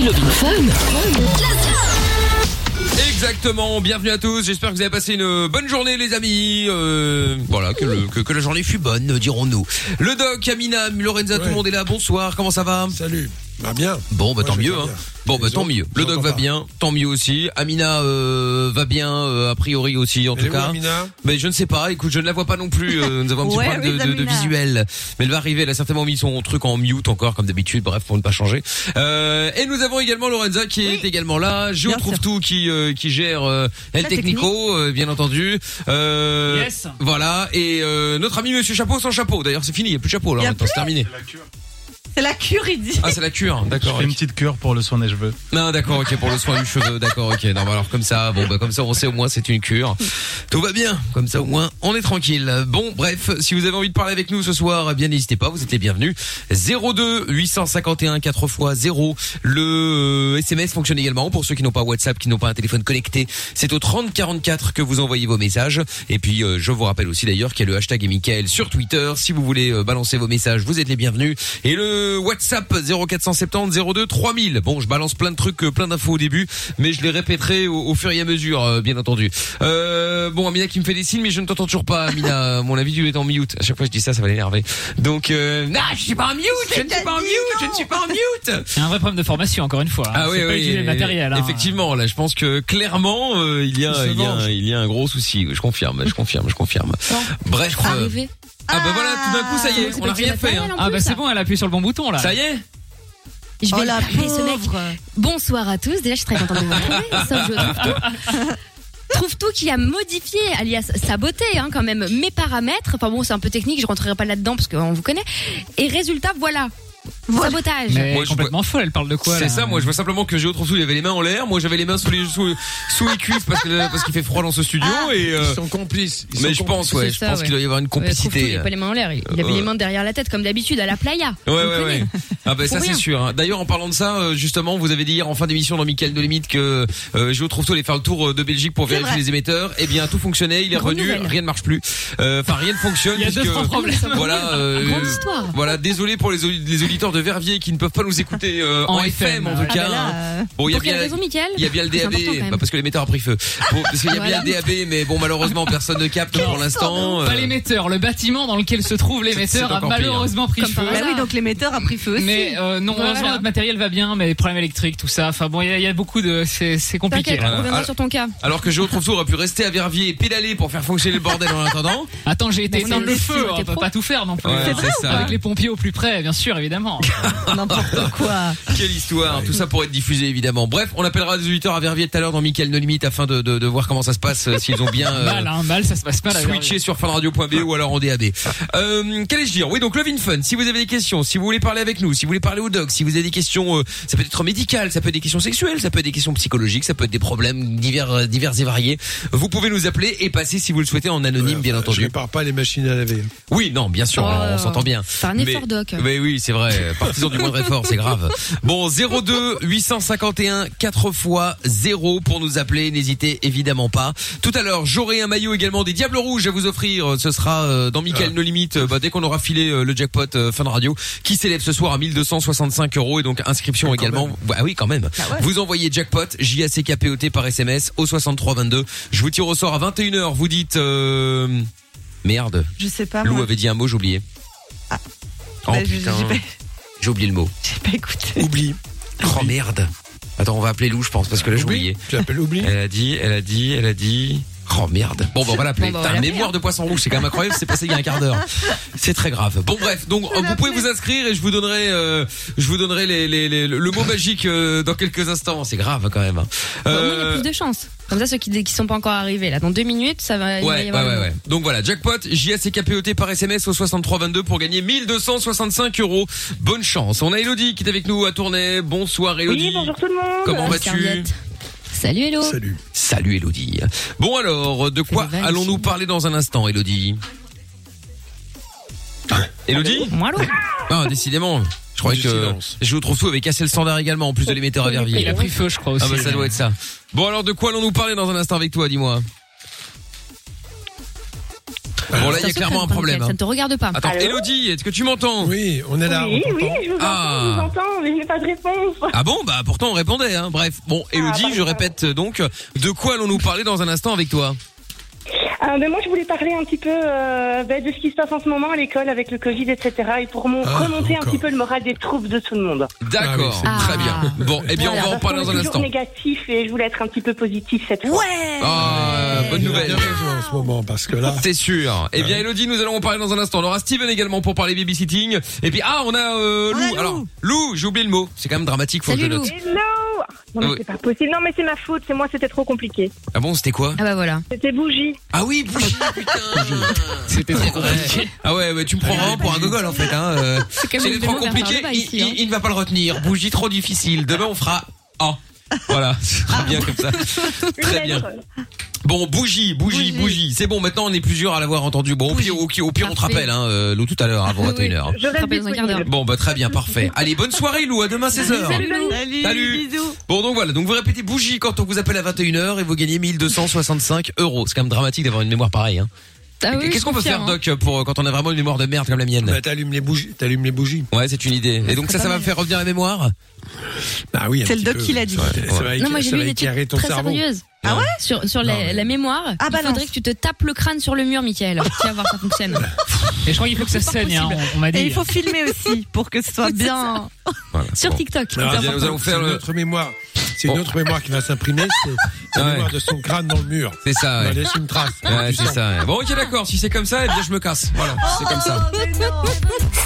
C'est Love in Fun. Exactement, bienvenue à tous, j'espère que vous avez passé une bonne journée les amis. Euh, voilà, que, le- que, que la journée fut bonne, dirons-nous. Le doc, Amina, Lorenza, tout le monde est là, bonsoir, comment ça va? Salut, va bien. Bon, bah Moi, tant mieux. Hein. Bon, bah tant autres, mieux. Le doc va pas. bien, tant mieux aussi. Amina euh, va bien, euh, a priori aussi, en Elle tout où, cas. Amina? Mais je ne sais pas. Écoute, je ne la vois pas non plus. euh, nous avons un petit Ouais, problème de, oui, de- de visuel. Mais elle va arriver. Elle a certainement mis son truc en mute encore, comme d'habitude. Bref, pour ne pas changer. Euh, et nous avons également Lorenza qui est également là. Je Bien trouve sûr. tout qui euh, qui gère euh, El Technico, euh, bien entendu. Euh, Yes. Voilà. Et euh, notre ami Monsieur Chapeau sans chapeau. D'ailleurs, c'est fini. Il n'y a plus de chapeau là. C'est terminé. C'est la cure, il dit. Ah, c'est la cure. Je D'accord. fais une petite cure pour le soin des cheveux. Non, d'accord, ok, pour le soin du cheveu, d'accord, ok. Non, bah alors comme ça, bon, bah comme ça, on sait au moins c'est une cure. Tout va bien, comme ça au moins, on est tranquille. Bon, bref, si vous avez envie de parler avec nous ce soir, eh bien n'hésitez pas, vous êtes les bienvenus. 02 851 4 x 0. Le euh, SMS fonctionne également pour ceux qui n'ont pas WhatsApp, qui n'ont pas un téléphone connecté. C'est au 30 44 que vous envoyez vos messages. Et puis, euh, je vous rappelle aussi d'ailleurs qu'il y a le hashtag et Mickaël sur Twitter. Si vous voulez euh, balancer vos messages, vous êtes les bienvenus. Et le WhatsApp 0470 02 3000. Bon, je balance plein de trucs, euh, plein d'infos au début, mais je les répéterai au, au fur et à mesure, euh, bien entendu. Euh, bon, Amina qui me fait des signes, mais je ne t'entends toujours pas, Amina. Mon avis, tu es en mute. À chaque fois que je dis ça, ça va l'énerver. Donc, euh, non, je suis pas en mute, je ne suis pas en mute, je ne suis pas en mute. C'est un vrai problème de formation, encore une fois. hein. Ah oui, pas oui, matériel. hein. effectivement. Là, je pense que clairement, euh, il y a, Il y a, venge. il y a un gros souci. Je confirme, je confirme, je confirme. Bref. euh, Arrivé? Ah bah voilà, tout d'un coup, ça y est, C'est on du rien fait. hein. Ah bah c'est bon, elle a appuyé sur le bon bouton là. Ça y est. Je vais Oh, la appeler ce mec. Bonsoir à tous. Déjà, je suis très contente de vous retrouver. Sauf je trouve tout. Trouve tout qui a modifié, alias saboté, hein, quand même, mes paramètres. Enfin bon, c'est un peu technique, je rentrerai pas là-dedans parce qu'on vous connaît. Et résultat, voilà. Sabotage. Mais Moi, je complètement folle, elle parle de quoi C'est ça, moi je vois simplement que Géo Trouve il avait les mains en l'air, moi j'avais les mains sous les sous, sous les cuisses parce qu'il fait froid dans ce studio et euh, Ils sont complices. Ils mais sont je complices. pense ouais, je ça, pense ouais. qu'il doit y avoir une tout, il complicité. avait pas les mains en l'air, il avait Euh, les mains derrière la tête comme d'habitude à la playa. Ouais ouais connaît. ouais. Ah bah ça c'est sûr. hein. D'ailleurs en parlant de ça, euh, justement, vous avez dit hier en fin d'émission dans Mickaël de Limite que euh, Géo allait faire le tour de Belgique pour vérifier les émetteurs. Eh bien tout fonctionnait, il est revenu, nouvelle. rien ne marche plus. Enfin rien ne fonctionne Il y a deux, problèmes. Voilà. Grande histoire. Voilà, désolé pour les, les auditeurs de Verviers qui ne peuvent pas nous écouter euh, en, En FM, FM, en ah tout Ah cas. bah là, hein. euh, Bon, il y a Pour quelle bien raison, il y a bien le DAB, bah, parce que l'émetteur a pris feu. Bon, parce qu'il y a bien Voilà. le DAB, mais bon, malheureusement, personne ne capte pour l'instant. Pas euh, l'émetteur, le bâtiment dans lequel se trouve l'émetteur a pire. malheureusement pris Comme feu. Bah oui, donc l'émetteur a pris feu aussi. Mais euh, non, Voilà. heureusement notre matériel va bien, mais problème électrique, tout ça. Enfin bon, il y, a- il y a beaucoup de, c'est compliqué. T'inquiète, là. on reviendra Ah. sur ton cas. Alors que Géo Trouve aurait pu rester à Verviers et pédaler pour faire fonctionner le bordel en attendant. Attends, j'ai été éteindre le feu, style, on t'es peut pas tout faire non plus. C'est ça. Avec les pompiers au plus près, bien sûr, évidemment. N'importe quoi. Quelle histoire, tout ça pour être diffusé évidemment. Bref, on appellera des auditeurs à Verviers tout à l'heure dans Mickaël No Limite afin de, de, de voir comment ça se passe, euh, s'ils ont bien euh, Mal, hein, mal, ça se passe mal. à switché sur funradio.be ou alors en DAB. Euh, Qu'allais-je dire? Oui, donc Love in Fun. Si vous avez des questions, si vous voulez parler avec nous, si vous voulez parler au doc, si vous avez des questions, euh, ça peut être médical, ça peut être des questions sexuelles, ça peut être des questions psychologiques, ça peut être des problèmes divers, euh, divers et variés. Vous pouvez nous appeler et passer si vous le souhaitez en anonyme, bien Je entendu. répare pas les machines à laver. Oui, non, bien sûr, Oh. on s'entend bien. C'est un Mais- effort, Doc. Mais oui, c'est vrai. Partisan du moindre effort, c'est grave. Bon, 02 851 4 fois 0 pour nous appeler. N'hésitez évidemment pas. Tout à l'heure, j'aurai un maillot également des Diables Rouges à vous offrir. Ce sera euh, dans Michael No Limite euh, bah, dès qu'on aura filé euh, le jackpot euh, Fun Radio qui s'élève ce soir à 1265 euros et donc inscription également. Ah oui, quand même. Vous envoyez jackpot J A C K P O T par SMS au 6322. Je vous tire au sort à 21h. Vous dites euh... merde. Je sais pas. Lou moi. avait dit un mot, j'ai oublié. Oh Bah, je- putain, j'ai oublié le mot. j'ai pas écouté. Oublie. Oh merde. Attends, on va appeler Lou, je pense, parce que là j'ai oublié. Tu l'appelles oublie Elle a dit, elle a dit, elle a dit. Oh merde. Bon, bah, on va l'appeler. Bon, bah, on va Putain, l'appeler, mémoire de poisson rouge, c'est quand même incroyable. C'est passé il y a un quart d'heure. C'est très grave. Bon, bref. Donc, euh, vous pouvez vous inscrire et je vous donnerai, euh, je vous donnerai les, les, les- le mot magique euh, dans quelques instants. C'est grave quand même. hein. Au moins, il y a Euh, plus de chance. Comme ça, ceux qui, qui sont pas encore arrivés, là, dans deux minutes, ça va, il va y Ouais, ouais, avoir ouais, le- ouais. Donc voilà, jackpot, JACKPOT par SMS au 6322 pour gagner 1265 euros. Bonne chance. On a Elodie qui est avec nous à Tournai. Bonsoir Elodie. Oui, bonjour tout le monde. Comment vas-tu? serviette. Salut, hello. Salut. Salut Elodie. Bon alors, de quoi allons-nous parler dans un instant, Elodie Elodie Moi. Ah, décidément. Je croyais que silence. je vous trouve tout avait cassé le standard également en plus de l'émetteur à Verviers. Il a pris feu, je crois aussi. Ah bah ça doit être ça. Bon alors de quoi allons-nous parler dans un instant avec toi, dis-moi Bon là, il y a clairement un problème. Mickaël, Ça hein. ne te regarde pas. Attends, Allô Elodie, est-ce que tu m'entends? Oui, on est là. Oui, on oui, je vous entends, Ah. je vous entends, mais je n'ai pas de réponse. Ah bon? Bah pourtant on répondait. Hein. Bref, bon, Elodie, bah, je répète euh, donc, de quoi allons-nous parler dans un instant avec toi? Euh, ben, moi, je voulais parler un petit peu euh, ben, de ce qui se passe en ce moment à l'école avec le Covid, etc. Et pour mon- Ah, remonter un petit peu le moral des troupes de tout le monde. D'accord, Ah c'est très bien. Bon, eh bien on va en parler dans un toujours instant. négatif et je voulais être un petit peu positif cette fois. Ouais Ah, bonne nouvelle. raison en ce moment parce que là. C'est sûr. Eh bien, Elodie, nous allons en parler dans un instant. On aura Steven également pour parler babysitting. Et puis, ah, on a euh, On Lou. a Lou. Alors, Lou, j'ai oublié le mot. C'est quand même dramatique, faut Salut, que je le note. Lou. Non, mais Oui. c'est pas possible. Non, mais c'est ma faute. C'est moi, c'était trop compliqué. Ah bon, c'était quoi Ah bah voilà. C'était bougie. Ah oui, bougie, putain. C'était trop compliqué. Ah ouais, ouais, tu me prends vraiment pour un gogol en fait. Hein. euh. quand même C'est trop compliqué. Il, ici, hein. il ne va pas le retenir. Bougie trop difficile. Demain, on fera A. Voilà, ce sera bien comme ça. Une Très bien. Bon, bougie, bougie, Bougie. bougie. C'est bon, maintenant on est plusieurs à l'avoir entendu. Bon, au pire, au, pire- au pire, on te Parfait. rappelle, hein, euh, Lou, tout à l'heure, avant Oui, oui. 21h. Je reste rappelle dans un quart d'heure. disponible. Bon, bah très bien, parfait. Allez, bonne soirée, Lou. À demain 16h. Salut, Lou. Salut, Salut. bisous Bon donc voilà, donc vous répétez bougie quand on vous appelle à 21h et vous gagnez 1265 euros. C'est quand même dramatique d'avoir une mémoire pareille. Hein. Ah oui, Qu'est-ce qu'on peut faire hein. Doc pour quand on a vraiment une mémoire de merde comme la mienne Bah, t'allumes les bougies. T'allumes les bougies. Ouais, c'est une idée. Et donc ça, ça va me faire revenir la mémoire Ah oui. C'est le doc peu. qui l'a dit. Ça va- ça va Non, moi j'ai lu une étude très cerveau. sérieuse. Ah ouais Sur, sur Non, la, mais- la mémoire, Ah, il balance. faudrait que tu te tapes le crâne sur le mur, Michael. Tu vas voir, ça fonctionne. Et je crois qu'il faut que ça saigne, hein, on, on m'a dit. Et il faut filmer aussi pour que ce soit bien. Voilà. Sur Bon. TikTok. Alors, Eh bien, nous allons faire autre mémoire. C'est une autre mémoire qui va s'imprimer. C'est la Ouais. mémoire de son crâne dans le mur. C'est ça. Ouais, laisser une trace. Ouais, c'est ça. ouais. Bon, ok, d'accord. Si c'est comme ça, eh bien, je me casse. Voilà, c'est comme ça.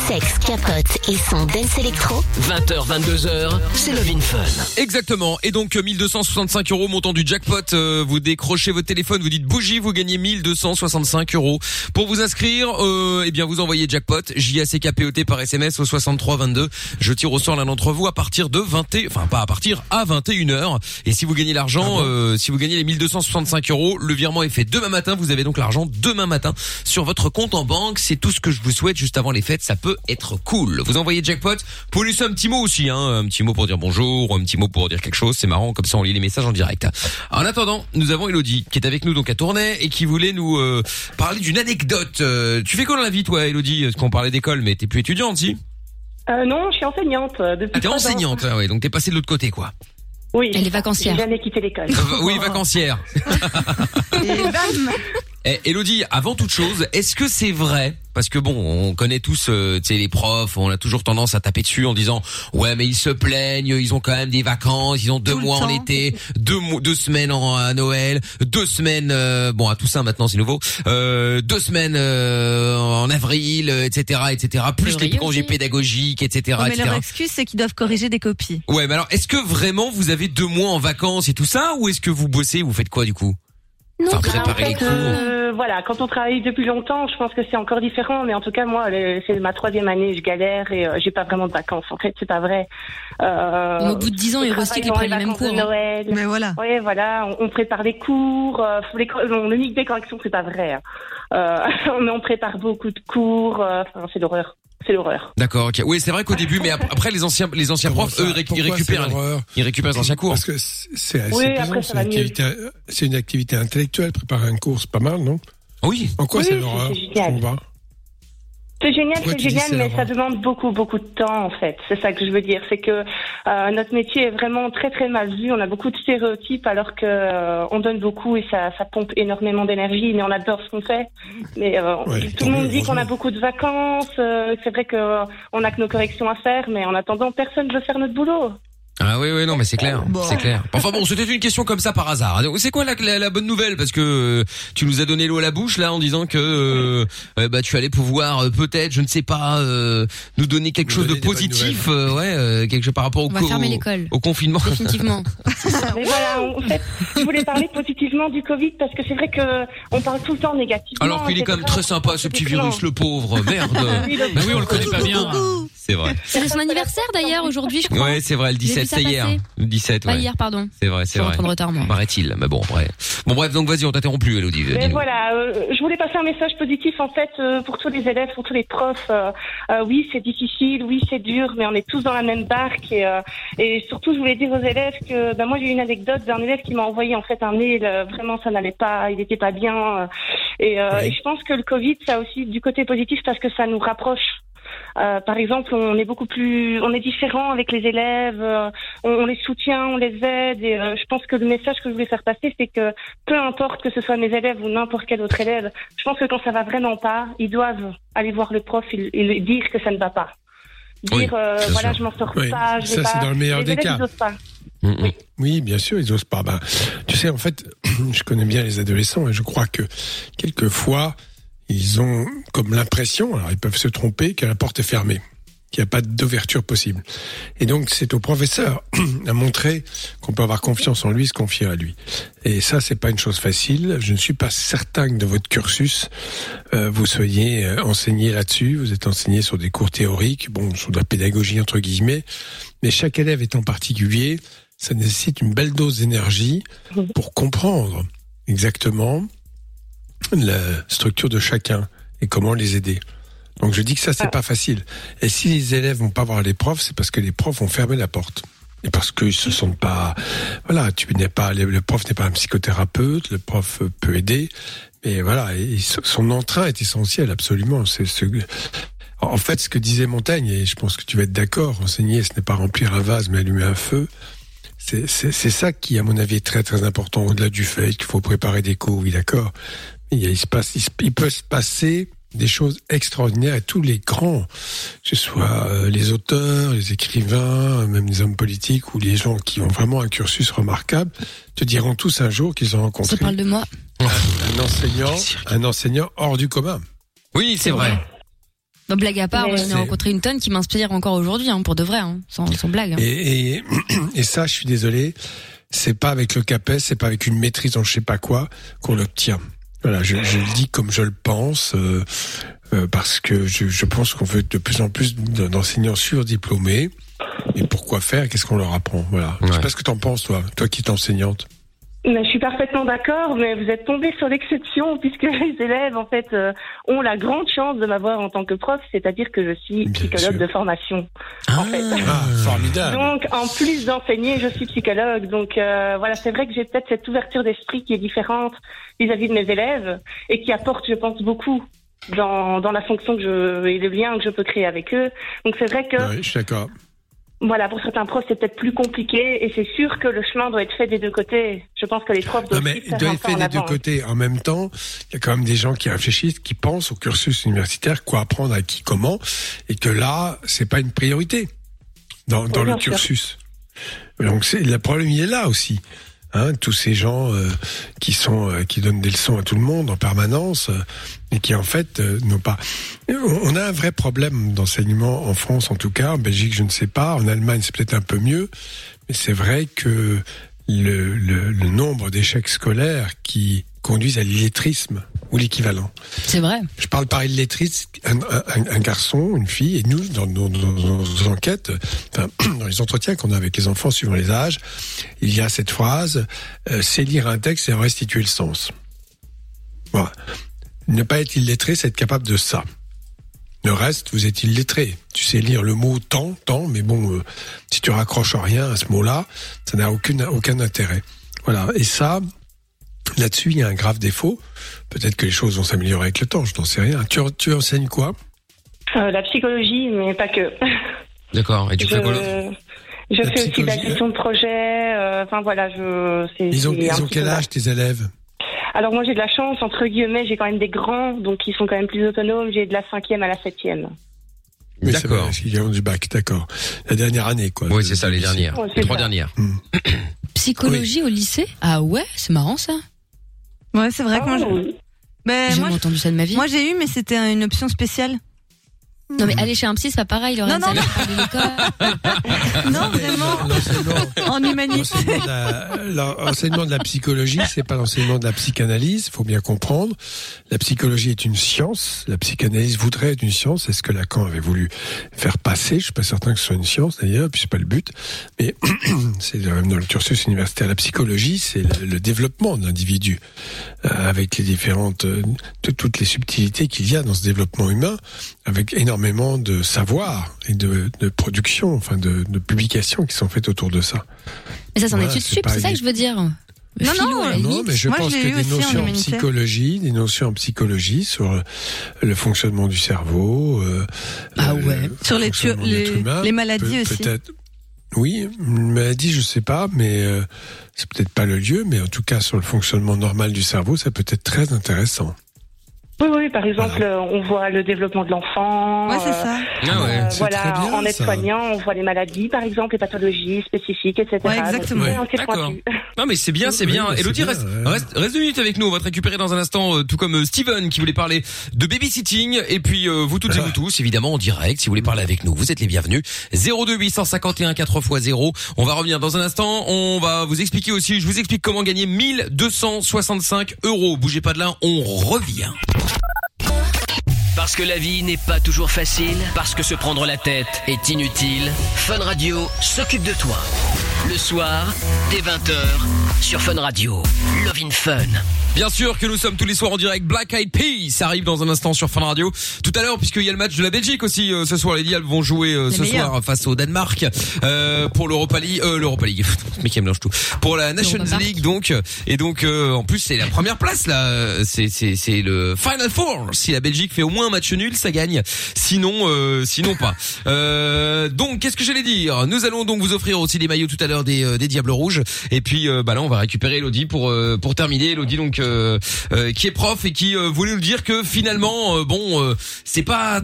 Sexe, capote et son dance électro 20h, 22h, c'est Love in Fun. Exactement. Et donc euh, 1265 euros montant du jackpot. euh, vous décrochez votre téléphone, vous dites bougie, vous gagnez 1265 euros. Pour vous inscrire, euh, eh bien vous envoyez jackpot J A C K P O T par SMS au 63 22. Je tire au sort l'un d'entre vous à partir de 20 et- enfin pas à partir à 21 h Et si vous gagnez l'argent, euh, si vous gagnez les 1265 euros, le virement est fait demain matin. Vous avez donc l'argent demain matin sur votre compte en banque. C'est tout ce que je vous souhaite juste avant les fêtes. Ça peut être cool. Vous envoyez jackpot. Pouvez laisser un petit mot aussi, hein, un petit mot pour dire bonjour, ou un petit mot pour dire quelque chose. C'est marrant, comme ça on lit les messages en direct. En attendant, nous avons Elodie qui est avec nous donc à Tournai et qui voulait nous euh, parler d'une anecdote. Euh, tu fais quoi dans la vie, toi, Elodie? Parce qu'on parlait d'école, mais t'es plus étudiante, si? Euh, non, je suis enseignante depuis Ah, t'es enseignante, ah ouais, donc t'es passé de l'autre côté, quoi. Oui. Elle est vacancière. J'ai jamais quitté l'école. Euh, oui, vacancière. Et bam Eh, Elodie, avant toute chose, est-ce que c'est vrai? Parce que bon, on connaît tous, euh, tu sais, les profs, on a toujours tendance à taper dessus en disant ouais, mais ils se plaignent, ils ont quand même des vacances, ils ont deux Tout mois en été, deux mois, deux semaines en, à Noël, deux semaines, euh, bon à tout ça maintenant c'est nouveau, euh, deux semaines euh, en avril, euh, etc., etc., plus les congés aussi. pédagogiques, etc., Non, mais etc. leur excuse, c'est qu'ils doivent corriger des copies. Ouais, mais alors est-ce que vraiment vous avez deux mois en vacances et tout ça, ou est-ce que vous bossez, vous faites quoi du coup? Non, Enfin, En fait, les cours. euh, voilà, quand on travaille depuis longtemps, je pense que c'est encore différent. Mais en tout cas, moi, le- c'est ma troisième année, je galère et euh, j'ai pas vraiment de vacances. En fait, c'est pas vrai. Euh, Au bout de 10 ans, on et dans prennent les mêmes cours. hein. Noël. Mais voilà. Oui, voilà, on, on prépare les cours. Euh, les, non, le mythe des corrections, c'est pas vrai. hein. Euh, mais on prépare beaucoup de cours. euh, Enfin, c'est l'horreur. C'est l'horreur. D'accord, ok. Oui, c'est vrai qu'au début, mais ap- après les anciens, les anciens Comment profs, ça eux, ils ré- ils Pourquoi récupèrent, c'est les- l'horreur ils récupèrent les anciens cours. Parce que c'est c'est assez Oui, pesant, après, c'est ça va une, activité, c'est une activité intellectuelle. Préparer un cours, c'est pas mal, non? Oui. En quoi Oui, c'est c'est- l'horreur? c'est génial. C'est génial, c'est génial, mais ça demande beaucoup, beaucoup de temps en fait. C'est ça que je veux dire, c'est que euh, notre métier est vraiment très, très mal vu. On a beaucoup de stéréotypes alors que euh, on donne beaucoup et ça, ça pompe énormément d'énergie, mais on adore ce qu'on fait. Mais euh, Ouais, tout le monde dit qu'on a beaucoup de vacances. euh, c'est vrai que euh, on a que nos corrections à faire, mais en attendant, personne veut faire notre boulot. Ah oui, oui, non, mais c'est clair, Bon. c'est clair. Enfin bon, c'était une question comme ça par hasard. C'est quoi la, la, la bonne nouvelle? Parce que euh, tu nous as donné l'eau à la bouche là en disant que euh, euh, bah tu allais pouvoir euh, peut-être, je ne sais pas, euh, nous donner quelque Nous chose de donner positif, euh, ouais, euh, quelque chose par rapport au, On va co- fermer au- l'école. au confinement. Définitivement. Mais voilà, en fait, je voulais parler positivement du Covid parce que c'est vrai que on parle tout le temps négativement. Alors qu'il est quand même très sympa ce petit virus, le pauvre, merde. Oui, le- Bah oui, on le connaît pas bien. C'est vrai. C'est son anniversaire d'ailleurs aujourd'hui, je crois. Ouais, c'est vrai, le J'ai 17, vu ça c'est hier. passer. Le 17, Pas ouais. hier, pardon. C'est vrai, Je c'est suis en vrai. train de retard, moi. Paraît-il, mais bon, bref. Bon, bref, donc vas-y, on t'interrompt plus, Elodie. Mais voilà, euh, je voulais passer un message positif en fait euh, pour tous les élèves, pour tous les profs. Euh, euh, oui, c'est difficile, oui, c'est dur, mais on est tous dans la même barque. Et, euh, et surtout, je voulais dire aux élèves que ben, moi j'ai eu une anecdote d'un élève qui m'a envoyé en fait un mail. euh, vraiment, ça n'allait pas, il n'était pas bien. euh, Et, euh, je pense que le Covid, ça a aussi du côté positif parce que ça nous rapproche. Euh, par exemple, on est beaucoup plus, on est différent avec les élèves, euh, on, on les soutient, on les aide. Et euh, je pense que le message que je voulais faire passer, c'est que peu importe que ce soit mes élèves ou n'importe quel autre élève, je pense que quand ça va vraiment pas, ils doivent aller voir le prof et, et lui dire que ça ne va pas. Dire Oui, voilà, sûr. je m'en sors Oui, pas, je ça, pas. c'est dans le meilleur les des élèves, cas. ils pas. Mm, mm. Oui, bien sûr, ils osent pas. Ben, tu sais, en fait, je connais bien les adolescents et je crois que quelquefois, ils ont comme l'impression, alors ils peuvent se tromper, que la porte est fermée, qu'il n'y a pas d'ouverture possible. Et donc, c'est au professeur à montrer qu'on peut avoir confiance en lui, se confier à lui. Et ça, c'est pas une chose facile. Je ne suis pas certain que de votre cursus, euh, vous soyez euh, enseigné là-dessus. Vous êtes enseigné sur des cours théoriques, bon, sur de la pédagogie entre guillemets. Mais chaque élève étant particulier, ça nécessite une belle dose d'énergie pour comprendre exactement la structure de chacun et comment les aider. Donc je dis que ça c'est Ah. pas facile. Et si les élèves vont pas voir les profs, c'est parce que les profs ont fermé la porte. Et parce qu'ils se sentent pas, voilà, tu n'es pas, le prof n'est pas un psychothérapeute, le prof peut aider, mais voilà, et son entrain est essentiel absolument. C'est ce, en fait, ce que disait Montaigne, et je pense que tu vas être d'accord, enseigner, ce n'est pas remplir un vase, mais allumer un feu. C'est ça qui, à mon avis, est très très important, au-delà du fait qu'il faut préparer des cours, oui, d'accord. Il, y a- il, se passe, il, se- il peut se passer des choses extraordinaires et tous les grands, que ce soit euh, les auteurs, les écrivains, même les hommes politiques ou les gens qui ont vraiment un cursus remarquable, te diront tous un jour qu'ils ont Ça rencontré parle de moi. un enseignant, un enseignant hors du commun. Oui, c'est vrai. Bah, blague à part, j'en ai rencontré une tonne qui m'inspire encore aujourd'hui, hein, pour de vrai, hein, sans, sans blague. hein. Et, et, et ça, je suis désolé, c'est pas avec le CAPES, c'est pas avec une maîtrise en je sais pas quoi qu'on l'obtient. Voilà, je, je le dis comme je le pense, euh, euh, parce que je, je pense qu'on veut de plus en plus d'enseignants surdiplômés. Et pourquoi faire? Qu'est-ce qu'on leur apprend? Voilà. Je Ouais. sais pas ce que t'en penses, toi, toi qui es enseignante. Mais je suis parfaitement d'accord, mais vous êtes tombé sur l'exception puisque les élèves en fait euh, ont la grande chance de m'avoir en tant que prof, c'est-à-dire que je suis psychologue de formation. En fait. Ah, formidable. Donc en plus d'enseigner, je suis psychologue. Donc euh, voilà, c'est vrai que j'ai peut-être cette ouverture d'esprit qui est différente vis-à-vis de mes élèves et qui apporte, je pense, beaucoup dans, dans la fonction que je et le lien que je peux créer avec eux. Donc c'est vrai que Oui, je suis d'accord. voilà, pour certains profs, c'est peut-être plus compliqué et c'est sûr que le chemin doit être fait des deux côtés. Je pense que les profs Non, doivent mais il faire doit être fait des deux côtés. En même temps, il y a quand même des gens qui réfléchissent, qui pensent au cursus universitaire, quoi apprendre à qui, comment, et que là, c'est pas une priorité dans, dans Oui, le sûr. cursus. Donc c'est le problème, il est là aussi. Hein, tous ces gens euh, qui sont euh, qui donnent des leçons à tout le monde en permanence euh, et qui en fait n'ont pas. On a un vrai problème d'enseignement en France en tout cas, en Belgique je ne sais pas, en Allemagne c'est peut-être un peu mieux, mais c'est vrai que le, le, le nombre d'échecs scolaires qui conduisent à l'illettrisme ou l'équivalent. C'est vrai. Je parle par illettriste, un, un, un garçon, une fille, et nous, dans nos, enquêtes, enfin, dans les entretiens qu'on a avec les enfants suivant les âges, il y a cette phrase, euh, c'est lire un texte et en restituer le sens. Voilà. Ne pas être illettré, c'est être capable de ça. Le reste, vous êtes illettré. Tu sais lire le mot temps, temps, mais bon, euh, si tu raccroches rien à ce mot-là, ça n'a aucun, aucun intérêt. Voilà. Et ça, là-dessus, il y a un grave défaut. Peut-être que les choses vont s'améliorer avec le temps, je n'en sais rien. Tu, tu enseignes quoi? Euh, la psychologie, mais pas que. D'accord. Et tu je fais quoi je La fais aussi de la gestion de projet. euh, Enfin voilà, je. c'est- Ils ont, ils ont quel âge tes élèves? Alors moi j'ai de la chance entre guillemets, j'ai quand même des grands, donc ils sont quand même plus autonomes. J'ai de la cinquième à la septième. Oui, D'accord. vrai, parce qu'ils ont du bac, d'accord. La dernière année, quoi. Oui, c'est ça, les dernières. Ouais, Les trois ça. dernières. Psychologie au lycée? Ah ouais, c'est marrant ça. Ouais, c'est vrai que moi, Ah, je-. Ben, J'ai moi, jamais entendu ça de ma vie. moi j'ai eu, mais c'était une option spéciale. Non mais aller chez un psy, c'est pas pareil, Laurent. Non, non, Non, vraiment, en humanité. L'enseignement de, la, l'enseignement de la psychologie, c'est pas l'enseignement de la psychanalyse, faut bien comprendre. La psychologie est une science, la psychanalyse voudrait être une science, c'est ce que Lacan avait voulu faire passer, je suis pas certain que ce soit une science d'ailleurs, puis c'est pas le but, mais c'est même dans le cursus universitaire. La psychologie, c'est le, le développement de l'individu, euh, avec les différentes, euh, de toutes les subtilités qu'il y a dans ce développement humain, avec énormément de savoir et de, de production, enfin de, de publications qui sont faites autour de ça. Mais ça, c'est en Voilà, études c'est sup, c'est ça que je veux dire. Non, non, Non, mais je Moi, pense je que eu des aussi en notions en psychologie, des notions en psychologie sur euh, le fonctionnement du cerveau. euh, Ah euh, ouais. le Sur les les- l'être humain, les maladies peut- aussi. Peut-être. Oui, une maladie, je sais pas, mais euh, c'est peut-être pas le lieu, mais en tout cas sur le fonctionnement normal du cerveau, ça peut être très intéressant. Oui, oui, par exemple, euh, on voit le développement de l'enfant. Ouais, c'est euh, ça. Ah ouais. euh, voilà, très bien, en aide-soignant, on voit les maladies, par exemple, les pathologies spécifiques, etc. Ouais, exactement. D'accord. Non mais c'est bien, c'est Oui, bien. c'est Elodie bien, reste, ouais. reste, reste deux minutes avec nous. On va te récupérer dans un instant, euh, tout comme Steven qui voulait parler de babysitting. Et puis euh, vous toutes et vous tous, évidemment en direct, si vous voulez parler avec nous, vous êtes les bienvenus. 02 851 4 x 0. On va revenir dans un instant. On va vous expliquer aussi. Je vous explique comment gagner 1265 euros. Bougez pas de là, on revient. Parce que la vie n'est pas toujours facile, parce que se prendre la tête est inutile, Fun Radio s'occupe de toi. Le soir, dès 20h, sur Fun Radio. Love in Fun. Bien sûr que nous sommes tous les soirs en direct. Black Eyed Peas ça arrive dans un instant sur Fun Radio. Tout à l'heure, puisqu'il y a le match de la Belgique aussi euh, ce soir. Les Diables vont jouer euh, ce meilleurs. soir face au Danemark euh, pour l'Europa League. Euh, L'Europa League. Mais qui mélange tout. Pour la Nations League donc. Et donc euh, en plus c'est la première place là. C'est c'est c'est le Final Four. Si la Belgique fait au moins un match nul, ça gagne. Sinon euh, sinon pas. Euh, donc qu'est-ce que j'allais dire? Nous allons donc vous offrir aussi les maillots tout à l'heure des euh, des Diables Rouges. Et puis euh, bah là on va récupérer Elodie pour euh, pour terminer. Elodie donc euh, euh, qui est prof et qui euh, voulait nous dire que finalement euh, bon euh, c'est pas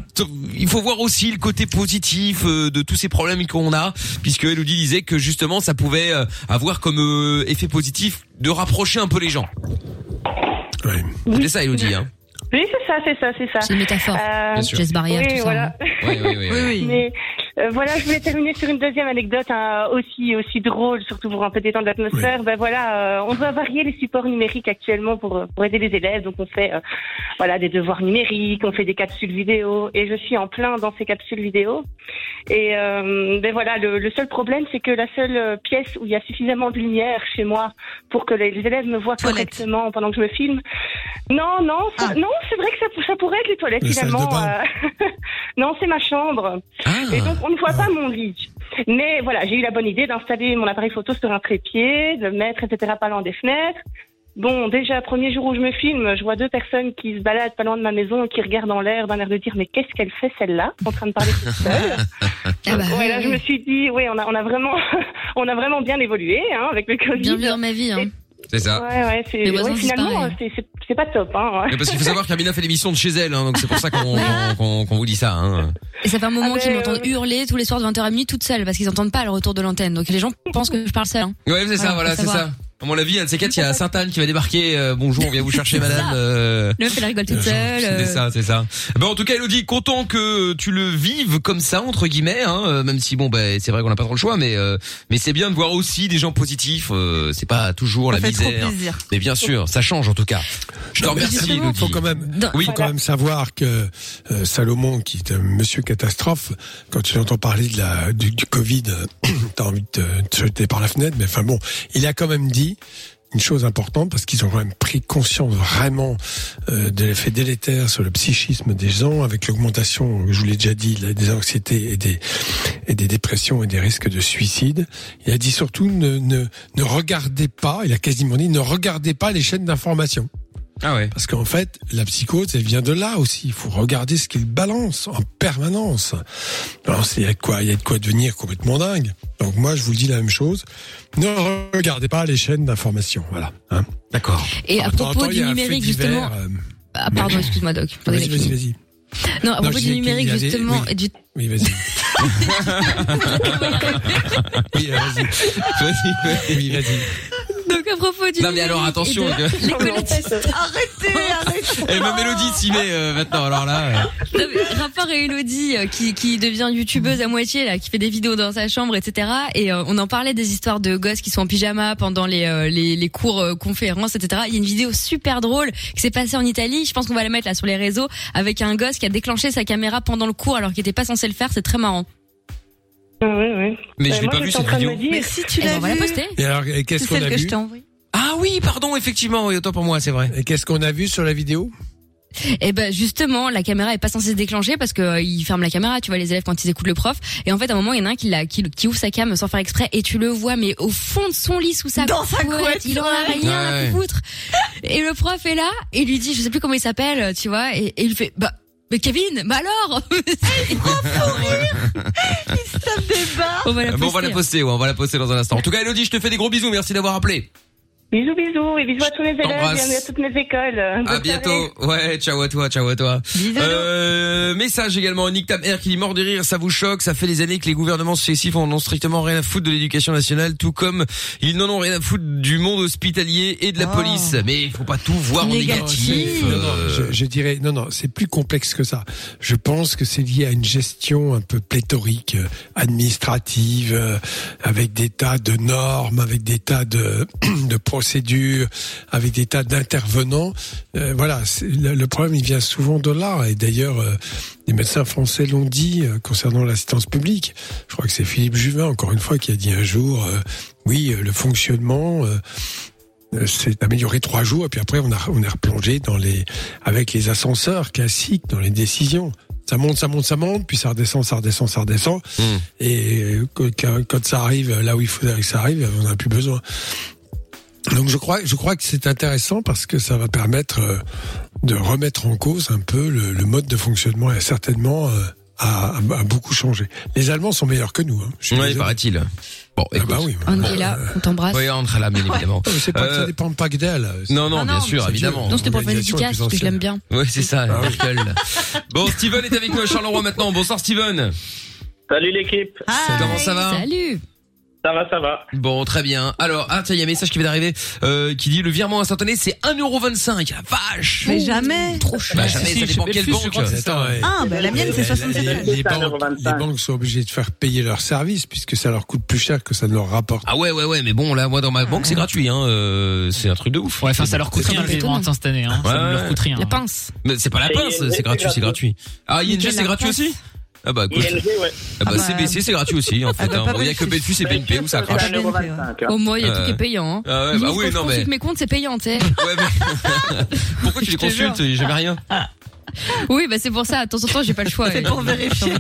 il faut voir aussi le côté positif euh, de tous ces problèmes qu'on a puisque Elodie disait que justement ça pouvait euh, avoir comme euh, effet positif de rapprocher un peu les gens. Ouais. C'était ça Elodie hein. Oui, c'est ça, c'est ça, c'est ça. C'est une métaphore. Euh, Bien sûr. Barrière, oui, tout ça. voilà. hein. Oui oui oui. Oui, oui. Mais euh, voilà, je voulais terminer sur une deuxième anecdote hein, aussi aussi drôle, surtout pour un peu détendre l'atmosphère. Ben voilà, euh, on doit varier les supports numériques actuellement pour pour aider les élèves. Donc on fait euh, voilà des devoirs numériques, on fait des capsules vidéo, et je suis en plein dans ces capsules vidéo. Et euh, ben voilà, le, le seul problème, c'est que la seule euh, pièce où il y a suffisamment de lumière chez moi pour que les, les élèves me voient Toilette. correctement pendant que je me filme. Non, non, c'est- Ah. non, c'est vrai que ça, ça pourrait être les toilettes finalement. euh, non, c'est ma chambre. Et Ah. donc, on ne voit pas mon lit. Mais voilà, j'ai eu la bonne idée d'installer mon appareil photo sur un trépied, de le mettre, etc., pas loin des fenêtres. Bon, déjà, premier jour où je me filme, je vois deux personnes qui se baladent pas loin de ma maison qui regardent en l'air d'un air de dire mais qu'est-ce qu'elle fait celle-là en train de parler toute seule? Ah bah, ouais, là, je me suis dit, oui, on a, on a vraiment, on a vraiment bien évolué hein, avec le Covid. Bien vu dans ma vie. Hein. C'est ça. Ouais, ouais, c'est, ouais, finalement, disparaissent. c'est, pas top. Hein. Mais parce qu'il faut savoir qu'Amina fait l'émission de chez elle, hein, donc c'est pour ça qu'on qu'on- qu'on- qu'on vous dit ça. Hein. Et ça fait un moment Ah qu'ils ben, m'entendent euh, hurler tous les soirs de 20h à minuit toute seule parce qu'ils entendent pas le retour de l'antenne. Donc les gens pensent que je parle seule. Hein. Ouais, c'est ça, Voilà, c'est ça. À mon avis, un de ces quatre, il y a Sainte-Anne qui va débarquer. euh, bonjour, on vient vous chercher, madame. euh, Le meuf, elle rigole toute seule. C'est euh, ça, c'est ça. Ben, en tout cas, Elodie, content que tu le vives comme ça entre guillemets, hein, euh, même si bon, ben c'est vrai qu'on n'a pas trop le choix, mais euh, mais c'est bien de voir aussi des gens positifs. euh, c'est pas toujours Ça la fait trop misère. plaisir. Mais bien sûr, ça change en tout cas. Je te Non, mais remercie, Elodie. faut quand même, Oui. faut quand même savoir que euh, Salomon, qui est un monsieur catastrophe, quand tu entends parler de la du, du Covid, euh, t'as envie de te, de te jeter par la fenêtre. Mais enfin bon, il a quand même dit une chose importante parce qu'ils ont quand même pris conscience vraiment euh, de l'effet délétère sur le psychisme des gens avec l'augmentation, je vous l'ai déjà dit, des anxiétés et des et des dépressions et des risques de suicide. Il a dit surtout ne ne ne regardez pas, il a quasiment dit ne regardez pas les chaînes d'information. Ah ouais. Parce qu'en fait, la psychose, elle vient de là aussi. Il faut regarder ce qu'il balance en permanence. Alors, il y a de quoi, il y a de quoi devenir complètement dingue. Donc moi, je vous le dis la même chose. Ne regardez pas les chaînes d'information. Voilà. Hein D'accord. Et à propos y du numérique, divers, justement. euh, Ah, pardon, excuse-moi, Doc. Vas-y, vas-y, vas-y. Non, à propos du y numérique, avait- justement, oui. du Oui, vas-y. oui, vas-y. Vas-y, Oui, vas-y. Donc à propos du Non mais alors et attention. de que- l'écologie. Arrêtez, arrêtez. Eh, même Elodie s'y met euh, maintenant. Alors là. euh, Non, mais rapport à Elodie euh, qui, qui devient youtubeuse à moitié là, qui fait des vidéos dans sa chambre, etc. Et euh, on en parlait des histoires de gosses qui sont en pyjama pendant les euh, les, les cours euh, conférences, etc. Il y a une vidéo super drôle qui s'est passée en Italie. Je pense qu'on va la mettre là sur les réseaux avec un gosse qui a déclenché sa caméra pendant le cours alors qu'il était pas censé le faire. C'est très marrant. Oui, oui. Mais je l'ai moi, pas vu cette train de vidéo. Mais si tu l'as on va la vu, poster. Et alors, qu'est-ce qu'on a que je vu. Ah oui, pardon, effectivement, oui, autant pour moi, c'est vrai. Et qu'est-ce qu'on a vu sur la vidéo? Et ben justement, la caméra est pas censée se déclencher parce que euh, il ferme la caméra, tu vois les élèves quand ils écoutent le prof. Et en fait, à un moment, il y en a un qui, la, qui, qui ouvre sa cam sans faire exprès et tu le vois, mais au fond de son lit sous sa Dans sa couette, il en a ouais. rien à foutre. Et le prof est là et il lui dit, je sais plus comment il s'appelle, tu vois, et, et il fait, bah. Mais Kevin, mais alors Ça me débat. On va la Bon, on va poster. la poster, ouais, on va la poster dans un instant. En tout cas, Elodie, je te fais des gros bisous. Merci d'avoir appelé. Bisous, bisous, et bisous à tous mes élèves, bienvenue à toutes mes écoles. À Bonne bientôt. Ouais, ciao à toi, ciao à toi. Euh, message également, Nick Tam qui dit mort de rire, ça vous choque, ça fait des années que les gouvernements successifs en ont strictement rien à foutre de l'éducation nationale, tout comme ils n'en ont rien à foutre du monde hospitalier et de la Oh. police. Mais il faut pas tout voir en Négatif. négatif. Non, non, Euh, je, je dirais non, non, c'est plus complexe que ça. Je pense que c'est lié à une gestion un peu pléthorique, euh, administrative, avec des tas de normes, avec des tas de, de procédures, avec des tas d'intervenants. Euh, voilà, le, le problème il vient souvent de là. Et d'ailleurs, euh, les médecins français l'ont dit euh, concernant l'assistance publique. Je crois que c'est Philippe Juvin, encore une fois, qui a dit un jour, oui, le fonctionnement. s'est amélioré trois jours et puis après on a on est replongé dans les avec les ascenseurs classiques dans les décisions ça monte ça monte ça monte puis ça redescend ça redescend ça redescend Hmm. et quand, quand ça arrive là où il faudrait que ça arrive on n'a plus besoin donc je crois je crois que c'est intéressant parce que ça va permettre euh, de remettre en cause un peu le, le mode de fonctionnement et certainement euh, a, a- a beaucoup changé les Allemands sont meilleurs que nous hein. Ouais, désolé. paraît-il. Bon, Ah écoute. bah oui On est là, on t'embrasse. Oui, on là, bien évidemment. non, mais c'est pas que Euh, ça dépend pas que d'elle Non, non, Ah bien non, sûr, c'est évidemment. Non, c'était pour faire plus parce que je l'aime bien. Oui, c'est ça, Ah oui. Merkel. Bon, Steven est avec nous à Charleroi maintenant. Bonsoir, Steven. Salut l'équipe. Comment ça va? Salut. Ça va, ça va. Bon, très bien. Alors, ah, tiens, il y a un message qui vient d'arriver, euh, qui dit le virement instantané, c'est 1,25€. La vache! Mais jamais. Trop cher. Bah, jamais, Si, ça dépend quelle banque. Attends, ouais. Ah, bah la mienne c'est Les- 67 les, les banques, 1,25. les banques sont obligées de faire payer leurs services puisque ça leur coûte plus cher que ça ne leur rapporte. Ah ouais, ouais, ouais, mais bon, là, moi, dans ma banque, c'est gratuit, hein, euh, c'est un truc de ouf. Ouais, enfin, ça leur coûte C'est rien le virement instantané, hein. Ouais, Ça ne leur coûte rien. La pince. Mais c'est pas la pince, c'est gratuit, c'est c'est gratuit. Ah, Nickel, c'est gratuit aussi? Ah bah, écoute. ING, ouais. Ah bah, Ah bah, CBC, c'est gratuit aussi, en fait, bah, hein. Bon, il y a que. Belfus et BNP où ça crache. Ah, 1,25€. Au moins, il y a Euh, tout qui est payant. Hein. Ah ouais, bah oui, non, mais. consulte mes comptes, c'est payant, tu sais. Ouais, mais. Pourquoi tu les Je te jure. consultes? J'ai jamais rien. Oui, bah c'est pour ça. De temps en temps, j'ai pas le choix. C'est Et- pour vérifier.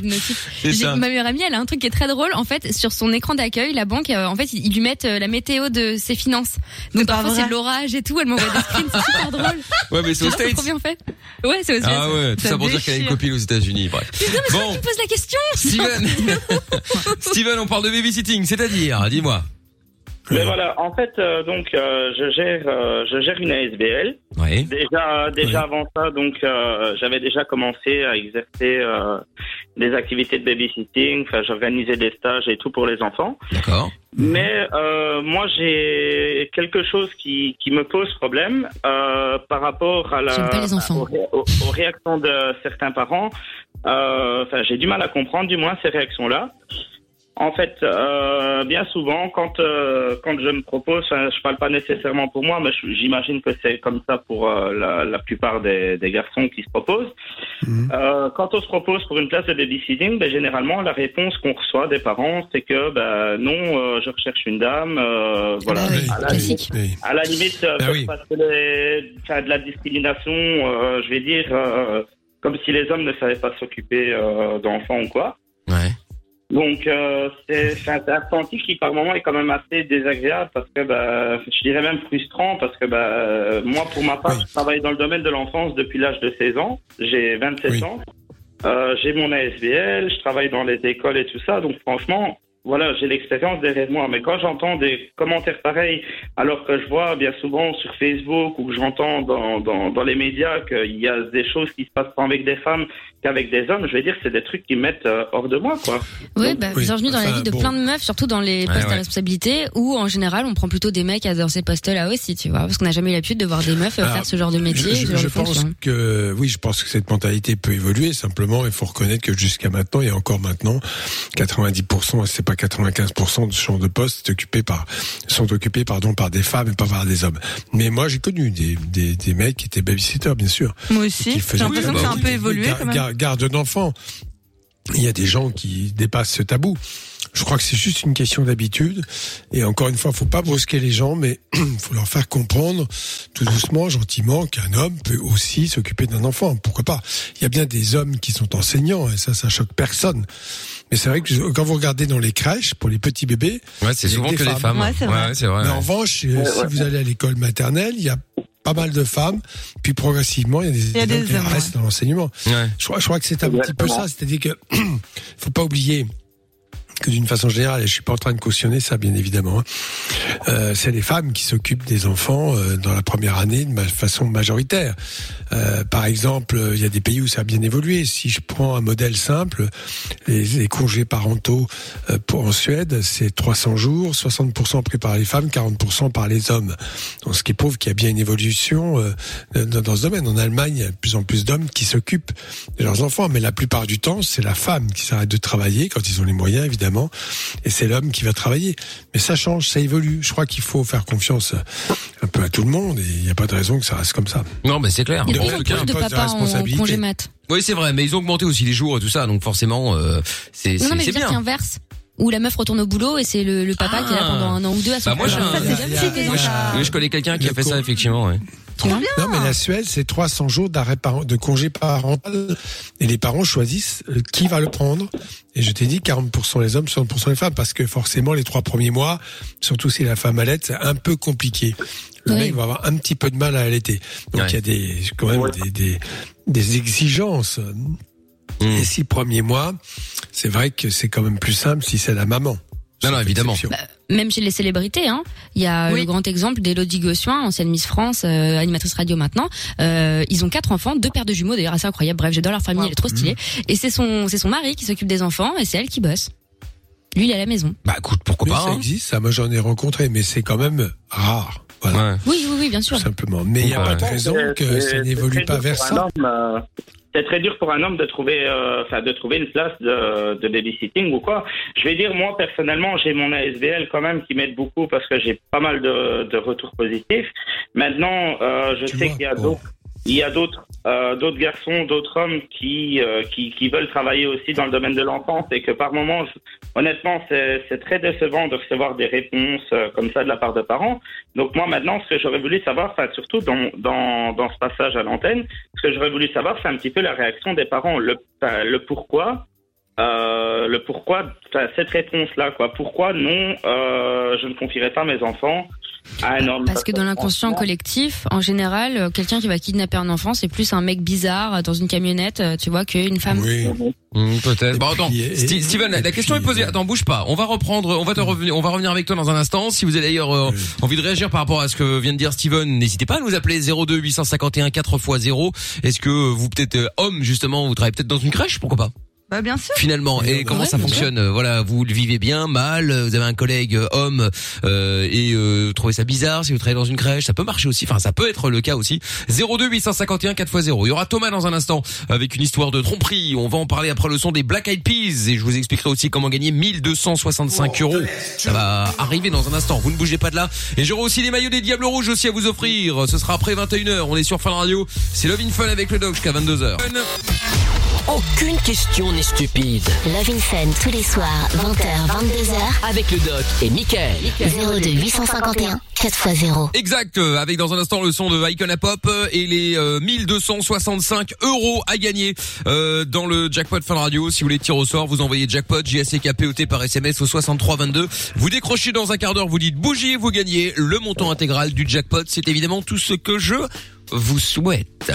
Ma meilleure amie, elle a un truc qui est très drôle. En fait, sur son écran d'accueil, la banque, euh, en fait, ils lui mettent euh, la météo de ses finances. Donc parfois c'est de l'orage et tout. Elle m'envoie des screens, c'est super drôle. Ouais, mais c'est aux States. trop bien fait. Ouais, c'est aux Ah US. ouais, tout ça pour dire qu'elle a une copine aux États-Unis, bref. Bon, Tu me poses la question Steven. Steven, on parle de babysitting, c'est-à-dire, dis-moi. Mais voilà, en fait, euh, donc euh, je gère, euh, je gère une ASBL. Ouais. Déjà, déjà avant ça, donc euh, j'avais déjà commencé à exercer euh, des activités de babysitting. Enfin, j'organisais des stages et tout pour les enfants. D'accord. Mais euh, moi, j'ai quelque chose qui, qui me pose problème euh, par rapport à la aux, aux- aux réactions de certains parents. Euh, Enfin, j'ai du mal à comprendre, du moins ces réactions-là. En fait, euh, bien souvent, quand euh, quand je me propose, je parle pas nécessairement pour moi, mais j'imagine que c'est comme ça pour euh, la, la plupart des, des garçons qui se proposent. Euh, quand on se propose pour une place de babysitting, ben, généralement la réponse qu'on reçoit des parents, c'est que ben, non, euh, je recherche une dame. euh, voilà. bah oui, à, la limite, Oui. à la limite, Ah oui. parce que les, de la discrimination, euh, je vais dire, euh, comme si les hommes ne savaient pas s'occuper euh, d'enfants ou quoi. Ouais. Donc euh, c'est un ressenti qui par moment est quand même assez désagréable parce que bah, je dirais même frustrant parce que bah, moi pour ma part Oui. je travaille dans le domaine de l'enfance depuis l'âge de 16 ans, j'ai 27 Oui. ans, euh, j'ai mon ASBL, je travaille dans les écoles et tout ça donc franchement voilà j'ai l'expérience derrière moi mais quand j'entends des commentaires pareils alors que je vois bien souvent sur Facebook ou que j'entends dans, dans, dans les médias qu'il y a des choses qui se passent pas avec des femmes qu'avec des hommes je vais dire que c'est des trucs qui me mettent euh, hors de moi quoi. Oui, bah, Oui, bienvenue dans la vie de bon. plein de meufs, surtout dans les postes ouais. à responsabilité, où en général on prend plutôt des mecs à dans ces postes-là aussi, tu vois, parce qu'on n'a jamais eu l'habitude de voir des meufs Alors, faire ce genre de métier, Je, pense fonction. que oui, je pense que cette mentalité peut évoluer. Simplement, il faut reconnaître que jusqu'à maintenant et encore maintenant, 90%, c'est pas 95% de champs de poste par sont occupés pardon par des femmes et pas par des hommes. Mais moi, j'ai connu des, des des mecs qui étaient babysitters, bien sûr. Moi aussi. J'ai l'impression que bah c'est un oui, peu évolué gar- quand même. gar- garde d'enfants. Il y a des gens qui dépassent ce tabou. Je crois que c'est juste une question d'habitude. Et encore une fois, faut pas brusquer les gens, mais faut leur faire comprendre tout doucement, gentiment, qu'un homme peut aussi s'occuper d'un enfant. Pourquoi pas? Il y a bien des hommes qui sont enseignants et ça, ça choque personne. Mais c'est vrai que quand vous regardez dans les crèches pour les petits bébés, Ouais, c'est souvent des que des femmes. Ouais, c'est vrai. Ouais, c'est vrai. mais ouais. en revanche, euh, si vous allez à l'école maternelle, il y a pas mal de femmes, puis progressivement, il y a des, y a hommes des qui hommes, restent dans l'enseignement. Ouais. Je crois, je crois que c'est un petit peu ça, c'est-à-dire que faut pas oublier que d'une façon générale, et je suis pas en train de cautionner ça, bien évidemment, hein, euh, c'est les femmes qui s'occupent des enfants euh, dans la première année de ma façon majoritaire. Euh, par exemple, euh, il y a des pays où ça a bien évolué. Si je prends un modèle simple, les, les congés parentaux euh, pour en Suède, c'est 300 jours, 60% pris par les femmes, 40% par les hommes. Donc, ce qui prouve qu'il y a bien une évolution euh, dans, dans ce domaine. En Allemagne, il y a de plus en plus d'hommes qui s'occupent de leurs enfants, mais la plupart du temps, c'est la femme qui s'arrête de travailler quand ils ont les moyens, évidemment, et c'est l'homme qui va travailler. Mais ça change, ça évolue. Je crois qu'il faut faire confiance un peu à tout le monde, et il n'y a pas de raison que ça reste comme ça. Non, mais c'est clair. Il y a de plus de papas en congé mat. Oui, c'est vrai, mais ils ont augmenté aussi les jours et tout ça, donc forcément, euh, c'est Non, mais je dire bien. qu'inverse. Où la meuf retourne au boulot et c'est le, le papa qui est là Ah. pendant un an ou deux à son Bah moi, des moi, Oui, je connais quelqu'un qui a fait ça, effectivement. Ouais. Non, mais la Suède, c'est 300 jours d'arrêt par- de congé parental et les parents choisissent euh, qui va le prendre. Et je t'ai dit 40% les hommes, 60% les femmes, parce que forcément les trois premiers mois, surtout si la femme allait, c'est un peu compliqué. Le Oui. mec va avoir un petit peu de mal à allaiter. Donc Ouais. il y a des quand même des, des, des exigences. Les six premiers mois, c'est vrai que c'est quand même plus simple si c'est la maman. Non, non, évidemment. Même chez les célébrités, hein. Il y a Oui. le grand exemple d'Elodie Gossuin, ancienne Miss France, euh, animatrice radio maintenant. Euh, ils ont quatre enfants, deux paires de jumeaux d'ailleurs, assez incroyable. Bref, j'adore leur famille, elle est trop stylée. Et c'est son, c'est son mari qui s'occupe des enfants et c'est elle qui bosse. Lui, il est à la maison. Bah écoute, pourquoi pas ça hein. existe, ça moi j'en ai rencontré, mais c'est quand même rare. Voilà. Ouais. Oui, oui, oui, bien sûr. Tout simplement. Mais il n'y a Ouais. pas de raison que ça n'évolue pas vers ça. homme, euh, c'est très dur pour un homme de trouver, euh, enfin, de trouver une place de, de babysitting ou quoi. Je vais dire, moi, personnellement, j'ai mon ASBL quand même qui m'aide beaucoup parce que j'ai pas mal de, de retours positifs. Maintenant, euh, je Tu sais qu'il y a bon. d'autres, il y a d'autres, euh, d'autres garçons, d'autres hommes qui, euh, qui, qui veulent travailler aussi dans le domaine de l'enfance et que par moments, je- honnêtement, c'est, très décevant de recevoir des réponses euh, comme ça de la part de parents. Donc moi maintenant, ce que j'aurais voulu savoir, enfin surtout dans, dans, dans ce passage à l'antenne, ce que j'aurais voulu savoir, c'est un petit peu la réaction des parents, le, le pourquoi, euh, le pourquoi, cette réponse-là, quoi. Pourquoi non, euh, je ne confierai pas mes enfants homme Parce que dans l'inconscient collectif, en général, euh, quelqu'un qui va kidnapper un enfant, c'est plus un mec bizarre euh, dans une camionnette, euh, tu vois, qu'une femme. Oui. Hmm, Peut-être. Bon, attends, et- Steven, la, et la question est posée. Attends, bouge pas. On va reprendre. On va te revenir. On va revenir avec toi dans un instant. Si vous avez d'ailleurs euh, Oui. envie de réagir par rapport à ce que vient de dire Steven, n'hésitez pas à nous appeler 02 851 4 x 0. Est-ce que vous peut-être euh, homme justement, vous travaillez peut-être dans une crèche, pourquoi pas? Bah bien sûr. finalement. Et comment ouais, ça bien fonctionne voilà vous le vivez bien mal vous avez un collègue euh, homme euh, et euh, vous trouvez ça bizarre si vous travaillez dans une crèche ça peut marcher aussi enfin ça peut être le cas aussi. 02 851 4 x 0 il y aura Thomas dans un instant avec une histoire de tromperie. On va en parler après le son des Black Eyed Peas et je vous expliquerai aussi comment gagner 1265 euros. Ça va arriver dans un instant. Vous ne bougez pas de là. Et j'aurai aussi les maillots des Diables Rouges aussi à vous offrir. Ce sera après 21h on est sur Fun Radio. C'est Love in Fun avec le Doc jusqu'à 22h Aucune question n'est stupide. Love in Fun tous les soirs, 20h, 22h, Avec le doc et Michael. 02 851 4x0. Exact, euh, avec dans un instant le son de Icona Pop euh, et les euh, 1265 euros à gagner euh, dans le jackpot Fun Radio. Si vous voulez tirer au sort, vous envoyez jackpot J A C K P O T par SMS au 6322. Vous décrochez dans un quart d'heure, vous dites bougie, vous gagnez le montant intégral du jackpot. C'est évidemment tout ce que je vous souhaite.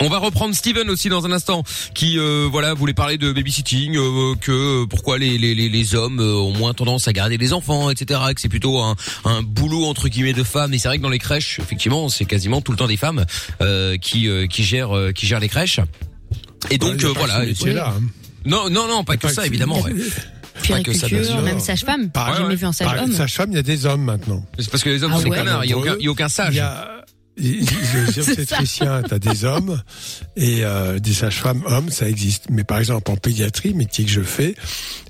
On va reprendre Steven aussi dans un instant, qui euh, voilà voulait parler de babysitting, euh, que euh, pourquoi les, les, les, les hommes euh, ont moins tendance à garder les enfants, etc. Que c'est plutôt un, un boulot entre guillemets de femmes. Et c'est vrai que dans les crèches, effectivement, c'est quasiment tout le temps des femmes euh, qui euh, qui gèrent euh, qui gèrent les crèches. Et donc Ouais, euh, voilà. ce métier-là, hein. Non non non pas que Pas ça que- évidemment. Ouais. Pas que ça, bien Puériculture, sûr. même sage-femme. J'ai jamais ouais. vu un sage-homme. Sage-femme, il y a des hommes maintenant. C'est parce que les hommes Ah sont des ouais. connards. Il y a aucun a Il sage. y a, Les obstétriciens, t'as des hommes et euh, des sages-femmes hommes, ça existe. Mais par exemple en pédiatrie, métier que je fais,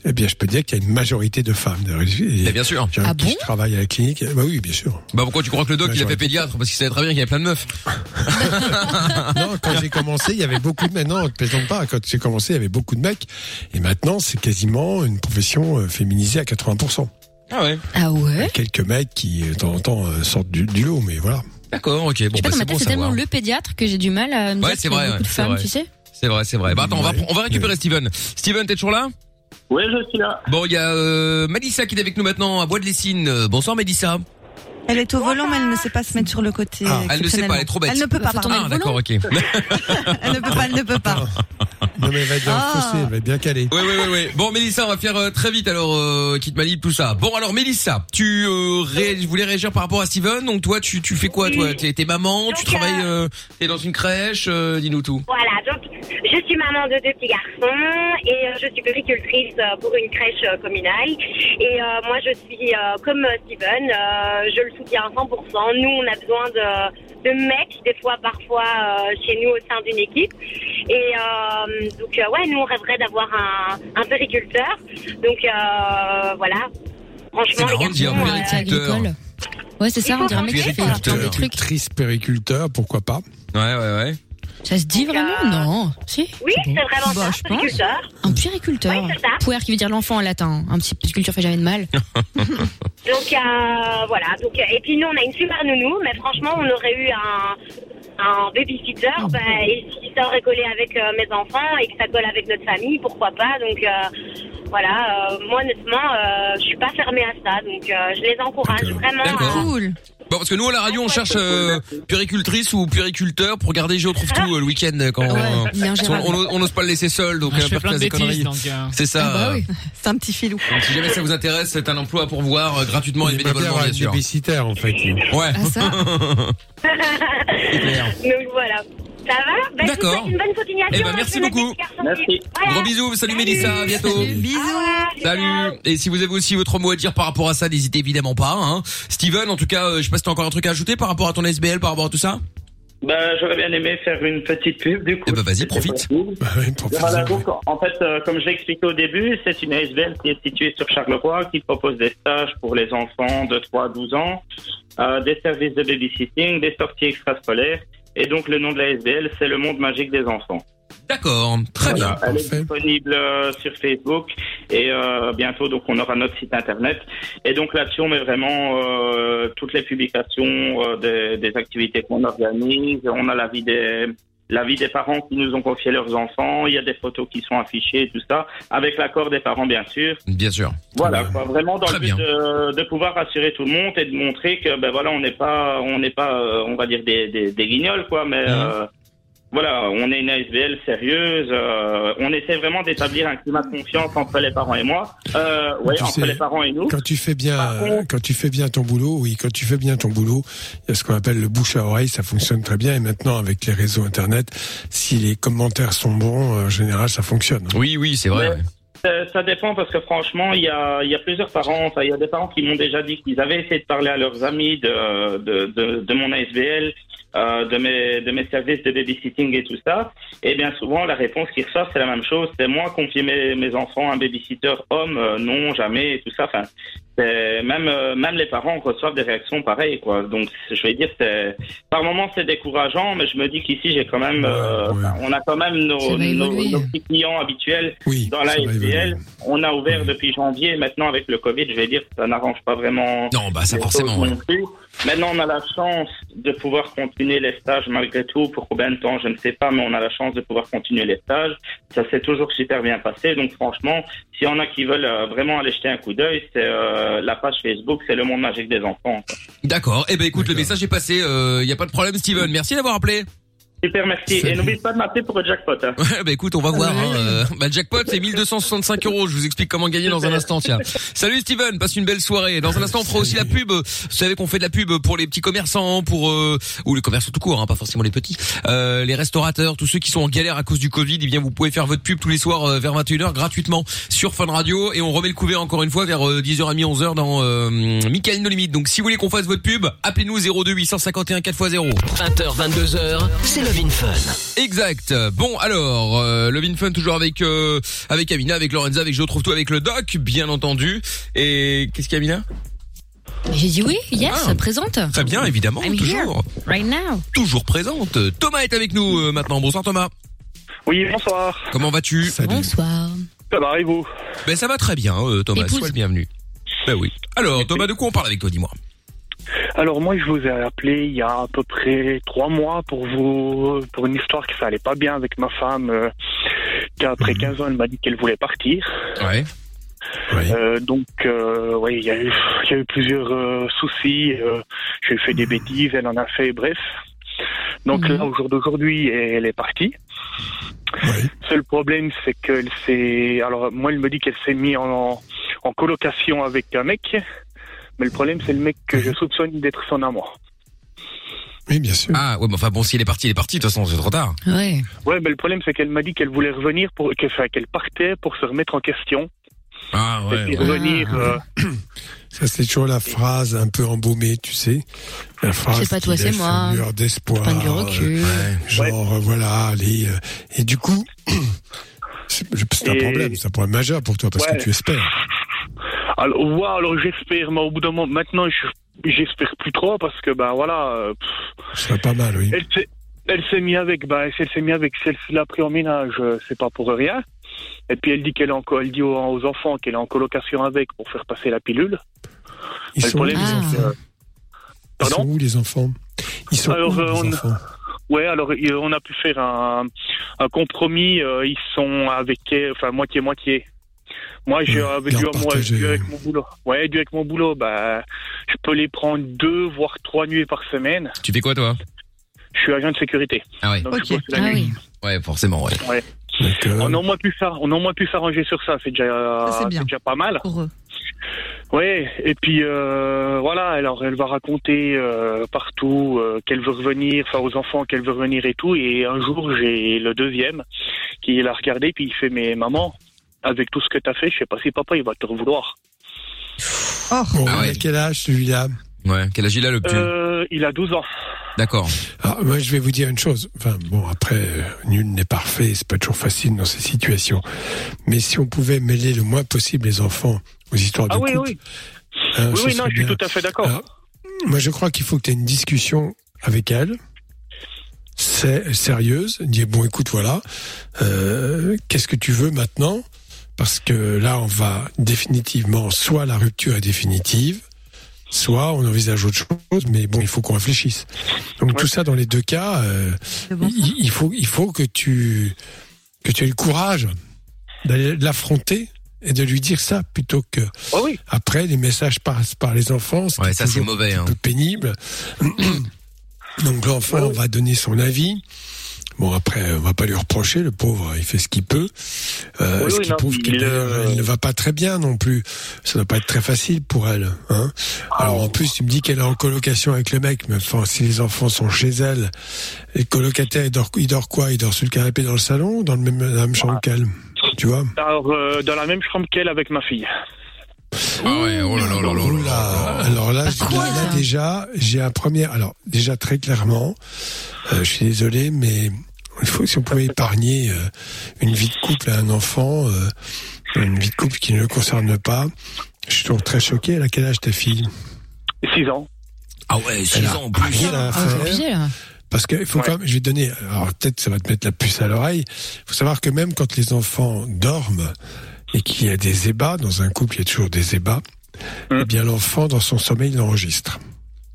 eh bien je peux dire qu'il y a une majorité de femmes. Bien sûr. Qui, Ah qui bon travaillent à la clinique. Bah oui, bien sûr. Bah pourquoi tu crois que le doc il a fait pédiatre? Parce qu'il savait très bien qu'il y avait plein de meufs. non, quand j'ai commencé, il y avait beaucoup de mecs. Non, ne plaisante pas. Quand j'ai commencé, il y avait beaucoup de mecs. Et maintenant, c'est quasiment une profession euh, féminisée à 80%. Ah ouais. Ah ouais Quelques mecs qui, de temps en temps, euh, sortent du, du lot, mais voilà. D'accord, ok. Bon, Je sais bah, pas, dans c'est ma bon tête, c'est savoir. tellement le pédiatre que j'ai du mal à me Ouais, dire c'est vrai, beaucoup de femmes, vrai. tu sais. C'est vrai, c'est vrai. Bah attends, on va, on va récupérer Steven. Steven, t'es toujours là? Oui, je suis là. Bon, il y a euh, Mélissa qui est avec nous maintenant à Bois de Lessine. Euh, Bonsoir Mélissa. Elle est au volant, mais elle ne sait pas se mettre sur le côté. Ah. Elle ne sait pas, elle est trop bête. Elle ne peut pas, pardon. Ah volant. d'accord, ok. Elle ne peut pas, elle ne peut pas. Non, mais elle va être dans Ah. fossé, elle va être bien calée. Oui, oui, oui, oui. Bon, Mélissa, on va faire euh, très vite alors, euh, quitte ma libre, tout ça. Bon, alors Mélissa, tu euh, ré- voulais réagir par rapport à Steven? Donc toi, tu, tu fais quoi, toi? T'es t'es maman, tu travailles, euh, t'es dans une crèche, euh, dis-nous tout. Voilà, donc je suis maman de deux petits garçons et euh, je suis puricultrice euh, pour une crèche euh, communale. Et euh, moi, je suis euh, comme Steven, euh, je le soutiens à 100%. Nous, on a besoin de, de mecs, des fois, parfois, euh, chez nous au sein d'une équipe. Et euh, donc, euh, ouais, nous, on rêverait d'avoir un, un périculteur. Donc, euh, voilà. C'est Franchement, les garçons, euh. Ouais, c'est ça, on dirait un mec qui fait plein de Périculteur. trucs. Triste périculteur, pourquoi pas Ouais, ouais, ouais. Ça se dit Donc, vraiment euh, Non. Si oui, c'est vraiment Bah, ça, je pense. périculteur. Un puériculteur. Oui. Puer qui veut dire l'enfant en latin. Un petit puériculteur fait jamais de mal. Donc euh, voilà. Donc euh, et puis nous on a une super nounou, mais franchement on aurait eu un un babysitter, bah, et si ça aurait collé avec euh, mes enfants et que ça colle avec notre famille, pourquoi pas. Donc euh, voilà. euh, moi honnêtement, euh, je suis pas fermée à ça, donc euh, je les encourage vraiment. Cool. Bon, parce que nous à la radio, on cherche euh, puéricultrice ou puériculteur pour regarder Géo trouve tout euh, le week-end quand Ouais, on, on, on n'ose pas le laisser seul, donc Ah, euh, je fais plein de des bêtises, conneries. euh, C'est ça. Ah bah oui. C'est un petit filou. donc, si jamais ça vous intéresse, c'est un emploi pour voir euh, gratuitement et bénévolement, bien sûr. en fait. Ouais. Ah ça C'est clair. Donc voilà. Ça va? Ben, vous D'accord. Une bonne continuation. Eh ben, merci beaucoup. garçons Merci. Voilà. Gros bisous, salut Mélissa, à bientôt. Bisous. Salut. Et si vous avez aussi votre mot à dire par rapport à ça, n'hésitez évidemment pas. Hein. Steven, en tout cas, euh, je sais pas si t'as encore un truc à ajouter par rapport à ton SBL, par rapport à tout ça? Bah, j'aurais bien aimé faire une petite pub, du coup. Eh ben, vas-y, profite. Bah oui, Voilà, donc, en fait, euh, comme je l'ai expliqué au début, c'est une ASBL qui est située sur Charleroi, qui propose des stages pour les enfants de 3 à 12 ans, euh, des services de babysitting, des sorties extrascolaires. Et donc, le nom de la ASBL, c'est le monde magique des enfants. D'accord, très bien. Elle est disponible euh, sur Facebook et euh, bientôt donc on aura notre site internet. Et donc là-dessus on met vraiment euh, toutes les publications des, des activités qu'on organise. On a l'avis des l'avis des parents qui nous ont confié leurs enfants. Il y a des photos qui sont affichées et tout ça avec l'accord des parents bien sûr. Bien sûr. Voilà, quoi, vraiment dans Très le but de, de pouvoir rassurer tout le monde et de montrer que ben voilà on n'est pas on n'est pas euh, on va dire des, des, des guignols quoi, mais Mhm. euh, voilà on est une ASBL sérieuse. euh, on essaie vraiment d'établir un climat de confiance entre les parents et moi. Euh, ouais, entre sais, les parents et nous. Quand tu fais bien, contre- euh, quand tu fais bien ton boulot, oui, quand tu fais bien ton boulot, il y a ce qu'on appelle le bouche à oreille, ça fonctionne très bien. Et maintenant, avec les réseaux internet, si les commentaires sont bons, en général, ça fonctionne. Oui, oui, c'est vrai. Ouais. ouais. Ça, ça dépend parce que franchement, il y a, il y a plusieurs parents. Enfin, il y a des parents qui m'ont déjà dit qu'ils avaient essayé de parler à leurs amis de, de, de, de mon ASBL, euh, de mes de mes services de babysitting et tout ça. Et bien souvent, la réponse qu'ils reçoivent, c'est la même chose. C'est moi confier mes, mes enfants à un babysitter homme, euh, non, jamais, et tout ça. Enfin, même euh, même les parents reçoivent des réactions pareilles, quoi. Donc, je vais dire, c'est par moments c'est décourageant, mais je me dis qu'ici, j'ai quand même, euh, Ouais, ouais. enfin, on a quand même nos, nos, petits clients habituels Oui, dans la. SBL, on a ouvert depuis janvier. Maintenant, avec le Covid, je vais dire, ça n'arrange pas vraiment. Non, bah ça forcément. choses ouais. non plus. Maintenant, on a la chance de pouvoir continuer les stages malgré tout. Pour combien de temps, je ne sais pas, mais on a la chance de pouvoir continuer les stages. Ça s'est toujours super bien passé. Donc, franchement, s'il y en a qui veulent euh, vraiment aller jeter un coup d'œil, c'est euh, la page Facebook, c'est le monde magique des enfants. D'accord. Eh ben écoute, le message est passé. Il y a pas de problème, Steven. Merci d'avoir appelé. Super, merci. Salut. Et n'oubliez pas de m'appeler pour le jackpot. hein. Ouais, bah écoute, on va voir. Hein. Euh, bah, le jackpot, c'est 1265 euros. Je vous explique comment gagner dans un instant, tiens. Salut Steven, passe une belle soirée. Dans un instant, on fera aussi la pub. Vous savez qu'on fait de la pub pour les petits commerçants, pour euh, ou les commerçants tout court, hein, pas forcément les petits. Euh, les restaurateurs, tous ceux qui sont en galère à cause du Covid, eh bien vous pouvez faire votre pub tous les soirs euh, vers 21h gratuitement sur Fun Radio et on remet le couvert encore une fois vers euh, 10h30 11h dans euh, Michael No Limite. Donc si vous voulez qu'on fasse votre pub, appelez-nous 02 851 4x0. 20h, 22h, c'est Love in Fun. Exact. Bon, alors, euh, Love in Fun toujours avec euh, avec Amina, avec Lorenza, avec Je trouve tout, avec le doc, bien entendu. Et qu'est-ce qu'il y a, Amina? J'ai dit oui, yes, Ah. présente. Très bien, évidemment, I'm toujours, here, right now. toujours présente. Thomas est avec nous euh, maintenant. Bonsoir Thomas. Oui, bonsoir. Comment vas-tu? Bonsoir. Ça va, et vous? Ben ça va très bien, euh, Thomas. Épouse. Sois le bienvenu. Ben oui. Alors, Thomas, de quoi on parle avec toi, dis-moi? Alors moi, je vous ai appelé il y a à peu près trois mois pour vous pour une histoire qui ça allait pas bien avec ma femme. euh, qu'après 15 ans, elle m'a dit qu'elle voulait partir. Ouais. Euh, donc, euh, ouais, il y a eu il y a eu plusieurs euh, soucis. J'ai fait des bêtises, elle en a fait, bref. Donc là, au jour d'aujourd'hui, elle est partie. Seul problème, c'est qu'elle s'est. Alors, moi, elle me dit qu'elle s'est mise en, en colocation avec un mec. Mais le problème, c'est le mec que je soupçonne d'être son amant. Oui, bien sûr. Ah, ouais, mais enfin bon, si elle est partie, elle est partie. De toute façon, c'est trop tard. Ouais. Ouais, mais le problème, c'est qu'elle m'a dit qu'elle voulait revenir pour que- enfin, qu'elle partait pour se remettre en question. Ah Et puis revenir. euh, Ça, c'est toujours la phrase un peu embaumée, tu sais. La phrase C'est pas toi, qui c'est laisse moi. une lueur d'espoir. Prends du recul. euh, genre, euh, voilà, allez. euh, et du coup, c'est c'est un Et- problème, c'est un problème majeur pour toi, parce Ouais. que tu espères. Alors, ouais, alors j'espère, mais au bout d'un moment, maintenant, je- j'espère plus trop parce que, ben voilà, euh, Ce serait pas mal, oui. elle s'est, elle s'est mis avec, bah, si elle s'est mis avec, si elle l'a pris en ménage, euh, c'est pas pour rien. Et puis elle dit qu'elle est en, co- elle dit aux, aux enfants qu'elle est en colocation avec pour faire passer la pilule. Ils sont où, les que- Ils sont où, les enfants Ils sont Alors, où, euh, les on- enfants Ouais, alors euh, on a pu faire un, un compromis. euh, ils sont avec, enfin moitié moitié. Moi, j'ai dû, moi, partagée, dû ouais. avec mon boulot. Ouais, dû avec mon boulot, bah, je peux les prendre deux voire trois nuits par semaine. Tu fais quoi, toi? Je suis agent de sécurité. Ah ouais. Donc, je la nuit. Ouais, forcément, ouais. Ouais. On a au moins pu faire, on a au moins pu s'arranger sur ça. C'est déjà, Ça, c'est bien. déjà pas mal. Pour eux. Ouais, et puis euh, voilà, alors elle va raconter euh, partout euh, qu'elle veut revenir, enfin aux enfants qu'elle veut revenir et tout. Et un jour, j'ai le deuxième qui l'a regardé, puis il fait mais maman, avec tout ce que t'as fait, je sais pas si papa il va te revouloir. Oh. Bon, Ah ouais. à quel âge, celui-là Ouais, quel âge il a le plus Euh, il a 12 ans. D'accord. Alors, moi, je vais vous dire une chose. Enfin, bon, après, euh, nul n'est parfait, c'est pas toujours facile dans ces situations. Mais si on pouvait mêler le moins possible les enfants aux histoires de Ah oui, couple, oui. hein, oui, oui, non, je suis tout à fait d'accord. Alors, moi, je crois qu'il faut que tu aies une discussion avec elle, c'est sérieuse. Dire bon, écoute, voilà, euh, qu'est-ce que tu veux maintenant? Parce que là, on va définitivement, soit la rupture est définitive, soit on envisage autre chose. Mais bon, il faut qu'on réfléchisse. Donc tout ça, dans les deux cas, euh, il, il faut, il faut que tu que tu aies le courage d'aller l'affronter et de lui dire ça plutôt que après les messages passent par les enfants. ce qui Ouais, ça, c'est mauvais, un hein. peu pénible. Donc l'enfant va donner son avis. Bon après, on va pas lui reprocher, le pauvre, il fait ce qu'il peut. Euh, Oui, ce qui non, prouve il, qu'elle euh, ne va pas très bien non plus. Ça doit pas être très facile pour elle. Hein Alors en plus, tu me dis qu'elle est en colocation avec le mec, mais enfin, si les enfants sont chez elle, les colocataires, ils dorment, ils dorment quoi? Ils dorment sur le canapé dans le salon ou dans le même, la même chambre qu'elle? Tu vois? Alors euh, dans la même chambre qu'elle avec ma fille. Ah ouais, oh là là là là là. Alors là, là, là, déjà, j'ai un premier. Alors déjà très clairement, euh, je suis désolé, mais il faut si on pouvait épargner euh, une vie de couple à un enfant, euh, une vie de couple qui ne le concerne pas. Je suis toujours très choqué. Elle a quel âge ta fille? 6 ans. Ah ouais, 6 Elle a ans en plus. rien à Ah, c'est faire. Parce qu'il faut quand même, je vais te donner, alors peut-être ça va te mettre la puce à l'oreille. Il faut savoir que même quand les enfants dorment et qu'il y a des ébats, dans un couple il y a toujours des ébats, Hum. eh bien l'enfant dans son sommeil l'enregistre.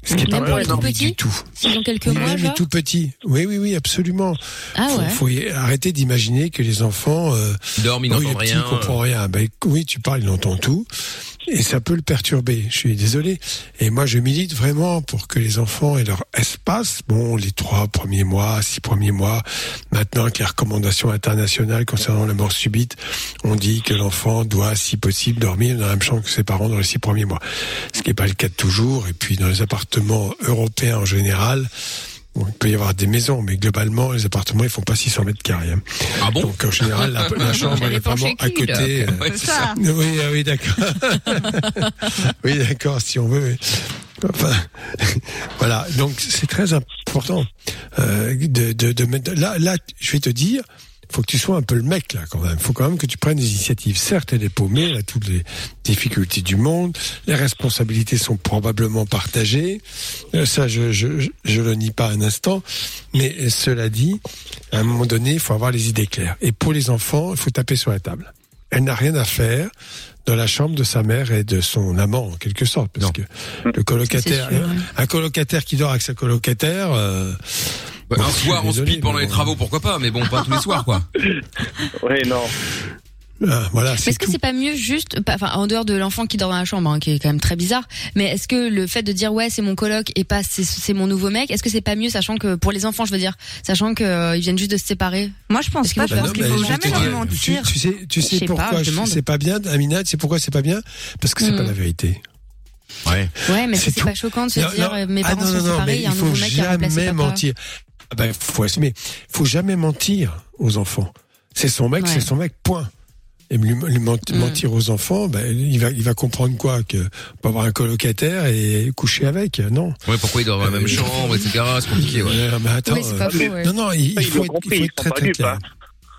Ce qui est pas Même pour les tout petits du tout. S'ils ont quelques Oui, mois, même les genre tout petits. Oui, oui, oui, absolument. Ah faut, ouais. faut y- arrêter d'imaginer que les enfants euh, Ils dorment, ils oui, n'entendent petit, rien. comprend rien. Ben, oui, tu parles, il entend tout. Et ça peut le perturber. Je suis désolé. Et moi, je milite vraiment pour que les enfants aient leur espace. Bon, les trois premiers mois, six premiers mois. Maintenant, avec les recommandations internationales concernant la mort subite, on dit que l'enfant doit, si possible, dormir dans la même chambre que ses parents dans les six premiers mois. Ce qui n'est pas le cas de toujours. Et puis, dans les appartements européens en général, Bon, il peut y avoir des maisons, mais globalement, les appartements, ils font pas 600 mètres carrés. hein. Ah bon Donc, en général, la, la chambre, elle est vraiment à côté. euh, Ouais, c'est ça. oui, ah oui, d'accord. oui, d'accord, si on veut. oui. Enfin, voilà. Donc, c'est très important euh, de, de, de mettre. Là, là, je vais te dire, faut que tu sois un peu le mec là quand même. Faut quand même que tu prennes des initiatives. Certes, elle est paumée, elle a toutes les difficultés du monde. Les responsabilités sont probablement partagées. Euh, Ça, je, je, je, le nie pas un instant. Mais euh, cela dit, à un moment donné, il faut avoir les idées claires. Et pour les enfants, il faut taper sur la table. Elle n'a rien à faire dans la chambre de sa mère et de son amant en quelque sorte parce que le colocataire C'est sûr, ouais. un colocataire qui dort avec sa colocataire euh, Ouais, bon, un je soir en désolé, speed pendant les travaux, pourquoi pas, mais bon, pas tous les soirs, quoi. Oui, non. Ah, voilà, Mais est-ce que c'est pas mieux juste, enfin en dehors de l'enfant qui dort dans la chambre, hein, qui est quand même très bizarre, mais est-ce que le fait de dire ouais c'est mon coloc et pas c'est, c'est mon nouveau mec, est-ce que c'est pas mieux sachant que pour les enfants je veux dire, sachant que euh, ils viennent juste de se séparer? Moi je pense pas, Bah non, mais je vais te dire, Tu, tu sais, tu Je sais pourquoi je je- demande. c'est pas bien, Amina, tu sais pourquoi c'est pas bien? Parce que c'est Hmm. pas la vérité. Ouais. Ouais, mais C'est c'est pas choquant de se Non, dire non. euh, mes Ah, parents non, sont non, non, séparés, il y a un faut nouveau mec qui a remplacé jamais mentir. Ah ben, faut assumer. Faut jamais mentir aux enfants. C'est son mec, Ouais. c'est son mec. Point. Et lui, Mm. mentir aux enfants, ben, il va, il va comprendre quoi que pas avoir un colocataire et coucher avec, non? Ouais, pourquoi ils doivent dans la même chambre, etc. C'est compliqué, ouais. Euh, mais attends, Oui, pas euh, ouais. non, non, il, il ils faut être, compris, il faut être très pas très clair. hein.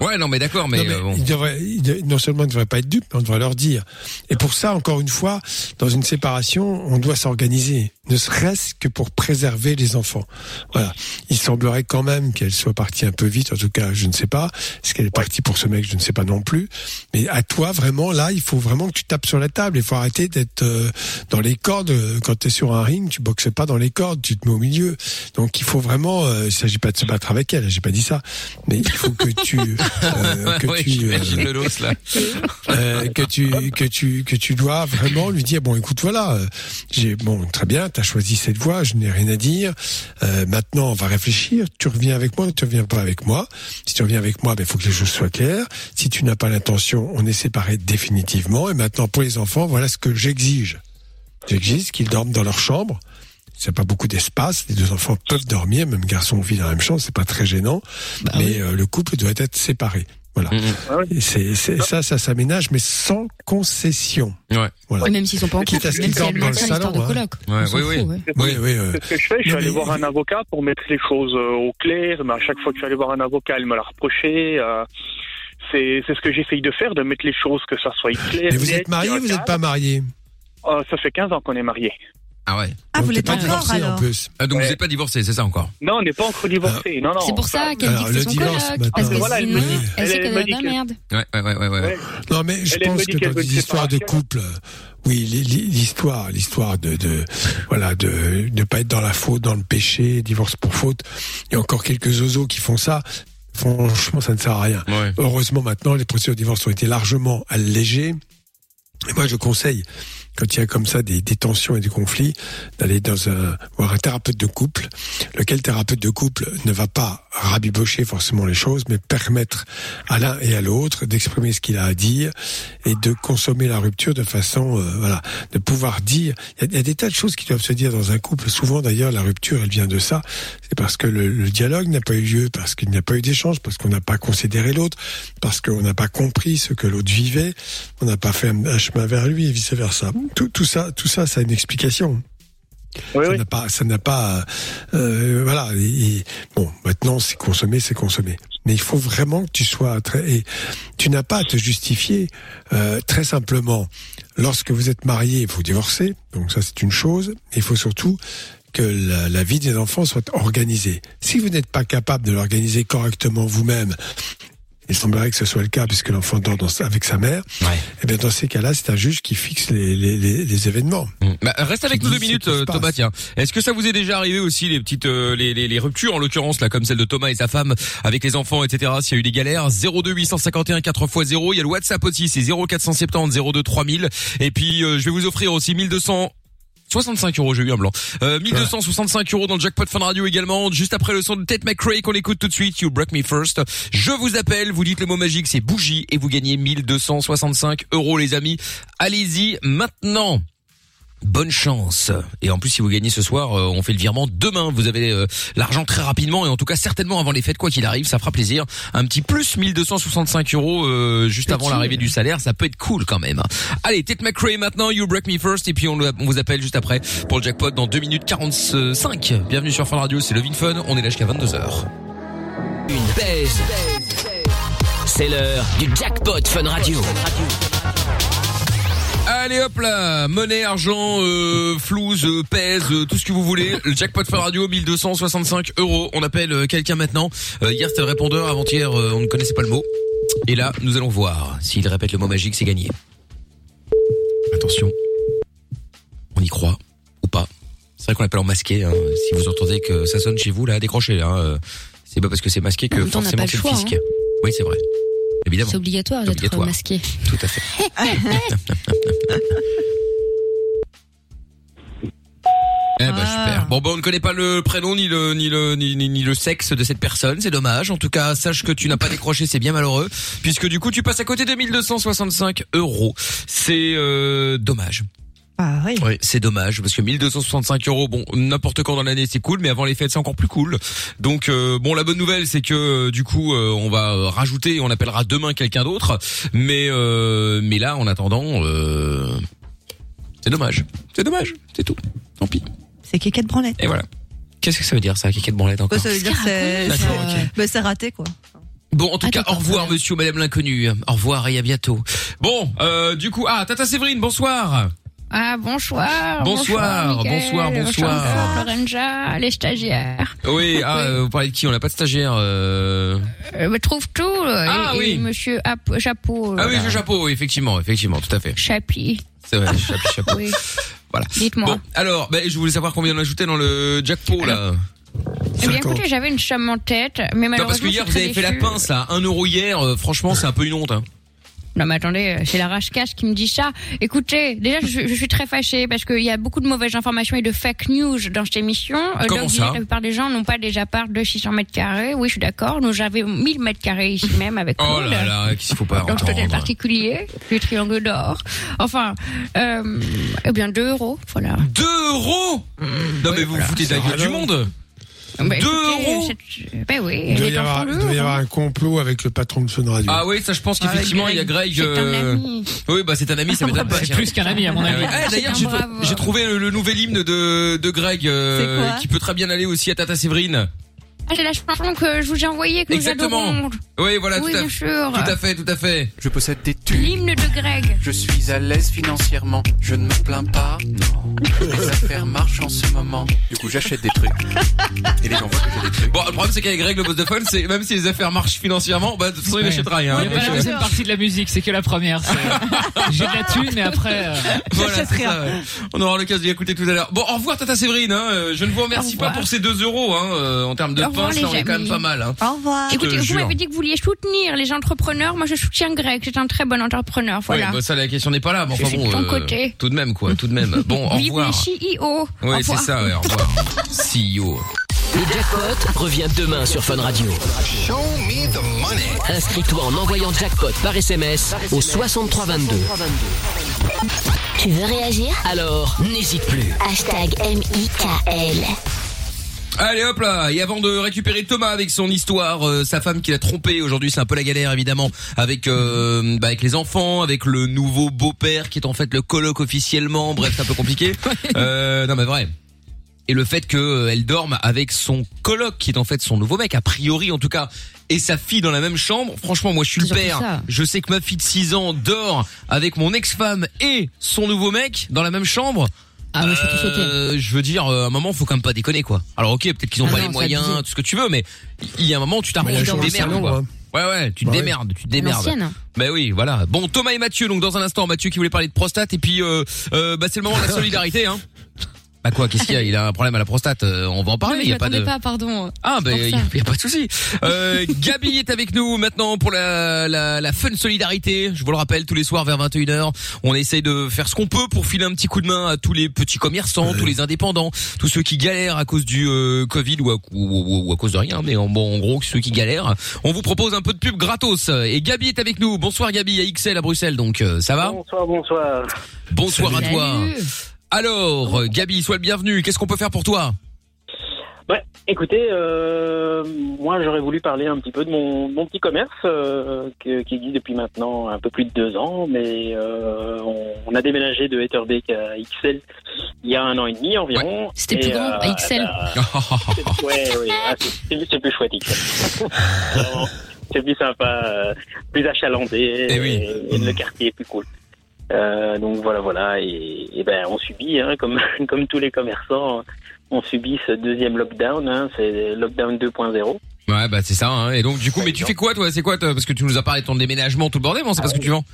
Ouais, non, mais d'accord, mais, Non, mais euh, bon. il devrait- il de- non seulement il ne devrait pas être dupe, mais on devrait leur dire. Et pour ça, encore une fois, dans une séparation, on doit s'organiser, ne serait-ce que pour préserver les enfants. Voilà. Il semblerait quand même qu'elle soit partie un peu vite, en tout cas, je ne sais pas. Est-ce qu'elle est partie pour ce mec, je ne sais pas non plus. Mais à toi, vraiment, là, il faut vraiment que tu tapes sur la table. Il faut arrêter d'être euh, dans les cordes. Quand tu es sur un ring, tu boxes pas dans les cordes, tu te mets au milieu. Donc il faut vraiment, euh, il s'agit pas de se battre avec elle, j'ai pas dit ça, mais il faut que tu, euh, que Ouais, tu, j'imagine euh, le los, là. euh, que tu que tu que tu dois vraiment lui dire bon écoute voilà j'ai bon très bien t'as choisi cette voie je n'ai rien à dire. Maintenant on va réfléchir. Tu reviens avec moi ou tu reviens pas avec moi? Si tu reviens avec moi ben faut que les choses soient claires. Si tu n'as pas l'intention on est séparés définitivement. Et maintenant pour les enfants voilà ce que j'exige. J'exige qu'ils dorment dans leur chambre c'est pas beaucoup d'espace, les deux enfants peuvent dormir, même garçon ou fille dans la même chambre, c'est pas très gênant, mais euh, le couple doit être séparé. Voilà. Et c'est, c'est- ça, ça s'aménage, mais sans concession. Ouais. Voilà. Même s'ils sont pas en couple, Quitte à ce même qu'ils si elle dorment dans le l'histoire de salon, hein. coloc. Ouais, oui, fout, oui. ouais. Oui, euh, ce que je fais, je suis allé mais- voir un avocat pour mettre les choses euh, au clair, mais à chaque fois que je suis allé voir un avocat, il me l'a reproché. euh, c'est c'est ce que j'essaye de faire, de mettre les choses, que ça soit clair. Mais vous êtes marié ou vous n'êtes pas marié? Euh, Ça fait 15 ans qu'on est mariés. Ah ouais. Ah, vous l'êtes encore divorcé, en alors plus. Ah, donc Ouais. vous n'êtes pas divorcé, c'est ça encore? Non, on n'est pas encore divorcés. non, non. C'est pour ça qu'elle dit Alors, que le c'est son divorce, coloc, parce que Voilà, elle sinon, elle sait elle- qu'elle elle est dans la merde. Ouais, ouais, ouais, ouais, ouais. Ouais. Non, mais je pense que dans des histoires de couple, euh, oui, l'histoire, l'histoire de, de, voilà, de, de pas être dans la faute, dans le péché, divorce pour faute. Il y a encore quelques oiseaux qui font ça. Franchement, ça ne sert à rien. Ouais. Heureusement, maintenant, les procédures de divorce ont été largement allégées. Et moi, je conseille, quand il y a comme ça des, des tensions et des conflits, d'aller dans un, voir un thérapeute de couple, lequel thérapeute de couple ne va pas rabibocher forcément les choses, mais permettre à l'un et à l'autre d'exprimer ce qu'il a à dire et de consommer la rupture de façon, euh, voilà, de pouvoir dire. Il y, a, des tas de choses qui doivent se dire dans un couple. Souvent, d'ailleurs, la rupture, elle vient de ça. C'est parce que le, le dialogue n'a pas eu lieu, parce qu'il n'y a pas eu d'échange, parce qu'on n'a pas considéré l'autre, parce qu'on n'a pas compris ce que l'autre vivait, on n'a pas fait un chemin vers lui et vice versa. Tout, tout ça, tout ça, ça a une explication. Oui, ça oui. n'a pas, ça n'a pas, euh, voilà. Et, et bon, maintenant c'est consommé, c'est consommé. Mais il faut vraiment que tu sois très. Et tu n'as pas à te justifier. euh, très simplement, lorsque vous êtes marié, vous divorcez. Donc ça c'est une chose. Il faut surtout que la, la vie des enfants soit organisée. Si vous n'êtes pas capable de l'organiser correctement vous-même, il semblerait que ce soit le cas puisque l'enfant dort dans avec sa mère. Et bien dans ces cas-là, c'est un juge qui fixe les, les, les, les événements. Bah, reste avec nous deux minutes, euh. Thomas. Tiens, est-ce que ça vous est déjà arrivé aussi les petites, euh, les, les, les ruptures en l'occurrence là, comme celle de Thomas et sa femme avec les enfants, etc. S'il y a eu des galères, 02 851 4x0. Il y a le WhatsApp aussi, c'est 0470 02 3000. Et puis euh, je vais vous offrir aussi 1200. 65 euros, j'ai eu un blanc. Euh, 1265 euros dans le jackpot Fun Radio également. Juste après le son de Ted McRae qu'on écoute tout de suite. You break me first. Je vous appelle, vous dites le mot magique, c'est bougie et vous gagnez 1265 euros les amis. Allez-y maintenant. Bonne chance. Et en plus, si vous gagnez ce soir, euh, on fait le virement demain. Vous avez euh, l'argent très rapidement et en tout cas certainement avant les fêtes, quoi qu'il arrive, ça fera plaisir. Un petit plus 1265 euros euh, juste avant l'arrivée du salaire, ça peut être cool quand même. Allez, Ted McRae maintenant, You Break Me First et puis on vous appelle juste après pour le jackpot dans 2 minutes 45. Bienvenue sur Fun Radio, c'est Levin Fun. On est là jusqu'à 22h. Une baise. C'est l'heure du jackpot Fun Radio. Allez hop là, monnaie, argent, euh, flouze, euh, pèse, euh, tout ce que vous voulez. Le jackpot Fun Radio, 1265 euros. On appelle euh, quelqu'un maintenant. Euh, hier c'était le répondeur, avant-hier euh, on ne connaissait pas le mot. Et là, nous allons voir. S'il répète le mot magique, c'est gagné. Attention. On y croit ou pas. C'est vrai qu'on appelle en masqué. Hein. Si vous entendez que ça sonne chez vous, là, décrochez. Hein. C'est pas parce que c'est masqué que forcément c'est le le choix, fisc. hein. Oui, c'est vrai. Évidemment. C'est obligatoire d'être masqué. Tout à fait. Eh ben super. Bon ben on ne connaît pas le prénom ni le ni le ni, ni, ni le sexe de cette personne, c'est dommage. En tout cas, sache que tu n'as pas décroché, c'est bien malheureux, puisque du coup tu passes à côté de 1265 euros. C'est euh, dommage. Ah oui. Oui, c'est dommage parce que 1265 euros, bon, n'importe quand dans l'année c'est cool, mais avant les fêtes c'est encore plus cool. Donc euh, bon, la bonne nouvelle c'est que euh, du coup euh, on va euh, rajouter, on appellera demain quelqu'un d'autre, mais euh, mais là en attendant, euh, c'est dommage, c'est dommage, c'est tout. Tant pis. C'est Kékette Branlette. Et voilà. Qu'est-ce que ça veut dire ça, Kékette Branlette encore Bah, ça veut dire que c'est D'accord, c'est- ok. bah, c'est raté quoi. Bon, en tout cas, au revoir, monsieur, madame l'inconnu. Au revoir et à bientôt. Bon, euh, du coup, ah, Tata Séverine, bonsoir. Ah, bonsoir. Bonsoir, Mickaël, bonsoir, bonsoir. bonsoir, Lorenza, les stagiaires. Oui, ah, euh, vous parlez de qui? On n'a pas de stagiaire. Euh... Euh, me trouve tout. euh, Ah, et, oui. et monsieur Ap- Chapeau. Ah oui, le chapeau, oui, effectivement, effectivement, tout à fait. Chapi. C'est vrai, chapeau, chapeau. Oui. Voilà. Dites-moi. Bon, alors, ben, je voulais savoir combien on ajoutait dans le jackpot, là. Eh bien, écoutez, j'avais une somme en tête, mais malheureusement. Non, parce que hier, vous avez fait la pince, là. Un euro hier, euh, franchement, c'est un peu une honte, hein. Non mais attendez, euh, c'est la rage-cache qui me dit ça. Écoutez, déjà je, suis- je suis très fâchée parce qu'il y a beaucoup de mauvaises informations et de fake news dans cette émission. Euh, Comment donc, ça La plupart des gens n'ont pas des apparts de 600 mètres carrés. Oui, je suis d'accord. Nous j'avais 1000 mètres carrés ici même avec Oh Claude. là là, qu'il faut pas Donc entendre particulier, le triangle d'or. Enfin, euh, eh bien 2 euros, voilà. 2 euros Non, mais vous vous foutez de la gueule du monde Bah, 2 écoutez, euros Ben oui, Il doit, y avoir, sont il doit y lourds, avoir hein. un complot avec le patron de Fun Radio. Ah oui, ça je pense qu'effectivement il y a Greg. Euh. Oui, bah c'est un ami, ça m'étonne pas. C'est plus qu'un ami, à mon avis. Ah, D'ailleurs, C'est j'ai trouvé le, le nouvel hymne de, de Greg euh, qui peut très bien aller aussi à Tata Séverine. Ah, c'est la chanson que je vous ai envoyée, que Exactement. nous adorons. Oui, voilà, Oui, tout, à, sûr. tout à fait, tout à fait. Je possède des thunes. L'hymne de Greg. Je suis à l'aise financièrement. Je ne me plains pas. Non. Les affaires marchent en ce moment. Du coup, j'achète des trucs. Et les gens voient que j'ai des trucs. Bon, le problème c'est qu'avec Greg le boss de fun, c'est même si les affaires marchent financièrement, bah de toute façon il Ouais. achètera rien. Il y a pas la deuxième partie de la musique, c'est que la première. J'ai de la thune, mais après. euh, Voilà, rien. ça, ouais. On aura l'occasion d'y écouter tout à l'heure. Bon, au revoir Tata Séverine. Hein. euh, Je ne vous remercie pas pour ces 2 euros. Hein. euh, En termes de Au les on est quand même pas mal. Hein. Au revoir. Écoutez, vous m'avez dit que vous vouliez soutenir les entrepreneurs. Moi, je soutiens Greg. C'est un très bon entrepreneur. Voilà. Bah ça la question n'est pas là. Mais enfin bon, de ton euh, côté. tout de même quoi, tout de même. Bon, au revoir. CEO. Oui, c'est ça. Ouais, au revoir. CEO. Le jackpot revient demain sur Fun Radio. Inscris-toi en envoyant jackpot par SMS au 6322. Tu veux réagir? Alors, n'hésite plus. Hashtag M-I-K-L. Allez hop là Et avant de récupérer Thomas avec son histoire, euh, sa femme qui l'a trompé, aujourd'hui c'est un peu la galère évidemment, avec euh, bah, avec les enfants, avec le nouveau beau-père qui est en fait le coloc officiellement, bref c'est un peu compliqué. Euh, non mais vrai. Et le fait qu'elle dorme avec son coloc qui est en fait son nouveau mec, a priori en tout cas, et sa fille dans la même chambre, franchement moi je suis le père, je sais que ma fille de 6 ans dort avec mon ex-femme et son nouveau mec dans la même chambre. Ah, suis tout sauté. Euh, je veux dire, euh, à un moment, faut quand même pas déconner, quoi. Alors, ok, peut-être qu'ils ont Ah pas non, les moyens, tout ce que tu veux, mais il y a un moment, tu t'arranges, Mais tu il y a te démerdes, salon, quoi. hein. Ouais, ouais, tu te démerdes, tu te démerdes. L'ancienne. Bah oui, voilà. Bon, Thomas et Mathieu, donc dans un instant, Mathieu qui voulait parler de prostate, et puis euh, euh, bah c'est le moment de la solidarité, hein. Bah quoi, qu'est-ce qu'il y a? Il a un problème à la prostate. euh, on va en parler. Il y a pas de. pas, pardon. Ah ben il y, a pas de souci. Euh, Gabi est avec nous maintenant pour la, la la fun solidarité. Je vous le rappelle tous les soirs vers 21h, on essaye de faire ce qu'on peut pour filer un petit coup de main à tous les petits commerçants, tous les indépendants, tous ceux qui galèrent à cause du euh, Covid ou à, ou, ou- ou à cause de rien, mais en, bon en gros ceux qui galèrent. On vous propose un peu de pub gratos et Gabi est avec nous. Bonsoir Gabi à XL à Bruxelles donc euh, ça va? Bonsoir, bonsoir. Bonsoir à Salut. toi. Alors euh, Gabi, sois le bienvenu. Qu'est-ce qu'on peut faire pour toi Ouais, écoutez, euh, moi j'aurais voulu parler un petit peu de mon, mon petit commerce euh, que- qui existe depuis maintenant un peu plus de deux ans, mais euh, on, on a déménagé de Etterbeek à XL il y a un an et demi environ. C'était plus grand à XL. bah, ouais, ouais, ah, c'est- plus chouette XL. C'est plus sympa, euh, plus achalandé, et, et le quartier est plus cool. Euh, donc voilà, voilà, et, et ben on subit, hein, comme comme tous les commerçants, on subit ce deuxième lockdown, hein, c'est lockdown 2.0. Ouais, bah c'est ça. Hein. Et donc du coup, mais tu fais quoi toi C'est quoi toi Parce que tu nous as parlé de ton déménagement, tout le bordel, mais on sait pas ce que tu vends.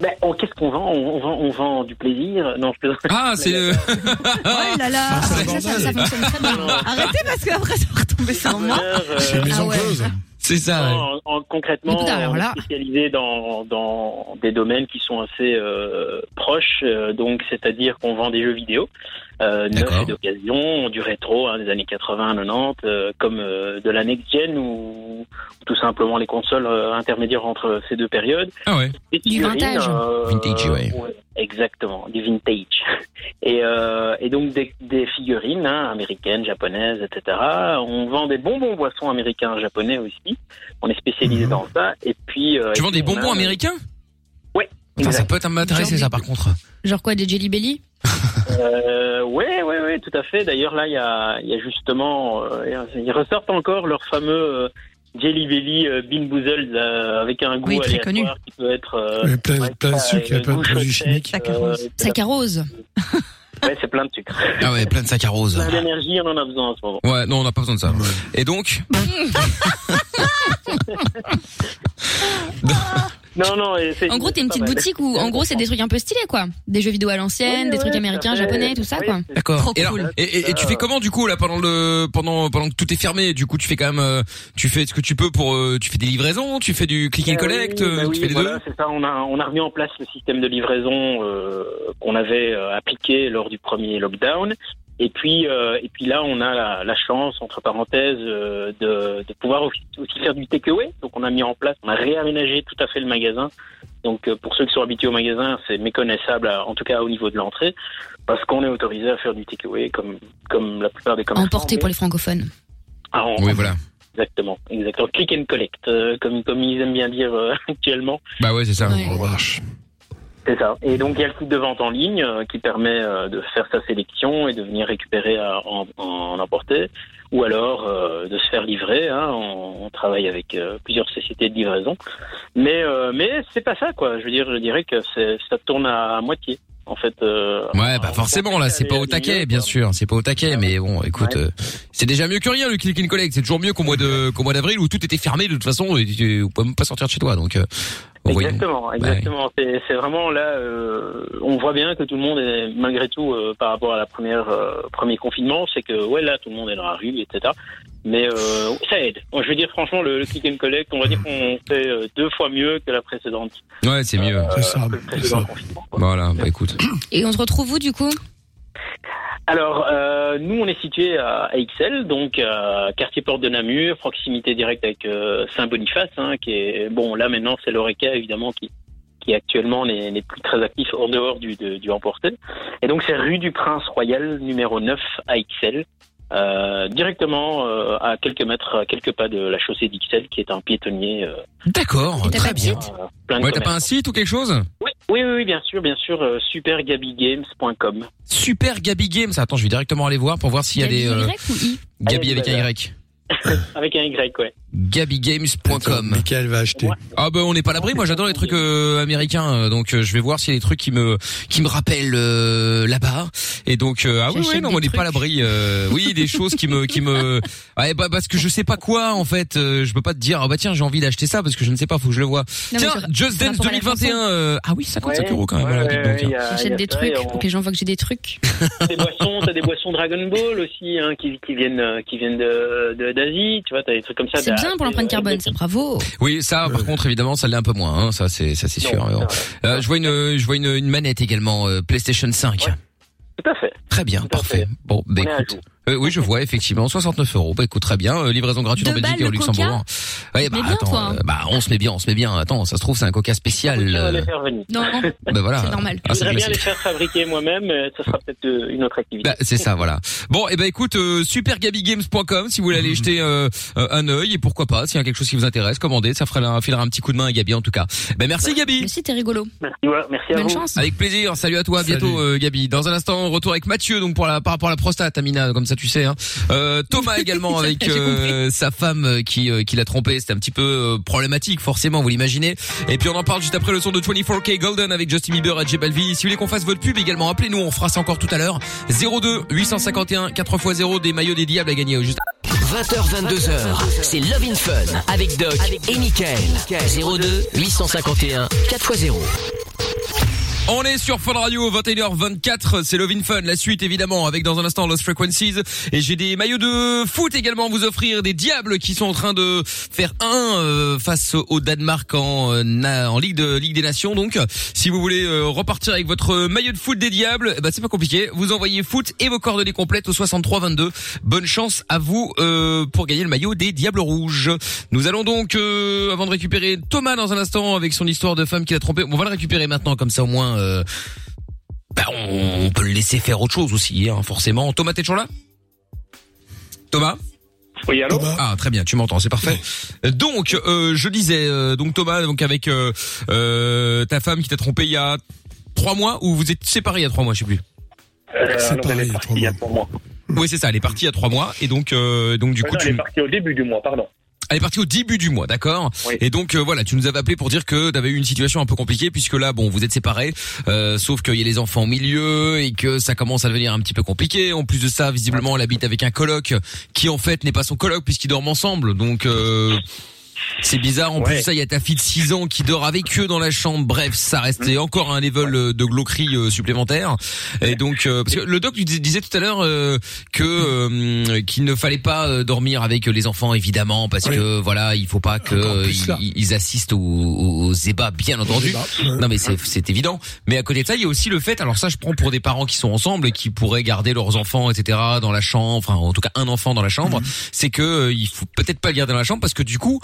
Ben, on- qu'est-ce qu'on vend on, on vend on vend du plaisir. Non, je plaisante. Ah, c'est le. Oh là là. c'est un ça, ça, bordel. ça fonctionne très bien. Arrêtez parce qu'après ça va retomber sur moi. Chez Maison Ah ouais. Close. C'est ça. En- en- concrètement, on est spécialisé dans, dans des domaines qui sont assez euh, proches. euh, donc, c'est-à-dire qu'on vend des jeux vidéo euh, neufs et d'occasion, du rétro, hein, des années 80, 90, euh, comme euh, de la next-gen ou, ou tout simplement les consoles euh, intermédiaires entre ces deux périodes. Ah ouais. Des Du vintage. euh, Vintage, ouais. Exactement, du vintage. Et, euh, et donc des, des figurines hein, américaines, japonaises, etc. On vend des bonbons boissons américains, japonais aussi. On est spécialisé dans ça. Et puis euh, Tu et vends puis des on bonbons a- américains? Putain, ça peut m'intéresser ça par contre. Genre quoi, des Jelly Belly Euh, ouais, ouais, ouais, tout à fait. D'ailleurs, là, il y a, il y a justement, euh, ils ressortent encore leur fameux euh, Jelly Belly euh, Bean Boozled euh, avec un goût Oui, très connu. qui peut être euh, Ouais, plein- ouais, plein de sucre, plein de produits chimiques. euh, Saccharose. ouais, c'est plein de sucre. Ah ouais, plein de saccharose. Plein d'énergie, on en a besoin en ce moment. Ouais, non, on n'a pas besoin de ça. Et donc Non, non. En gros, t'es une petite boutique où, en gros, c'est des trucs un peu stylés, quoi. Des jeux vidéo à l'ancienne, des trucs américains, fait. japonais, tout ça, Oui, quoi. D'accord. Trop Et, alors, cool. et, et- et tu fais comment du coup là pendant le pendant pendant que tout est fermé Du coup, tu fais quand même euh, tu fais ce que tu peux pour euh, tu fais des livraisons, tu fais du click and Bah collect, oui, euh, bah tu oui, fais les voilà, deux? c'est ça. On a, on a remis en place le système de livraison euh, qu'on avait euh, appliqué lors du premier lockdown. Et puis, euh, et puis là, on a la, la chance, entre parenthèses, euh, de, de pouvoir aussi, aussi faire du takeaway. Donc, on a mis en place, on a réaménagé tout à fait le magasin. Donc, euh, pour ceux qui sont habitués au magasin, c'est méconnaissable, à- en tout cas au niveau de l'entrée, parce qu'on est autorisé à faire du takeaway comme, comme la plupart des commerçants. Emporté pour les francophones. Ah, on- Oui, voilà. Exactement, exactement. Click and collect, euh, comme, comme ils aiment bien dire euh, actuellement. Bah ouais, c'est ça. Ouais. On marche. C'est ça. Et donc il y a le site de vente en ligne euh, qui permet euh, de faire sa sélection et de venir récupérer à- en, en emporter, ou alors euh, de se faire livrer. Hein. On, on travaille avec euh, plusieurs sociétés de livraison, mais euh, mais c'est pas ça quoi. Je veux dire, je dirais que ça tourne à, moitié en fait. euh, Ouais, bah forcément là, c'est pas au taquet, bien sûr, c'est pas au taquet, mais bon, écoute, euh, c'est déjà mieux que rien le click and collect. C'est toujours mieux qu'au mois de qu'au mois d'avril où tout était fermé de toute façon et tu tu pouvais même pas sortir de chez toi. Donc, euh. Exactement, exactement. C'est c'est vraiment là, euh, on voit bien que tout le monde est malgré tout euh, par rapport à la première euh, premier confinement, c'est que ouais là tout le monde est dans la rue, etc. Mais euh, ça aide. Bon, je veux dire franchement le, le click and collect, on va dire qu'on fait euh, deux fois mieux que la précédente. Ouais, c'est mieux. C'est ça. confinement. Voilà, bah écoute. Et on se retrouve où, du coup? Alors, euh, nous, on est situé à, Ixelles, donc euh, quartier Porte de Namur, proximité directe avec euh, Saint-Boniface, hein, qui est bon. Là maintenant, c'est l'Oreca évidemment qui qui actuellement n'est n'est plus très actif en dehors du de- du emporté. Et donc, c'est rue du Prince Royal, numéro 9 à Ixelles. Euh, directement euh, à quelques mètres, à quelques pas de la chaussée d'Ixelles, qui est un piétonnier. euh, D'accord, très bien. euh, plein de Ouais, t'as pas un site ou quelque chose? Oui, oui, oui, oui, bien sûr, bien sûr. Euh, supergabigames.com. Super Gabi Games. Attends, je vais directement aller voir pour voir s'il y a des euh, Y ou I? Gabi avec un. Y. Avec un Y, ouais. gabigames.com. Michael va acheter. Ah ben on n'est pas l'abri. Moi j'adore les trucs euh, américains, euh, donc euh, je vais voir s'il y a des trucs qui me qui me rappellent euh, là-bas. Et donc euh, ah oui oui non on n'est pas l'abri. euh, oui des choses qui me qui me ouais bah parce que je sais pas quoi en fait. euh, je peux pas te dire ah bah tiens j'ai envie d'acheter ça parce que je ne sais pas faut que je le vois. tiens Just Dance rapport à la 2021 chanson. euh, ah oui 55 Ouais, euros quand même. ouais, voilà, donc, hein. J'achète des trucs on- pour que les gens voient que j'ai des trucs. des boissons, t'as des boissons Dragon Ball aussi, hein, qui, qui viennent, qui viennent de, de- d'Asie, tu vois, t'as des trucs comme ça. C'est bien pour l'empreinte carbone, ça, bravo. Oui, ça, par contre, évidemment, ça l'est un peu moins. Hein, ça, c'est, ça, c'est sûr. Euh, je vois une, je vois une, une manette également, euh, PlayStation 5. Tout à fait. Très bien, parfait. Bon, bah, écoute. Euh, oui, je vois effectivement 69 euros. Bah écoute, très bien. Euh, livraison gratuite Deux en Belgique et au Luxembourg. Ouais, bah Mais bien, attends, toi, hein. euh, bah on se met bien, on se met bien. Attends, ça se trouve c'est un Coca spécial. Je vais euh, les faire venir. Non, bah voilà. c'est normal. Ah, Je voudrais bien les faire fabriquer moi-même, ça sera peut-être euh, une autre activité. Bah, c'est ça, voilà. Bon, et ben écoute, euh, supergabigames.com si vous voulez aller jeter euh, euh, un œil et pourquoi pas, s'il y a quelque chose qui vous intéresse, commandez, ça fera un, filera un petit coup de main à Gabi en tout cas. Ben merci Gabi. Merci, t'es rigolo. Merci, ouais, merci à Bonne vous. chance. Avec plaisir. Salut à toi. À bientôt, euh, Gabi. Dans un instant, retour avec Mathieu. Donc pour la par rapport à la prostate, Amina, comme ça tu sais. Hein. Euh, Thomas également avec euh, sa femme euh, qui euh, qui l'a trompé. C'était un petit peu euh, problématique, forcément, vous l'imaginez. Et puis on en parle juste après le son de 24K Golden avec Justin Bieber et J Balvin. Si vous voulez qu'on fasse votre pub également, appelez-nous. On fera ça encore tout à l'heure. 02 851 4x0 des maillots des diables à gagner. Juste 20h, 22h, c'est Love in Fun avec Doc et Michael. 02 851 4x0. On est sur Fun Radio 21h24, c'est Love in Fun, la suite évidemment avec dans un instant Lost Frequencies et j'ai des maillots de foot également à vous offrir, des diables qui sont en train de faire un euh, face au Danemark en, euh, en Ligue de Ligue des Nations donc si vous voulez euh, repartir avec votre maillot de foot des diables, ben c'est pas compliqué, vous envoyez foot et vos coordonnées complètes au 63 22. Bonne chance à vous euh, pour gagner le maillot des diables rouges. Nous allons donc euh, avant de récupérer Thomas dans un instant avec son histoire de femme qui l'a trompé, on va le récupérer maintenant comme ça au moins euh, bah, on, on peut le laisser faire autre chose aussi, hein, forcément. Thomas, t'es toujours là? Thomas? Oui, allô? Ah très bien, tu m'entends, c'est parfait. Donc euh, je disais euh, donc Thomas donc avec euh, euh, ta femme qui t'a trompé il y a trois mois ou vous êtes séparés il y a trois mois, je sais plus? Euh, partie il y a trois mois. Oui c'est ça, elle est partie il y a trois mois et donc euh, donc du Ouais, coup non, tu Elle est partie au début du mois, pardon. Elle est partie au début du mois, d'accord. Et donc euh, voilà, tu nous avais appelé pour dire que tu avais eu une situation un peu compliquée puisque là, bon, vous êtes séparés, euh, sauf qu'il y a les enfants au milieu et que ça commence à devenir un petit peu compliqué. En plus de ça, visiblement, elle habite avec un coloc qui en fait n'est pas son coloc puisqu'ils dorment ensemble. Donc euh, c'est bizarre. En plus de ça, il y a ta fille de 6 ans qui dort avec eux dans la chambre. Bref, ça restait encore un level de glauquerie euh, supplémentaire. Et donc, euh, parce que le doc disait tout à l'heure euh, que euh, qu'il ne fallait pas euh, dormir avec les enfants, évidemment, parce que voilà, il faut pas que euh, ils, ils assistent aux, aux, ébats, bien entendu. Non, mais c'est évident. Mais à côté de ça, il y a aussi le fait. Alors ça, je prends pour des parents qui sont ensemble et qui pourraient garder leurs enfants, etc. dans la chambre. Enfin, en tout cas, un enfant dans la chambre. C'est que euh, il faut peut-être pas le garder dans la chambre parce que du coup.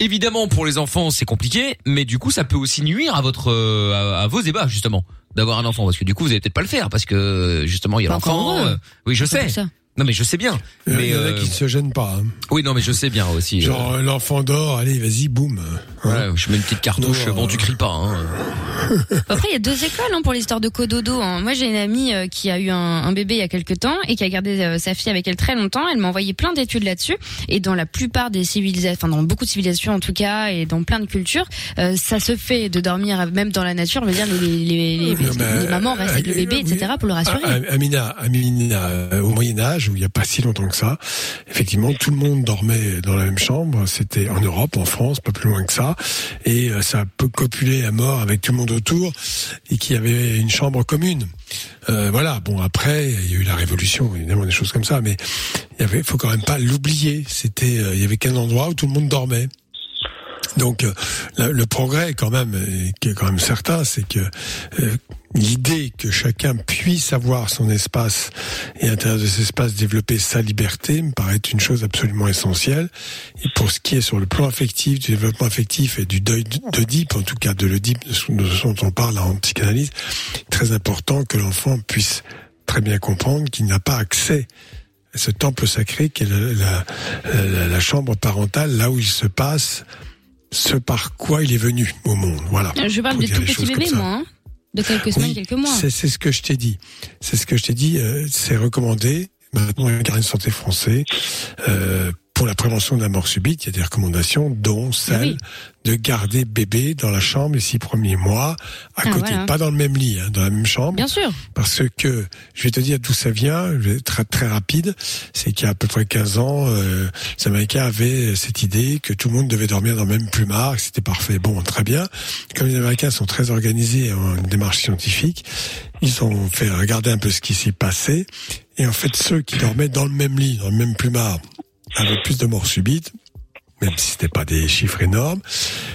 Évidemment, pour les enfants, c'est compliqué, mais du coup, ça peut aussi nuire à votre, euh, à, à vos ébats justement, d'avoir un enfant, parce que du coup, vous allez peut-être pas le faire, parce que justement, il y a l'enfant. euh, oui, je sais. Non, mais je sais bien. Il y Mais en a euh, qui se gênent pas. hein. oui, non, mais je sais bien aussi. Genre euh, l'enfant dort, allez, vas-y, boum. ouais, je mets une petite cartouche. Non, bon, tu cries pas. Hein. Après, il y a deux écoles hein, pour l'histoire de cododo. Hein. Moi, j'ai une amie euh, qui a eu un, un bébé il y a quelques temps et qui a gardé euh, sa fille avec elle très longtemps. Elle m'a envoyé plein d'études là-dessus. Et dans la plupart des civilisations, enfin dans beaucoup de civilisations en tout cas, et dans plein de cultures, euh, ça se fait de dormir même dans la nature. Veux dire, les, les, les, les- mais, mamans restent avec le bébé, etc. pour le rassurer. Ah, Amina, Amina, euh, au Moyen Âge, il n'y a pas si longtemps que ça, effectivement, tout le monde dormait dans la même chambre. C'était en Europe, en France, pas plus loin que ça, et euh, ça copuler à mort avec tout le monde autour, et qu'il y avait une chambre commune. Euh, voilà. Bon, après, il y a eu la Révolution, évidemment, des choses comme ça, mais il y avait, faut quand même pas l'oublier. C'était, euh, il y avait qu'un endroit où tout le monde dormait. Donc euh, le, le progrès quand même, euh, qui est quand même certain, c'est que euh, l'idée que chacun puisse avoir son espace et à l'intérieur de cet espace développer sa liberté me paraît une chose absolument essentielle. Et pour ce qui est sur le plan affectif, du développement affectif et du deuil d'Oedipe, en tout cas de l'Oedipe de ce dont on parle en psychanalyse, très important que l'enfant puisse très bien comprendre qu'il n'a pas accès à ce temple sacré qu'est la, la- la- la chambre parentale, là où il se passe ce par quoi il est venu au monde. Voilà. Je parle de tout petit bébé, moi. Hein. De quelques semaines, Oui, quelques mois. C'est c'est ce que je t'ai dit. C'est ce que je t'ai dit. euh, c'est recommandé. Maintenant, il y a un carnet de santé français euh, pour la prévention de la mort subite, il y a des recommandations, dont celle de garder bébé dans la chambre les six premiers mois, à Ah, côté, voilà. pas dans le même lit, hein, dans la même chambre. Bien sûr. Parce que, je vais te dire d'où ça vient, je vais être très, très rapide, c'est qu'il y a à peu près 15 ans, euh, les Américains avaient cette idée que tout le monde devait dormir dans le même plumard, que c'était parfait. Bon, très bien. Comme les Américains sont très organisés en une démarche scientifique, ils ont fait regarder un peu ce qui s'y passait. Et en fait, ceux qui dormaient dans le même lit, dans le même plumard, avaient plus de morts subites, même si c'était pas des chiffres énormes.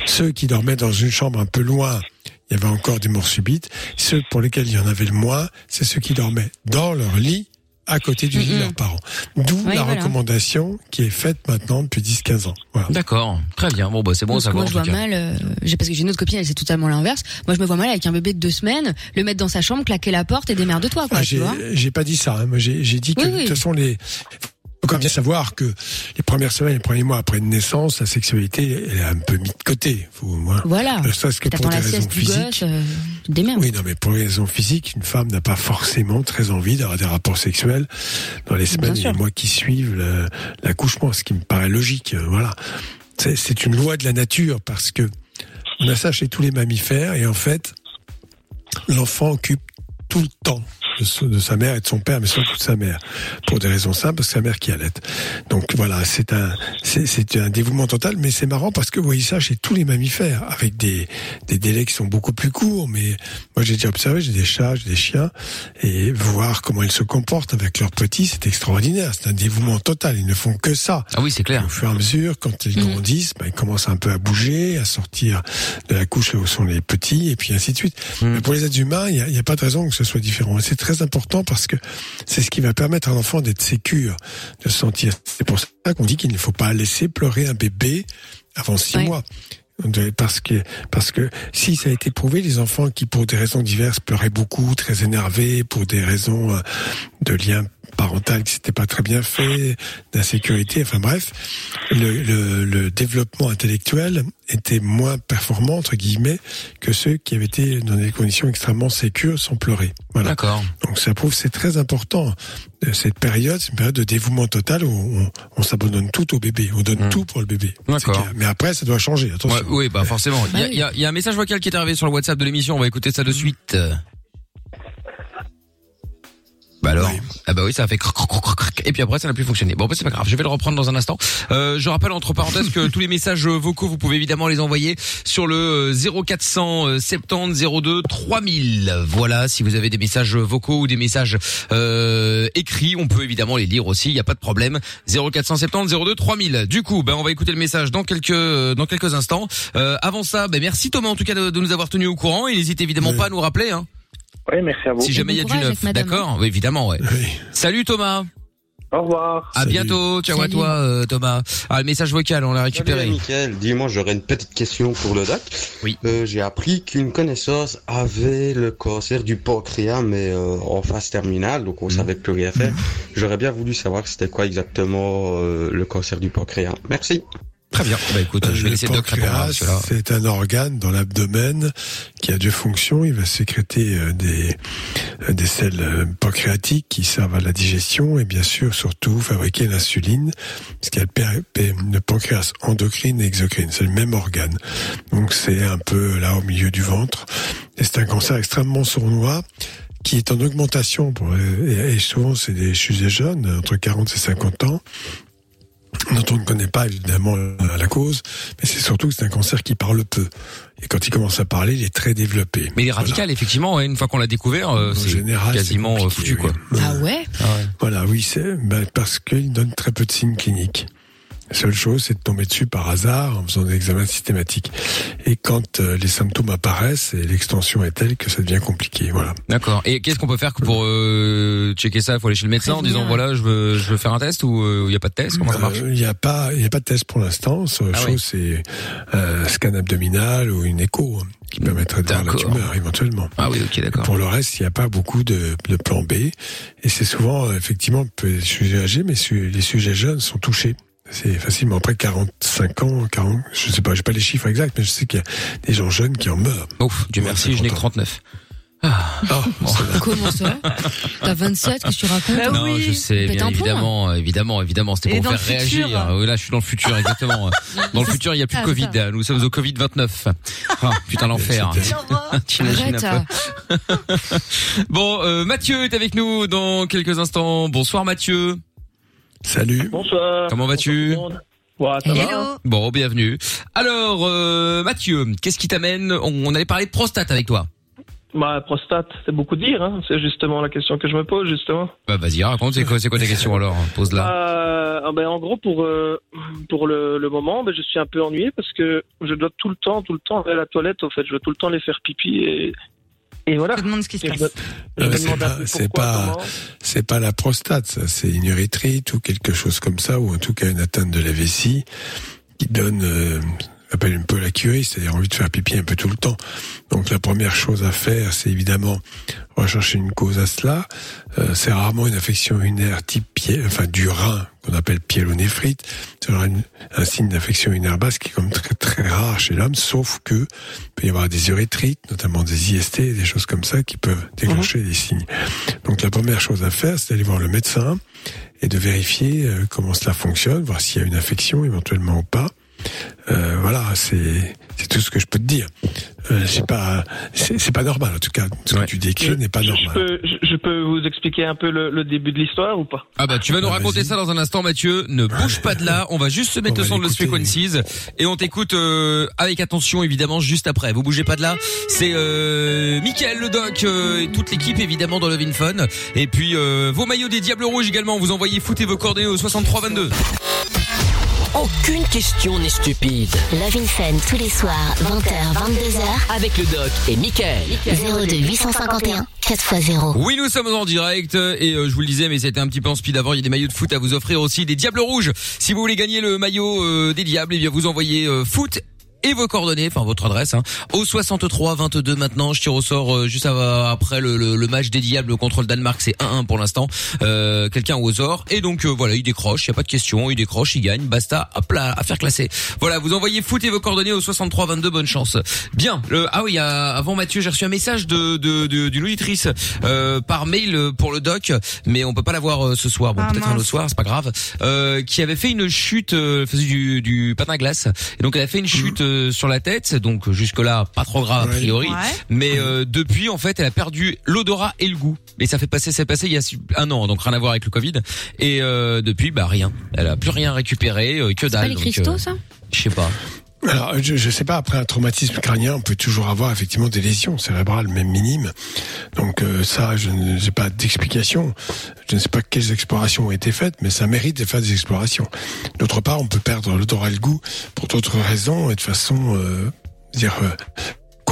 Ceux qui dormaient dans une chambre un peu loin, il y avait encore des morts subites. Ceux pour lesquels il y en avait le moins, c'est ceux qui dormaient dans leur lit à côté du lit de leurs parents. D'où Oui, la voilà. recommandation qui est faite maintenant depuis 10-15 ans. Voilà. D'accord, très bien. Bon, bah c'est bon, que va. moi, je vois mal, euh, j'ai- parce que j'ai une autre copine, elle c'est totalement l'inverse. Moi, je me vois mal avec un bébé de deux semaines, le mettre dans sa chambre, claquer la porte et démerde-toi, quoi, Ah, tu j'ai, vois. j'ai pas dit ça. hein. Moi, j'ai, j'ai dit que Oui, de toute façon les faut quand même bien savoir que les premières semaines, les premiers mois après une naissance, la sexualité elle est un peu mise de côté. Faut, moi, Voilà. ne serait-ce que pour des raisons physiques. gosse, euh, démerdes. Oui, non, mais pour les raisons physiques, une femme n'a pas forcément très envie d'avoir des rapports sexuels dans les semaines et les mois qui suivent l'accouchement, ce qui me paraît logique. euh, Voilà. C'est, c'est une loi de la nature parce que on a ça chez tous les mammifères et en fait, l'enfant occupe tout le temps de, sa mère et de son père, mais surtout de sa mère, pour des raisons simples, parce que sa mère qui allait. Donc voilà, c'est un, c'est, c'est un dévouement total, mais c'est marrant parce que vous voyez ça chez tous les mammifères, avec des, des délais qui sont beaucoup plus courts, mais moi j'ai déjà observé, j'ai des chats, j'ai des chiens, et voir comment ils se comportent avec leurs petits, c'est extraordinaire, c'est un dévouement total, ils ne font que ça. Ah oui, c'est clair. Au fur et à mesure, quand ils grandissent, ben, ils commencent un peu à bouger, à sortir de la couche où sont les petits, et puis ainsi de suite. Mais pour les êtres humains, il n'y a, pas de raison que ce soit différent. C'est très important parce que c'est ce qui va permettre à l'enfant d'être sécure, de se sentir. C'est pour ça qu'on dit qu'il ne faut pas laisser pleurer un bébé avant six mois. Parce que parce que si ça a été prouvé, les enfants qui pour des raisons diverses pleuraient beaucoup, très énervés, pour des raisons euh, de lien parental qui s'était pas très bien fait, d'insécurité, enfin bref, le, le, le développement intellectuel était moins performant entre guillemets que ceux qui avaient été dans des conditions extrêmement sécures sans pleurer. Voilà. D'accord. Donc ça prouve que c'est très important. Euh, Cette période, c'est une période de dévouement total où on, on s'abandonne tout au bébé, on donne tout pour le bébé. D'accord. Mais après, ça doit changer. Attention. Ouais, oui, bah forcément. Il y, a, il y a- il y a un message vocal qui est arrivé sur le WhatsApp de l'émission. On va écouter ça de suite. Bah alors, ah bah oui, ça a fait croc, croc, croc, et puis après ça n'a plus fonctionné. Bon, bah c'est pas grave, je vais le reprendre dans un instant. Euh, je rappelle entre parenthèses que tous les messages vocaux, vous pouvez évidemment les envoyer sur le euh, 0400 70 02 3000. Voilà, si vous avez des messages vocaux ou des messages euh, écrits, on peut évidemment les lire aussi, il y a pas de problème. 0470 02 3000. Du coup, ben on va écouter le message dans quelques euh, dans quelques instants. Euh, avant ça, ben merci Thomas en tout cas de, de nous avoir tenus au courant et n'hésitez évidemment pas à nous rappeler hein. Oui, merci à vous. Si jamais il y a du neuf, d'accord Oui, évidemment, ouais. Salut Thomas. Au revoir. À bientôt. Ciao à toi euh, Thomas. Ah, le message vocal, on l'a récupéré. Salut, Mickaël, dis-moi, j'aurais une petite question pour le doc. Oui. Euh, J'ai appris qu'une connaissance avait le cancer du pancréas, mais euh, en phase terminale, donc on savait plus rien faire. J'aurais bien voulu savoir c'était quoi exactement euh, le cancer du pancréas. Merci. Très bien. Bah écoute, je vais laisser répondre cela. c'est un organe dans l'abdomen qui a deux fonctions. Il va sécréter euh, des, euh, des selles euh, pancréatiques qui servent à la digestion et bien sûr surtout fabriquer l'insuline, parce qu'il y a le, pancréas endocrine et exocrine. C'est le même organe. Donc c'est un peu là au milieu du ventre. Et c'est un cancer extrêmement sournois qui est en augmentation pour, et, souvent c'est des chez jeunes entre 40 et 50 ans dont on ne connaît pas évidemment euh, la cause, mais c'est surtout que c'est un cancer qui parle peu. Et quand il commence à parler, il est très développé. Mais il est radical, effectivement. ouais, une fois qu'on l'a découvert, euh, c'est quasiment euh, foutu, quoi. Ah ouais? Voilà, oui, c'est ben, parce qu'il donne très peu de signes cliniques. La seule chose, c'est de tomber dessus par hasard en faisant des examens systématiques. Et quand euh, les symptômes apparaissent, et l'extension est telle que ça devient compliqué. Voilà. D'accord. Et qu'est-ce qu'on peut faire pour euh, checker ça? Il faut aller chez le médecin en disant voilà, je veux, je veux faire un test ou il n'y a pas de test? Comment ça marche? Euh, Il n'y a pas, il y a pas de test pour l'instant. La seule Ah chose, oui. c'est euh, un scan abdominal ou une écho hein, qui permettrait de voir la tumeur éventuellement. Ah oui, ok, d'accord. Pour le reste, il n'y a pas beaucoup de, de plan B. Et c'est souvent, euh, effectivement, les sujets âgés, mais su- les sujets jeunes sont touchés. C'est facilement après 45 ans, 40, je sais pas, j'ai pas les chiffres exacts, mais je sais qu'il y a des gens jeunes qui en meurent. Ouf, Dieu merci, je n'ai que 39. Comment ça? T'as 27, qu'est-ce que tu racontes non, je sais, bien un plomb, évidemment, évidemment, évidemment, c'était pour faire le futur. réagir. Oui, là, je suis dans le futur, exactement. Dans le futur, il n'y a plus de Ah, Covid. ça. Nous sommes au Covid 29. Ah, putain l'enfer. T'imagines un Arrête, peu Bon, euh, Mathieu est avec nous dans quelques instants. Bonsoir Mathieu. Salut. Bonsoir. Comment vas-tu Ouais, ça va. Bon, bienvenue. Alors, euh, Mathieu, qu'est-ce qui t'amène on, on allait parler de prostate avec toi. Bah, prostate, c'est beaucoup dire, hein. C'est justement la question que je me pose, justement. Bah vas-y, raconte, c'est quoi, c'est quoi ta question alors Pose-la. Euh, ah ben, en gros, pour, euh, pour le, le moment, ben, je suis un peu ennuyé parce que je dois tout le temps, tout le temps aller à la toilette, en fait. Je dois tout le temps les faire pipi et, et voilà. Je demande ce qui se passe. Euh, c'est pas, c'est pas, c'est pas la prostate, ça. C'est une urethriite ou quelque chose comme ça, ou en tout cas une atteinte de la vessie qui donne, euh, on appelle une pollacurie, c'est-à-dire envie de faire pipi un peu tout le temps. Donc la première chose à faire, c'est évidemment rechercher une cause à cela. Euh, c'est rarement une affection urinaire type pied, enfin du rein qu'on appelle pyélonéphrite. C'est un signe d'infection urinaire basse qui est comme très très rare chez l'homme, sauf que il peut y avoir des urétrites, notamment des IST, des choses comme ça qui peuvent déclencher des signes. Donc la première chose à faire, c'est d'aller voir le médecin et de vérifier euh, comment cela fonctionne, voir s'il y a une infection éventuellement ou pas. Euh, voilà, c'est c'est tout ce que je peux te dire. Euh, c'est pas c'est pas normal en tout cas. Ce que tu décris n'est pas Je normal. peux, je, je peux vous expliquer un peu le, le début de l'histoire ou pas? Ah bah tu vas nous raconter ça dans un instant Mathieu, ne bouge pas de là, on va juste se mettre le son de Lost Frequencies et on t'écoute euh, avec attention évidemment juste après. Vous bougez pas de là, c'est euh, Mickaël le doc euh, et toute l'équipe évidemment dans Love in Fun et puis euh, vos maillots des Diables Rouges également, vous envoyez foutez vos coordonnées au 6322. Aucune question n'est stupide. Love in Fun tous les soirs, 20h, 22h. Avec le doc et Michael. 02 851 4x0. Oui, nous sommes en direct et euh, je vous le disais, mais c'était un petit peu en speed avant. Il y a des maillots de foot à vous offrir aussi, des Diables Rouges. Si vous voulez gagner le maillot euh, des Diables, eh bien vous envoyez euh, foot et vos coordonnées, enfin votre adresse, hein, au 63 22 maintenant. Je tire au sort euh, juste après le, le- le match des Diables contre le Danemark, c'est 1-1 pour l'instant. Euh, Quelqu'un au sort et donc euh, voilà, il décroche, il y a pas de question, il décroche, il gagne, basta, hop là, à faire classer. Voilà, vous envoyez foot et vos coordonnées au 63 22, bonne chance. Bien, le, ah oui, avant Mathieu, j'ai reçu un message de de- de- d'une auditrice euh, par mail euh, pour le doc, mais on peut pas l'avoir euh, ce soir. Bon, Ah, peut-être un autre soir, c'est pas grave. Euh, qui avait fait une chute, euh, faisait du, du patin à glace, et donc elle a fait une chute euh, sur la tête, donc jusque là pas trop grave a priori, Ouais. mais euh, depuis en fait elle a perdu l'odorat et le goût, et ça fait passer, c'est passé il y a un an, donc rien à voir avec le Covid, et euh, depuis bah rien, elle a plus rien récupéré, euh, que Pas dalle. les donc, cristaux, euh, ça? Je sais pas. Alors, je, je sais pas, après un traumatisme crânien, on peut toujours avoir effectivement des lésions cérébrales, même minimes. Donc euh, ça, je n'ai pas d'explication. Je ne sais pas quelles explorations ont été faites, mais ça mérite de faire des explorations. D'autre part, on peut perdre l'odorat et le goût pour d'autres raisons et de façon, euh, dire, euh,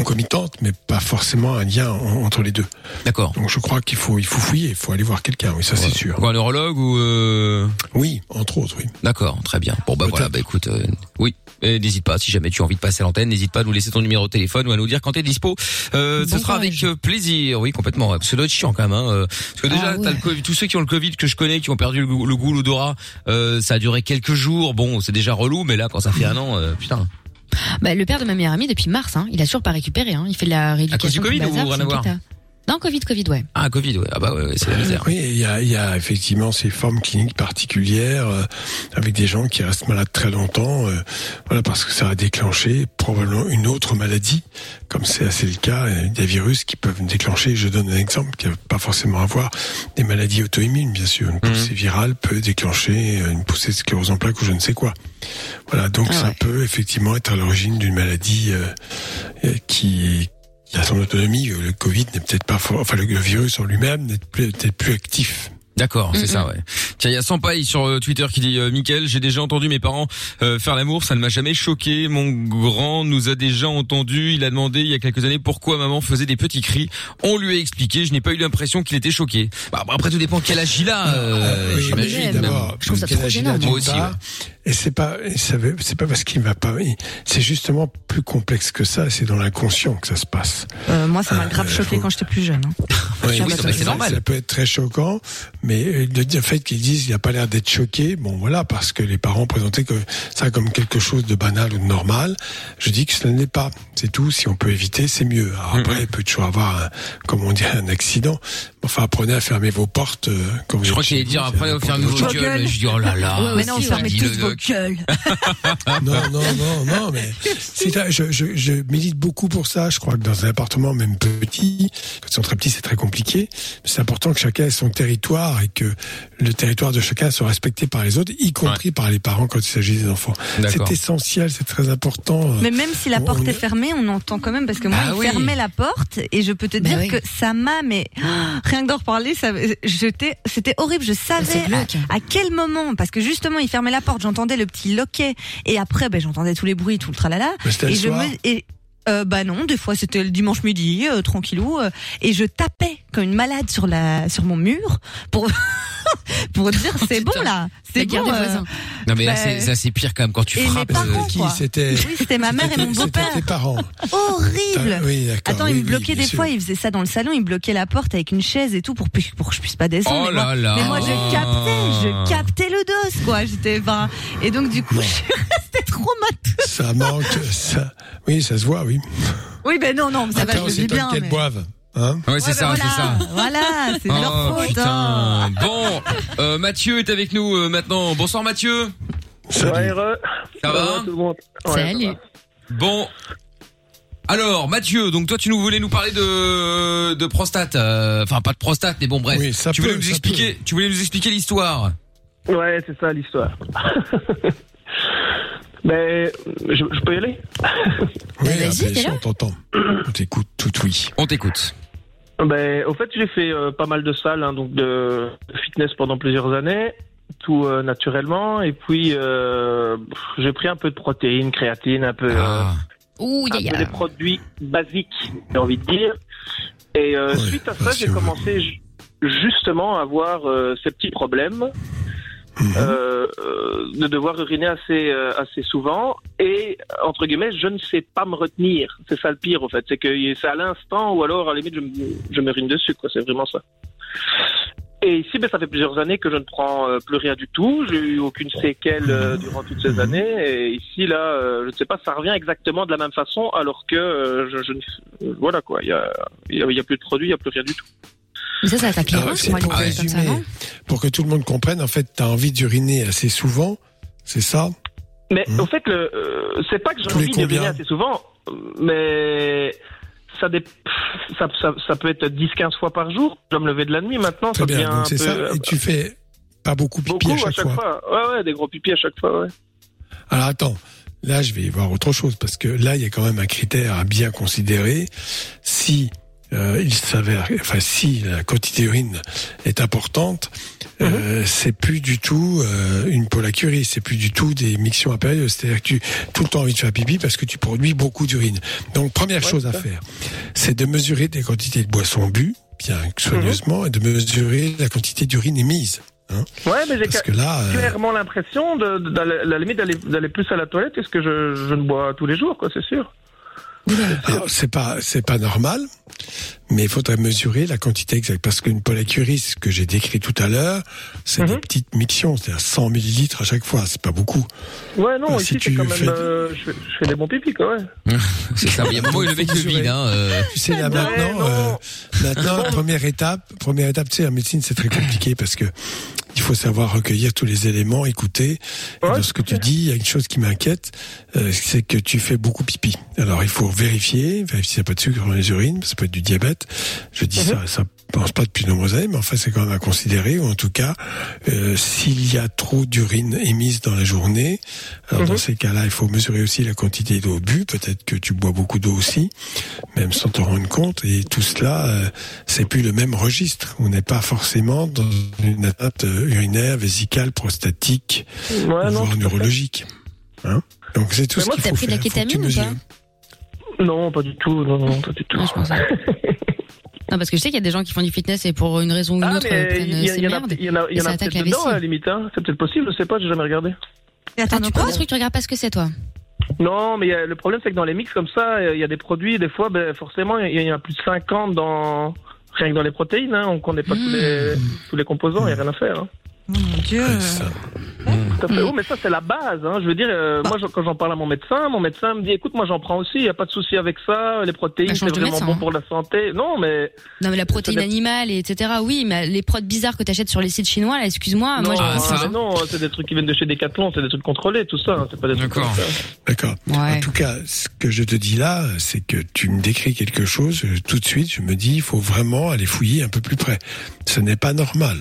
concomitante, mais pas forcément un lien en- entre les deux. D'accord. Donc je crois qu'il faut, il faut fouiller, il faut aller voir quelqu'un. Oui, ça c'est sûr. Quoi, un neurologue ou euh... Oui, entre autres, oui. D'accord, très bien. Bon bah voilà, bah écoute, euh, oui, Et n'hésite pas si jamais tu as envie de passer à l'antenne, n'hésite pas à nous laisser ton numéro de téléphone ou à nous dire quand t'es dispo. Euh, ce Bon sera avec euh, plaisir, oui complètement. ouais, parce que ça doit être chiant quand même. Hein, euh, parce que déjà, Ah ouais. le Covid, tous ceux qui ont le Covid que je connais, qui ont perdu le goût, le goût, l'odorat, euh, ça a duré quelques jours. Bon, c'est déjà relou, mais là quand ça fait un an, euh, putain. Bah, le père de ma meilleure amie, depuis mars, hein, il a toujours pas récupéré. Hein. Il fait de la rééducation. À cause du Covid ou rien à voir. Non, Covid, Covid, ouais. Ah Covid, ouais. Ah bah ouais, ouais, c'est la misère. Oui, il y a, il y a effectivement ces formes cliniques particulières euh, avec des gens qui restent malades très longtemps, euh, voilà parce que ça a déclenché probablement une autre maladie, comme c'est assez le cas, euh, des virus qui peuvent déclencher. Je donne un exemple qui n'a pas forcément à voir des maladies auto-immunes, bien sûr. Une poussée virale peut déclencher euh, une poussée de sclérose en plaques ou je ne sais quoi. Voilà, donc Ah ça ouais. peut effectivement être à l'origine d'une maladie euh, euh, qui a son autonomie. Le Covid n'est peut-être pas, enfin le, virus en lui-même n'est peut-être plus actif. D'accord, c'est Mm, ça, ouais. Tiens, il y a Sampaï sur euh, Twitter qui dit euh, Mickaël, j'ai déjà entendu mes parents euh, faire l'amour, ça ne m'a jamais choqué. Mon grand nous a déjà entendu. Il a demandé il y a quelques années pourquoi maman faisait des petits cris. On lui a expliqué. Je n'ai pas eu l'impression qu'il était choqué. Bah, après tout dépend quel âge il a. euh, Oui, J'imagine. Je trouve ça trop gênant, moi aussi. Et c'est pas, c'est pas parce qu'il va pas. C'est justement plus complexe que ça. C'est dans l'inconscient que ça se passe. Euh, moi, ça m'a grave Euh, choqué faut- quand j'étais plus jeune. hein. Oui, oui, ça, mais c'est ça- normal. Ça peut être très choquant, Mais euh, le fait qu'ils disent, il a pas l'air d'être choqué. Bon, voilà, parce que les parents présentaient que ça comme quelque chose de banal ou de normal. Je dis que ce n'est pas. C'est tout. Si on peut éviter, c'est mieux. Alors après, il peut toujours avoir, un, comme on dit, un accident. Enfin, apprenez à fermer vos portes. euh, quand vous Je crois qu'il allait dire vous, après, c'est on ferme vos gueules. Je dis, oh là là. Ouais, mais non, fermez tous vos gueules. non, non, non, non, mais c'est là, je, je, je milite beaucoup pour ça. Je crois que dans un appartement, même petit, quand ils sont très petits, c'est très compliqué. C'est important que chacun ait son territoire et que le territoire de chacun soit respecté par les autres, y compris par les parents quand il s'agit des enfants. D'accord. C'est essentiel, c'est très important. Mais même si la On- porte on- est fermée, on entend quand même parce que moi, Bah il oui. fermait la porte et je peux te Bah dire oui. que ça m'a, mais rien que d'en reparler, ça, j'étais, c'était horrible. Je savais à, à quel moment, parce que justement, il fermait la porte, j'entendais le petit loquet et après, ben, j'entendais tous les bruits, tout le tralala. Mais et le je me, et euh, bah non, des fois c'était le dimanche midi, euh, tranquillou, euh, et je tapais comme une malade sur la sur mon mur pour pour dire c'est bon là, c'est bon. euh. Non, mais là, Bah, c'est, ça, c'est pire quand même quand tu et mes frappes. parents, euh, Qui quoi. c'était Oui, c'était ma mère et mon C'était beau-père. tes parents. Horrible. Ah, oui, d'accord, Attends, oui, il me oui, bien des sûr. fois, il faisait ça dans le salon, il bloquait la porte avec une chaise et tout pour, pu- pour que je puisse pas descendre. Oh mais, moi, là là. mais moi, je captais, je captais le dos, quoi. J'étais, enfin, et donc, du coup, je suis restée traumatisée. Ça manque, ça. Oui, ça se voit, oui. Oui, ben non, non, ça va, je le pas bien. qu'elles mais- boivent. Hein Ouais, c'est Ouais, ça, ben c'est ça. voilà, Voilà, c'est de leur Oh, faute. putain. hein. Bon, euh, Mathieu est avec nous euh, maintenant. Bonsoir Mathieu. Salut. Ça va tout le monde Ouais, Salut. ça va. Bon. Alors Mathieu, donc toi tu nous voulais nous parler de de prostate, euh, enfin pas de prostate, mais bon bref. Oui, ça tu voulais peut, nous ça expliquer, tu voulais nous expliquer l'histoire. Ouais, c'est ça l'histoire. Mais je, je peux y aller Oui, vas-y, sûr, là on t'entend. On t'écoute tout oui. On t'écoute. Ben, au fait, j'ai fait euh, pas mal de salles, hein, donc de, fitness pendant plusieurs années, tout euh, naturellement. Et puis, euh, j'ai pris un peu de protéines, créatine, un peu, euh, Ah. Ouh, un ya, peu ya. des produits basiques, j'ai envie de dire. Et euh, Ouais, suite à ça, j'ai commencé ju- justement à avoir euh, ces petits problèmes. Mhm. euh, euh, de devoir uriner assez euh, assez souvent et entre guillemets je ne sais pas me retenir. C'est ça le pire au fait. C'est que c'est à l'instant ou alors à la limite je me, je me rine dessus quoi. C'est vraiment ça. Et ici ben, ça fait plusieurs années que je ne prends plus rien du tout. J'ai eu aucune séquelle euh, durant toutes ces années. Et ici là je ne sais pas ça revient exactement de la même façon alors que je, je voilà quoi. Il y a, il y a il y a plus de produits il y a plus rien du tout Mais ça, ça attaque les Alors, reins, pour ça, résumer, pour que tout le monde comprenne, en fait, t'as envie d'uriner assez souvent, c'est ça Mais Mhm. au fait, le, euh, c'est pas que j'ai envie d'uriner assez souvent, mais ça, dé- ça, ça, ça peut être 10-15 fois par jour. Je dois me lever de la nuit maintenant, Très ça bien, devient donc un c'est peu... ça. Et tu fais pas beaucoup pipi beaucoup à chaque, fois. Ouais, ouais, des gros pipis à chaque fois, ouais. Alors attends, là je vais voir autre chose parce que là il y a quand même un critère à bien considérer. Si euh, il s'avère, enfin si la quantité d'urine est importante, euh, c'est plus du tout euh, une polycurie, c'est plus du tout des mictions impérieuses. C'est-à-dire que tu tout le temps envie de faire pipi parce que tu produis beaucoup d'urine. Donc première chose à faire, c'est de mesurer des quantités de boissons bues bien soigneusement et de mesurer la quantité d'urine émise. Hein Ouais, mais j'ai que euh, clairement l'impression de, la limite d'aller, plus à la toilette est-ce que je, je ne bois tous les jours, quoi, c'est sûr. Alors, c'est pas c'est pas normal, mais il faudrait mesurer la quantité exacte parce qu'une polycurie, ce que j'ai décrit tout à l'heure, c'est Mhm. des petites mictions, c'est-à-dire 100 millilitres à chaque fois, c'est pas beaucoup. Ouais, non, ici si tu quand même... fais- euh, je, fais, je fais des bons pipis, quoi, ouais. C'est ça. Il y a un moment où le mec le vide. Hein, euh. Tu sais là maintenant, euh, maintenant première étape, première étape, tu sais, en médecine c'est très compliqué parce que il faut savoir recueillir tous les éléments, écouter. Et dans ce que tu dis, il y a une chose qui m'inquiète, euh, c'est que tu fais beaucoup pipi. Alors il faut vérifier, vérifier s'il n'y a pas de sucre dans les urines, ça peut être du diabète. Je dis ça, ça pense pas depuis de nombreuses années, mais enfin c'est quand même à considérer. Ou en tout cas, euh, s'il y a trop d'urine émise dans la journée, alors dans ces cas-là, il faut mesurer aussi la quantité d'eau bue. Peut-être que tu bois beaucoup d'eau aussi, même sans t'en rendre compte. Et tout cela, euh, c'est plus le même registre. On n'est pas forcément dans une atteinte euh, urinaire, vésicale, prostatique, Ouais, non, voire neurologique. Hein? Donc c'est tout Mais ce moi, qu'il T'as faut pris de la kétamine ou pas Non, pas du tout, non, non, pas du tout. Non, je pensais. Non, parce que je sais qu'il y a des gens qui font du fitness et pour une raison ou une Ah, autre mais prennent il y, a- ces il y en a, merdes. il y en a, y en a peut-être dedans à la limite, hein. c'est peut-être possible, je sais pas, j'ai jamais regardé. Ah, tu prends des trucs, tu regardes pas ce que c'est, toi. Non, mais a- le problème c'est que dans les mix comme ça, il y a des produits, des fois, ben, forcément, il y, en a plus de 50 dans, Rien que dans les protéines, hein, on connaît pas tous, les, tous les composants, il n'y a rien à faire. Hein. Oh mon Dieu. À fait. Oh, mais ça, c'est la base. Hein. Je veux dire, euh, moi, je- quand j'en parle à mon médecin, mon médecin me dit, écoute, moi, j'en prends aussi, il n'y a pas de souci avec ça. Les protéines, Bah, c'est vraiment médecin, bon hein. pour la santé. Non, mais... Non mais la protéine animale et etc. Oui, mais les prods bizarres que t'achètes sur les sites chinois, là, excuse-moi, non, moi ah, non, c'est des trucs qui viennent de chez Decathlon, c'est des trucs contrôlés, tout ça. hein, C'est pas des trucs comme ça. D'accord. En tout cas, ce que je te dis là, c'est que tu me décris quelque chose, euh, tout de suite, je me dis, il faut vraiment aller fouiller un peu plus près. Ce n'est pas normal.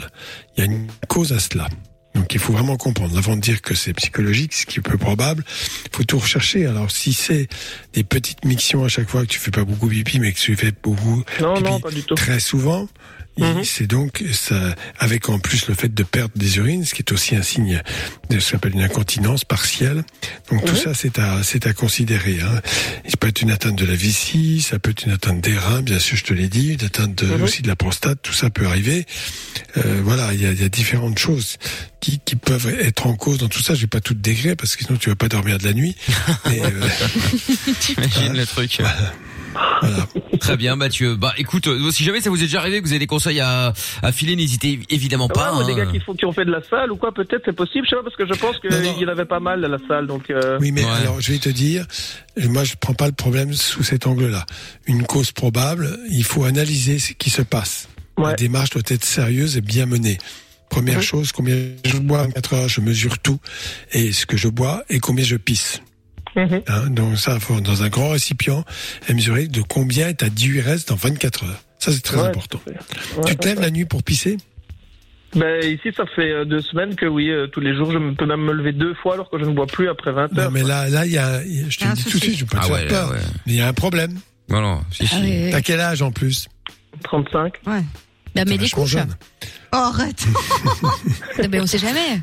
Il y a une cause à cela. Donc il faut vraiment comprendre. Avant de dire que c'est psychologique, ce qui est peu probable, il faut tout rechercher. Alors si c'est des petites mictions à chaque fois que tu fais pas beaucoup pipi, mais que tu fais beaucoup Non, pipi non, pas du tout. très souvent, Et c'est donc ça, avec en plus le fait de perdre des urines, ce qui est aussi un signe de ce qu'on appelle une incontinence partielle. Donc tout Mhm. ça, c'est à, c'est à considérer. Hein. Ça peut être une atteinte de la vessie, ça peut être une atteinte des reins, bien sûr, je te l'ai dit, une atteinte de- Mhm. aussi de la prostate, tout ça peut arriver. Euh, voilà, il y a, il y a différentes choses qui, qui peuvent être en cause dans tout ça. Je vais pas tout décrire parce que sinon tu vas pas dormir de la nuit. Mais, euh, T'imagines le truc. Très bien, Mathieu. Bah, écoute, euh, si jamais ça vous est déjà arrivé que vous avez des conseils à, à filer, n'hésitez évidemment pas. Ouais, ou des hein. gars qui, font, qui ont fait de la salle ou quoi, peut-être, c'est possible. Je sais pas, parce que je pense qu'il y en avait pas mal à la salle, donc... euh, Oui, mais alors je vais te dire, moi je prends pas le problème sous cet angle-là. Une cause probable, il faut analyser ce qui se passe. La démarche doit être sérieuse et bien menée. Première chose, combien je bois en 4 heures, je mesure tout, et ce que je bois et combien je pisse. Mhm. Hein, donc ça, faut dans un grand récipient, et mesurer de combien ta diurèse reste dans 24 heures. Ça c'est très Ouais, important. ouais, tu te lèves ouais. la nuit pour pisser? Ben, ici, ça fait euh, deux semaines que oui, euh, tous les jours, je peux même me lever deux fois alors que je ne bois plus après 20 heures. Non, mais là, là, il y a, il y a- je te le un dis tout de suite, je veux pas te Ah faire ouais, peur, ouais. mais il y a un problème. Non, non, si, si. Ah oui, oui. T'as quel âge en plus? 35. Ouais. Bah mais des couches. jeune. Oh, arrête. Non, mais on sait jamais.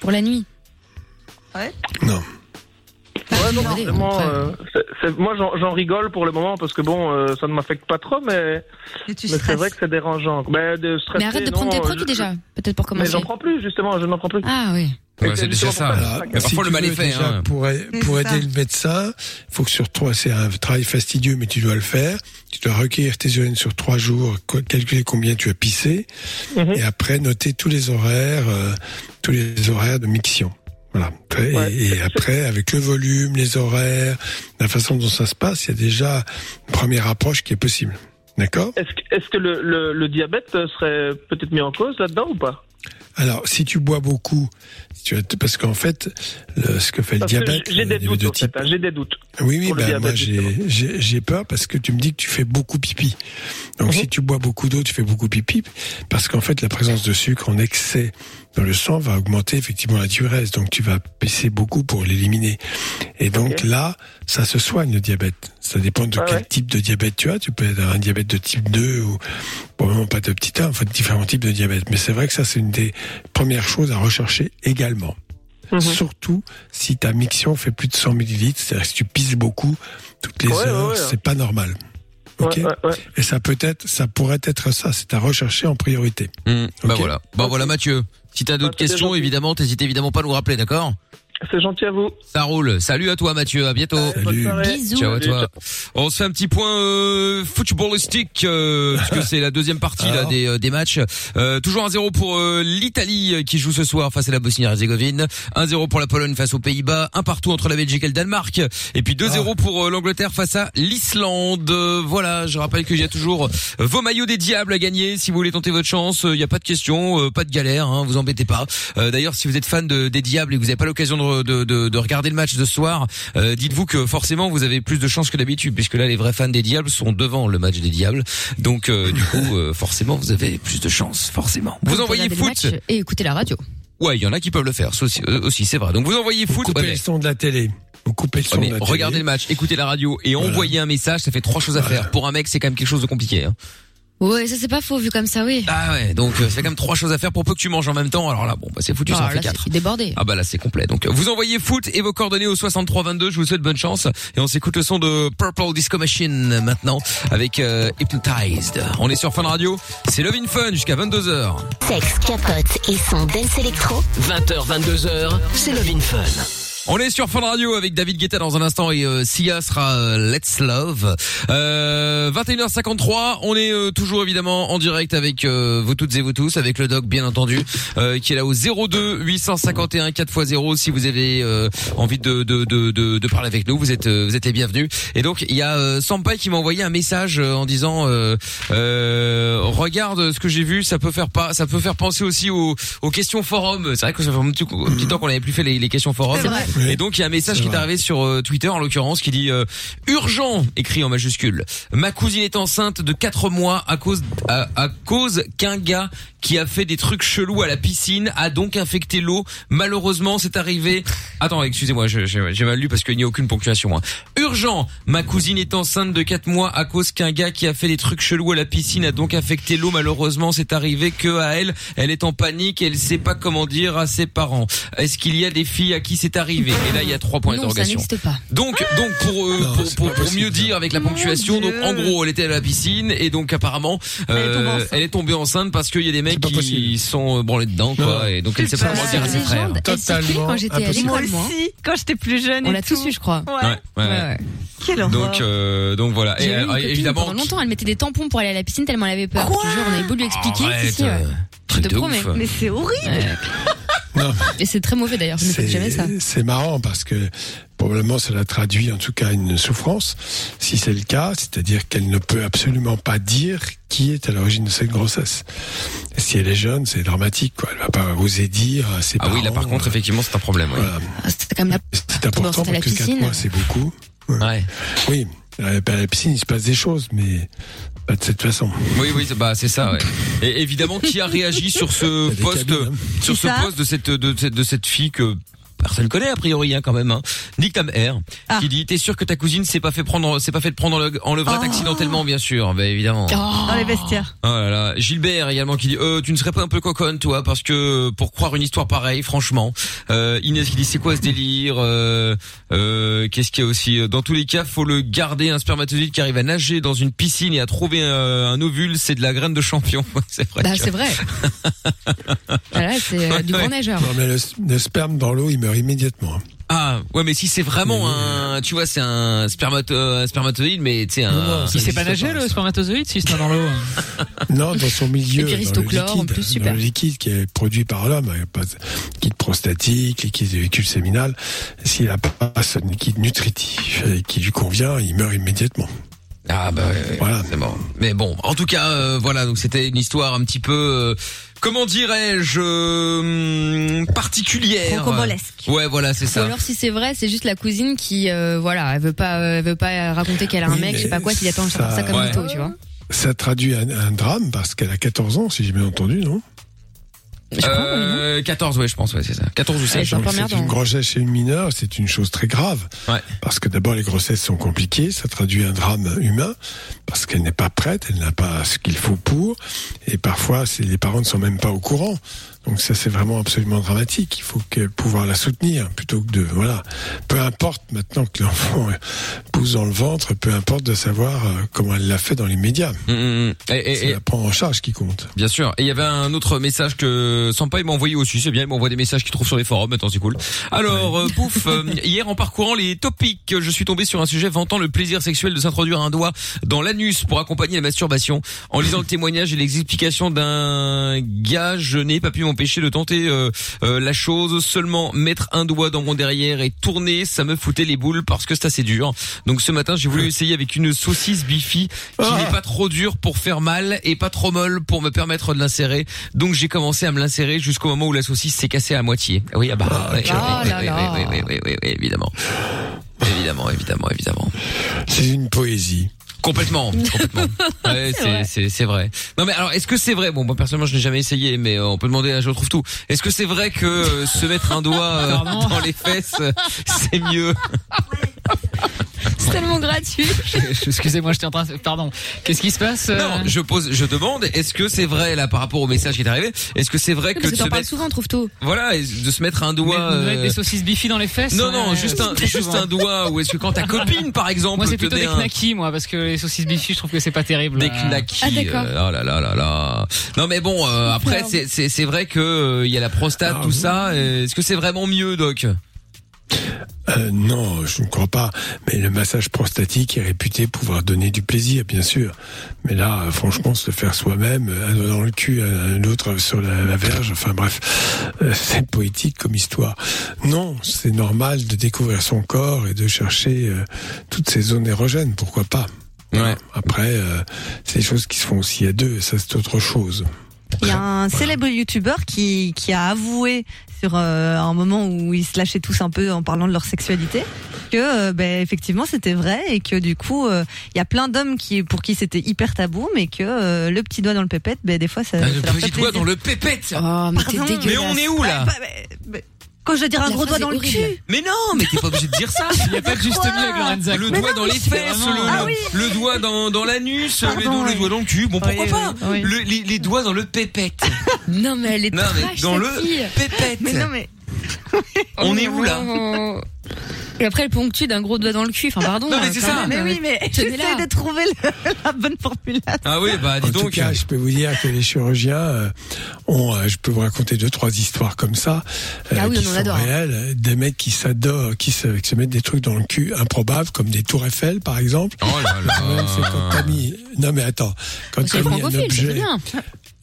Pour la nuit. Ouais. Non. Ouais, non, vraiment, euh, c'est- c'est- moi j'en j'en rigole pour le moment parce que bon, euh, ça ne m'affecte pas trop, mais, mais c'est vrai que c'est dérangeant. De stresser, Mais arrête de non, prendre tes euh, produits je- déjà, peut-être pour Mais commencer. j'en prends plus, justement, je n'en prends plus. Ah oui. Ouais, c'est déjà ça. Mais si parfois, le mal est fait. déjà, hein. Pour, aider ça. le médecin, il faut que sur trois, c'est un travail fastidieux, mais tu dois le faire. Tu dois recueillir tes urines sur trois jours, calculer combien tu as pissé, Mhm. et après noter tous les horaires, euh, tous les horaires de miction. Voilà. Et, Ouais. et après, avec le volume, les horaires, la façon dont ça se passe, il y a déjà une première approche qui est possible. D'accord? Est-ce que, le, le, le diabète serait peut-être mis en cause là-dedans ou pas? Alors, si tu bois beaucoup, tu parce qu'en fait, le- ce que fait le Parce diabète, j'ai des doutes, de type hein, j'ai des doutes. Oui, oui, ben, diabète, moi j'ai peur parce que tu me dis que tu fais beaucoup pipi. Donc Mhm. si tu bois beaucoup d'eau, tu fais beaucoup pipi, parce qu'en fait la présence de sucre en excès dans le sang va augmenter effectivement la diurèse, donc tu vas pisser beaucoup pour l'éliminer. Et donc là, ça se soigne le diabète. Ça dépend de Ah quel ouais. type de diabète tu as. Tu peux avoir un diabète de type 2 ou probablement pas de petit 1, en fait différents types de diabète. Mais c'est vrai que ça c'est une des premières choses à rechercher également. Mhm. Surtout si ta miction fait plus de 100 millilitres, c'est-à-dire si tu pisses beaucoup toutes les Ouais, heures, ouais. c'est pas normal. Ok. Ouais, ouais, ouais. Et ça peut être, ça pourrait être ça. C'est à rechercher en priorité. Hum, Bah voilà. Bah voilà, Mathieu. Si t'as d'autres Bah, c'est questions, évidemment, t'hésites évidemment pas à nous rappeler, d'accord? C'est gentil à vous. Ça roule. Salut à toi, Mathieu. À bientôt. Soirée. Bisous. Ciao à Salut, toi. On se fait un petit point euh, footballistique euh, parce que c'est la deuxième partie là des, euh, des matchs. Euh, toujours 1-0 pour euh, l'Italie euh, qui joue ce soir face à la Bosnie-Herzégovine, 1-0 pour la Pologne face aux Pays-Bas, un partout entre la Belgique et le Danemark et puis 2-0 pour euh, l'Angleterre face à l'Islande. Euh, voilà, je rappelle qu'il y a toujours vos maillots des diables à gagner si vous voulez tenter votre chance, il n'y a pas de question, euh, pas de galère, hein, vous embêtez pas. Euh, D'ailleurs, si vous êtes fan de, des diables et que vous n'avez pas l'occasion de, de, de, de regarder le match de ce soir, euh, dites-vous que forcément vous avez plus de chances que d'habitude puisque là les vrais fans des diables sont devant le match des diables. Donc euh, du coup euh, forcément vous avez plus de chances forcément. Vous envoyez foot. Et écoutez la radio. Ouais, il y en a qui peuvent le faire, ça aussi, euh, aussi c'est vrai. Donc vous envoyez foot. Coupez ouais, le son de la télé. Vous coupez le son ouais, de la télé. regardez le match, écoutez la radio et Voilà. envoyez un message, ça fait trois choses à faire. Pour un mec, c'est quand même quelque chose de compliqué. Hein. Ouais, ça c'est pas faux vu comme ça, oui. Ah ouais, donc euh, c'est quand même trois choses à faire pour peu que tu manges en même temps. Alors là, bon, bah c'est foutu, ça en Ah, fait là, quatre. c'est débordé. Ah bah là c'est complet. Donc vous envoyez foot et vos coordonnées au 6322. Je vous souhaite bonne chance et on s'écoute le son de Purple Disco Machine maintenant avec euh, Hypnotized. On est sur Fun Radio. C'est Love in Fun jusqu'à 22 h Sexe, capote et son dance électro. 20h, 22h, c'est Love in Fun. On est sur Fun Radio avec David Guetta dans un instant et euh, Sia sera euh, Let's Love. Euh, 21h53, on est euh, toujours évidemment en direct avec euh, vous toutes et vous tous, avec le doc bien entendu, euh, qui est là au 02 851 4x0 si vous avez envie de, de, de, de, de parler avec nous, vous êtes vous êtes les bienvenus. Et donc il y a Sampai qui m'a envoyé un message en disant regarde ce que j'ai vu, ça peut faire pas, ça peut faire penser aussi aux, aux questions forum. C'est vrai que ça fait un petit, un petit temps qu'on n'avait plus fait les, les questions forum. Et donc il y a un message qui est arrivé sur euh, Twitter en l'occurrence qui dit euh, urgent écrit en majuscule. Ma cousine est enceinte de 4 mois à cause à, à cause qu'un gars qui a fait des trucs chelous à la piscine a donc infecté l'eau. Malheureusement, c'est arrivé. Attends, excusez-moi, j'ai j'ai mal lu parce qu'il n'y a aucune ponctuation. hein. Urgent, ma cousine est enceinte de 4 mois à cause qu'un gars qui a fait des trucs chelous à la piscine a donc infecté l'eau. Malheureusement, c'est arrivé que à elle, elle est en panique et elle sait pas comment dire à ses parents. Est-ce qu'il y a des filles à qui c'est arrivé? Et là, il y a trois points d'interrogation. Donc, donc pour euh, pour, pour, pour mieux dire avec la ponctuation, donc en gros, elle était à la piscine et donc apparemment, euh, elle est tombée enceinte parce qu'il y a des mecs qui sont branlés dedans, quoi, et donc elle sait pas comment dire à ses frères. Circulait quand j'étais à Moi l'école, moi. aussi, quand j'étais plus jeune. On l'a tous eu, je crois. Ouais. Ouais. Quelle. Donc, euh, donc voilà. Et une évidemment, pendant longtemps, elle mettait des tampons pour aller à la piscine tellement elle avait peur. je te jure, on avait beau lui expliquer. Arrête, si, si, ouais. euh, Je te truc de promets. ouf. Mais c'est horrible. Et c'est très mauvais d'ailleurs, je ne jamais ça. C'est c'est marrant parce que probablement cela traduit en tout cas une souffrance. Si c'est le cas, c'est-à-dire qu'elle ne peut absolument pas dire qui est à l'origine de cette grossesse. Et si elle est jeune, c'est dramatique. Quoi. Elle va pas oser dire à ses ah parents. oui, là par contre, effectivement, c'est un problème. ouais. Voilà. C'est quand même la... C'est important parce que 4 piscine. mois, c'est beaucoup. Ouais. Oui, à la piscine, il se passe des choses, mais pas de cette façon. Oui, oui, c'est- bah c'est ça. Ouais. Et évidemment, qui a réagi sur ce poste, hein. sur ce poste de cette de cette de cette fille que personne connaît a priori hein, quand même. Hein. Nick Tam Air, Ah. qui dit t'es sûr que ta cousine s'est pas fait prendre s'est pas fait prendre en le- en levrette Oh. accidentellement, bien sûr, bah évidemment. Dans les vestiaires. Oh là là. Gilbert également qui dit euh, tu ne serais pas un peu coconne toi parce que pour croire une histoire pareille franchement euh, Inès qui dit c'est quoi ce délire euh, euh, qu'est-ce qu'il y a aussi Euh, dans tous les cas faut le garder un spermatozoïde qui arrive à nager dans une piscine et à trouver un ovule c'est de la graine de champion c'est vrai Bah, que- c'est vrai. Voilà, c'est euh, du grand nageur. Non, mais le, le sperme dans l'eau, il meurt immédiatement. hein. ah ouais mais si c'est vraiment un tu vois c'est un spermato un spermatozoïde mais tu sais un Il sait pas nager le spermatozoïde si c'est dans l'eau. Non, dans son milieu, Et dans le, chlore, en liquide, plus, dans super. le liquide qui est produit par l'homme, il y a pas de liquide prostatique, liquide de véhicule séminal. S'il n'a pas ce liquide nutritif et qui lui convient, il meurt immédiatement. Ah bah ouais, Voilà. c'est bon. Mais bon, en tout cas, euh, voilà, donc c'était une histoire un petit peu, euh, comment dirais-je, euh, particulière. Rocambolesque. Ouais, voilà, c'est Ou ça. alors si c'est vrai, c'est juste la cousine qui, euh, voilà, elle veut pas, euh, elle veut pas raconter qu'elle a un Oui, mec, je sais mais pas quoi, qui attend ça, ça- ça comme Ouais. mytho, tu vois. Ça traduit un, un drame parce qu'elle a 14 ans, si j'ai bien entendu, non? Euh, 14, ouais, je pense, ouais, c'est ça. 14 ou 16. Donc, C'est une grossesse chez une mineure, c'est une chose très grave. Ouais. Parce que d'abord, les grossesses sont compliquées, ça traduit un drame humain, parce qu'elle n'est pas prête, elle n'a pas ce qu'il faut pour, et parfois, les parents ne sont même pas au courant. Donc ça, c'est vraiment absolument dramatique. Il faut que, pouvoir la soutenir, plutôt que de, voilà. Peu importe maintenant que l'enfant pousse dans le ventre, peu importe de savoir euh, comment elle l'a fait dans les médias. Mm, mm, mm. Et, et- C'est et- la prendre en charge qui compte. Bien sûr. Et il y avait un autre message que Sampa m'a envoyé aussi. C'est bien, il m'envoie des messages qu'il trouve sur les forums. Maintenant, c'est cool. Alors, euh, pouf, euh, hier en parcourant les topics, je suis tombé sur un sujet vantant le plaisir sexuel de s'introduire un doigt dans l'anus pour accompagner la masturbation. En lisant le témoignage et les explications d'un gars, je n'ai pas pu m'empêcher de tenter euh, euh, la chose. Seulement mettre un doigt dans mon derrière et tourner, ça me foutait les boules parce que c'est assez dur. Donc ce matin, j'ai voulu essayer avec une saucisse bifi qui n'est pas trop dure pour faire mal et pas trop molle pour me permettre de l'insérer. Donc j'ai commencé à me l'insérer jusqu'au moment où la saucisse s'est cassée à moitié. Oui, ah bah, oui, oui, oui, oui, évidemment. Évidemment, évidemment, évidemment. C'est une poésie. Complètement, complètement. Ouais, C'est c'est vrai. Non mais alors est-ce que c'est vrai Bon, moi personnellement, je n'ai jamais essayé, mais euh, on peut demander à Je retrouve tout. Est-ce que c'est vrai que euh, se mettre un doigt euh, dans les fesses, c'est mieux? C'est tellement gratuit. Excusez-moi, j'étais en train. de- Pardon. Qu'est-ce qui se passe euh Non, je pose, je demande, est-ce que c'est vrai là par rapport au message qui est arrivé Est-ce que c'est vrai que Parce de que se t'en parles mettre, souvent, trouve tout. voilà, de se mettre un Mais doigt vous mettez euh, des saucisses bifi dans les fesses Non, non, juste un, juste souvent. un doigt. Ou est-ce que quand ta copine, par exemple, Moi, c'est plutôt des un- knackis, moi, parce que les saucisses bifi, je trouve que c'est pas terrible. des Euh, knackis. Ah, d'accord. euh, oh là là là là. Non mais bon, euh, après c'est c'est c'est vrai que euh, il y a la prostate, Ah, tout oui. ça. Est-ce que c'est vraiment mieux, Doc? Euh, non, je ne crois pas. Mais le massage prostatique est réputé pouvoir donner du plaisir, bien sûr. Mais là, euh, franchement, se le faire soi-même, euh, un dans le cul, un autre sur la, la verge, enfin bref, euh, c'est poétique comme histoire. Non, c'est normal de découvrir son corps et de chercher euh, toutes ces zones érogènes, pourquoi pas? Ouais. Après, c'est des choses qui se font aussi à deux, ça c'est autre chose. Il y a un célèbre youtubeur qui, qui a avoué sur euh, un moment où ils se lâchaient tous un peu en parlant de leur sexualité que euh, ben, effectivement c'était vrai et que du coup euh, il y a plein d'hommes qui pour qui c'était hyper tabou mais que euh, le petit doigt dans le pépette ben des fois ça, Ah, ça le petit doigt dans le pépette. Oh, mais t'es Pardon, dégueulasse. Mais on est où là? Quand je veux dire un La gros doigt phrase dans est le cul. Mais non, mais t'es pas obligé de dire ça. Il n'y a pas de juste Quoi milieu avec Lorenza. Le doigt dans les fesses, vraiment- le, Ah oui. le doigt dans, dans l'anus, le, Pardon, doigt- le oui. doigt dans le cul. Bon, pourquoi Oui, pas oui, oui. Le- les, les doigts dans le pépette. Non, mais elle est Non, mais trash, dans cette le fille. pépette. Mais non mais On est où là. Et après, elle ponctue d'un gros doigt dans le cul. Enfin, pardon. Non, mais euh, c'est ça. même, mais oui mais j'essaie de trouver le- la bonne formulation. Ah oui, bah dis En tout donc. cas, je peux vous dire que les chirurgiens euh, ont, euh, je peux vous raconter deux trois histoires comme ça, euh, Ah oui, qui on en sont adore, hein. réelles. Des mecs qui s'adorent, qui se, qui se mettent des trucs dans le cul improbables, comme des tours Eiffel, par exemple. Oh là Le problème, c'est quand t'as là. mis. Non mais attends, quand C'est t'as mis un francophile, c'est objet. bien.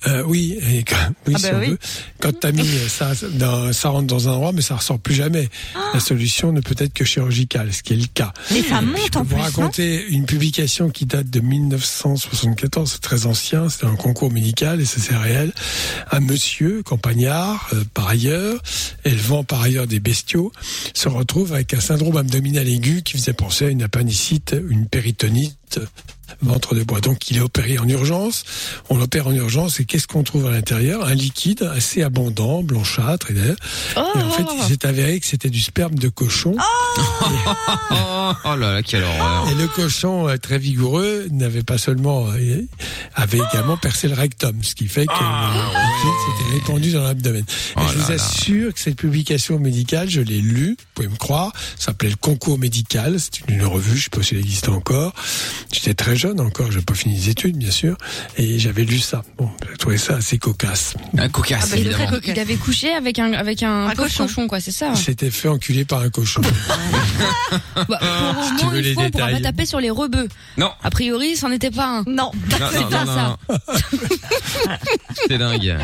Euh, oui, et quand, oui, Ah si bah on oui. veut. Quand t'as mis ça, dans, ça rentre dans un endroit, mais ça ressort plus jamais. La solution ne peut être que chirurgicale, ce qui est le cas. Mais ça Je monte peux en vous plus raconter une publication qui date de 1974, c'est très ancien, c'est un concours médical et ça c'est réel. Un monsieur, campagnard, euh, par ailleurs, élevant par ailleurs des bestiaux, se retrouve avec un syndrome abdominal aigu qui faisait penser à une appendicite, une péritonite, ventre de bois. Donc il est opéré en urgence. On l'opère en urgence et qu'est-ce qu'on trouve à l'intérieur? Un liquide assez abondant, blanchâtre. Et, d'ailleurs- Oh. et en fait, il s'est avéré que c'était du sperme de cochon. Oh, oh là là, quelle horreur. Et le cochon, euh, très vigoureux, n'avait pas seulement, euh, avait également percé le rectum, ce qui fait que le liquide s'était répandu dans l'abdomen. Oh Et je vous là. assure que cette publication médicale, je l'ai lue, pouvez me croire, ça s'appelait le concours médical, c'est une revue, je sais pas si elle existe encore. J'étais très jeune encore, j'ai pas fini les études, bien sûr, et j'avais lu ça. Bon, j'ai trouvé ça assez cocasse. Un cocasse, Ah bah, il, il avait couché avec un, avec un, cochon. cochon. quoi, c'est ça. Il s'était fait enculer par un cochon. Bah, pour au tu moins veux une les fois, on pourra pas taper sur les rebeux. Non. A priori, c'en était pas un. Non. C'est pas ça. C'est dingue.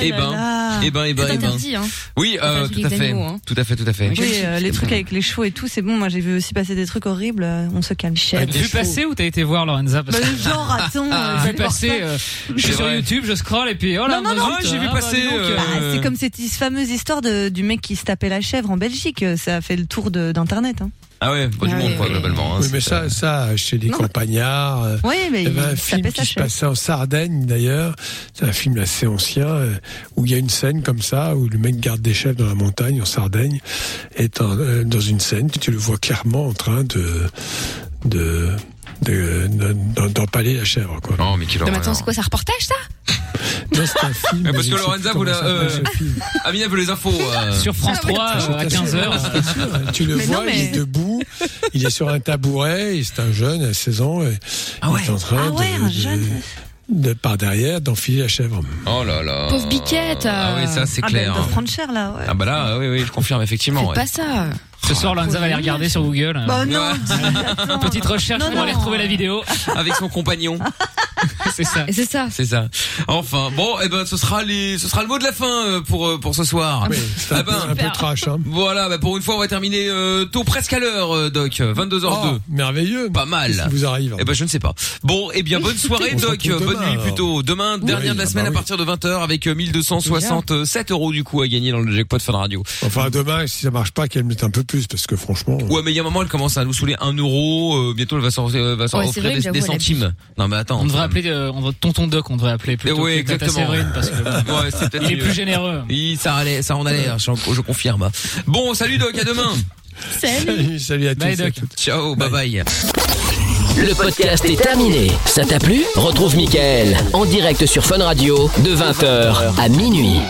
Eh là ben, là. eh ben, eh ben, C'est eh ben. interdit, hein. Oui, euh, Pas tout à fait. animaux, hein. Tout à fait, tout à fait. Oui, euh, les trucs avec les chevaux et tout, c'est bon. Moi, j'ai vu aussi passer des trucs horribles. euh, On se calme. T'as vu passer ou t'as été voir Lorenza Parce Bah, que- genre, attends. euh, Vu passer, euh, je suis sur vrai. YouTube, je scroll et puis oh là, Non, non, non, zut, j'ai vu ah, bah, passer, euh, Ah, c'est comme cette fameuse histoire de, du mec qui se tapait la chèvre en Belgique. Ça a fait le tour d'internet. Hein. Ah ouais, pas du Ah monde, ouais, quoi, globalement. hein, Oui, mais ça, ça, chez les Non. campagnards. euh, Oui, mais Il y avait un il film qui se passait en Sardaigne d'ailleurs. C'est un film assez ancien euh, où il y a une scène comme ça où le mec garde des chèvres dans la montagne en Sardaigne est en- euh, dans une scène tu le vois clairement en train de de de- de- d'empaler la chèvre quoi. Mais Non, mais horreur. attends, c'est quoi, c'est un reportage, ça? Non, c'est un film. Mais parce mais que Lorenza vous l'a, ça euh. Amina veut les infos. euh. Sur France 3 euh, à 15h. C'est sûr, hein. Tu le Mais vois, non, mais- il est debout, il est sur un tabouret, et c'est un jeune à 16 ans, et Ah ouais. il est en train Ah ouais, de, un de- jeune. de- par derrière d'enfiler la chèvre. Oh là là. Pauvre biquette. Ah oui, ça c'est Ah, clair. doit prendre cher, là. Ouais. Ah bah là, oui, oui, je confirme effectivement. Faites ouais. pas ça. Ce soir, Lorenza va aller regarder sur Google. Bah non. Petite recherche Non, pour aller retrouver la vidéo. Avec son compagnon. C'est ça. C'est ça. C'est ça. Enfin, bon, eh ben, ce sera les, ce sera le mot de la fin euh, pour euh, pour ce soir. Oui, c'est un, Ah peu, ben, un peu trash, hein. Voilà, bah, pour une fois, on va terminer euh, tôt, presque à l'heure, euh, Doc. 22h02. Oh, merveilleux. Pas mal. Qu'est-ce qui vous arrive Eh ben, je ne sais pas. Bon, eh bien, bonne soirée, Doc. Bonne demain, nuit alors. plutôt. Demain, dernière de la ah semaine bah à oui. partir de 20h avec euh, 1267 euros du coup à gagner dans le jackpot Fun Radio. Enfin, demain, si ça marche pas, qu'elle mette un peu plus, parce que franchement. Ouais, mais il y a un moment, elle commence à nous saouler 1 euro. euh, bientôt, elle va s'en euh, va s'en Ouais, offrir vrai des, centimes. Non, mais attends. On devrait appeler euh, on devrait- Tonton Doc, on devrait appeler plutôt Oui, exactement. Séverine parce que Ouais, c'est peut-être il est plus généreux. Oui, ça allait, ça en allait, je, je confirme. Bon, salut Doc, à demain. Salut, salut à tous. Bye, à Doc. toutes. Ciao, bye bye. Le podcast est terminé. Ça t'a plu? Retrouve Mickaël en direct sur Fun Radio de 20h à minuit.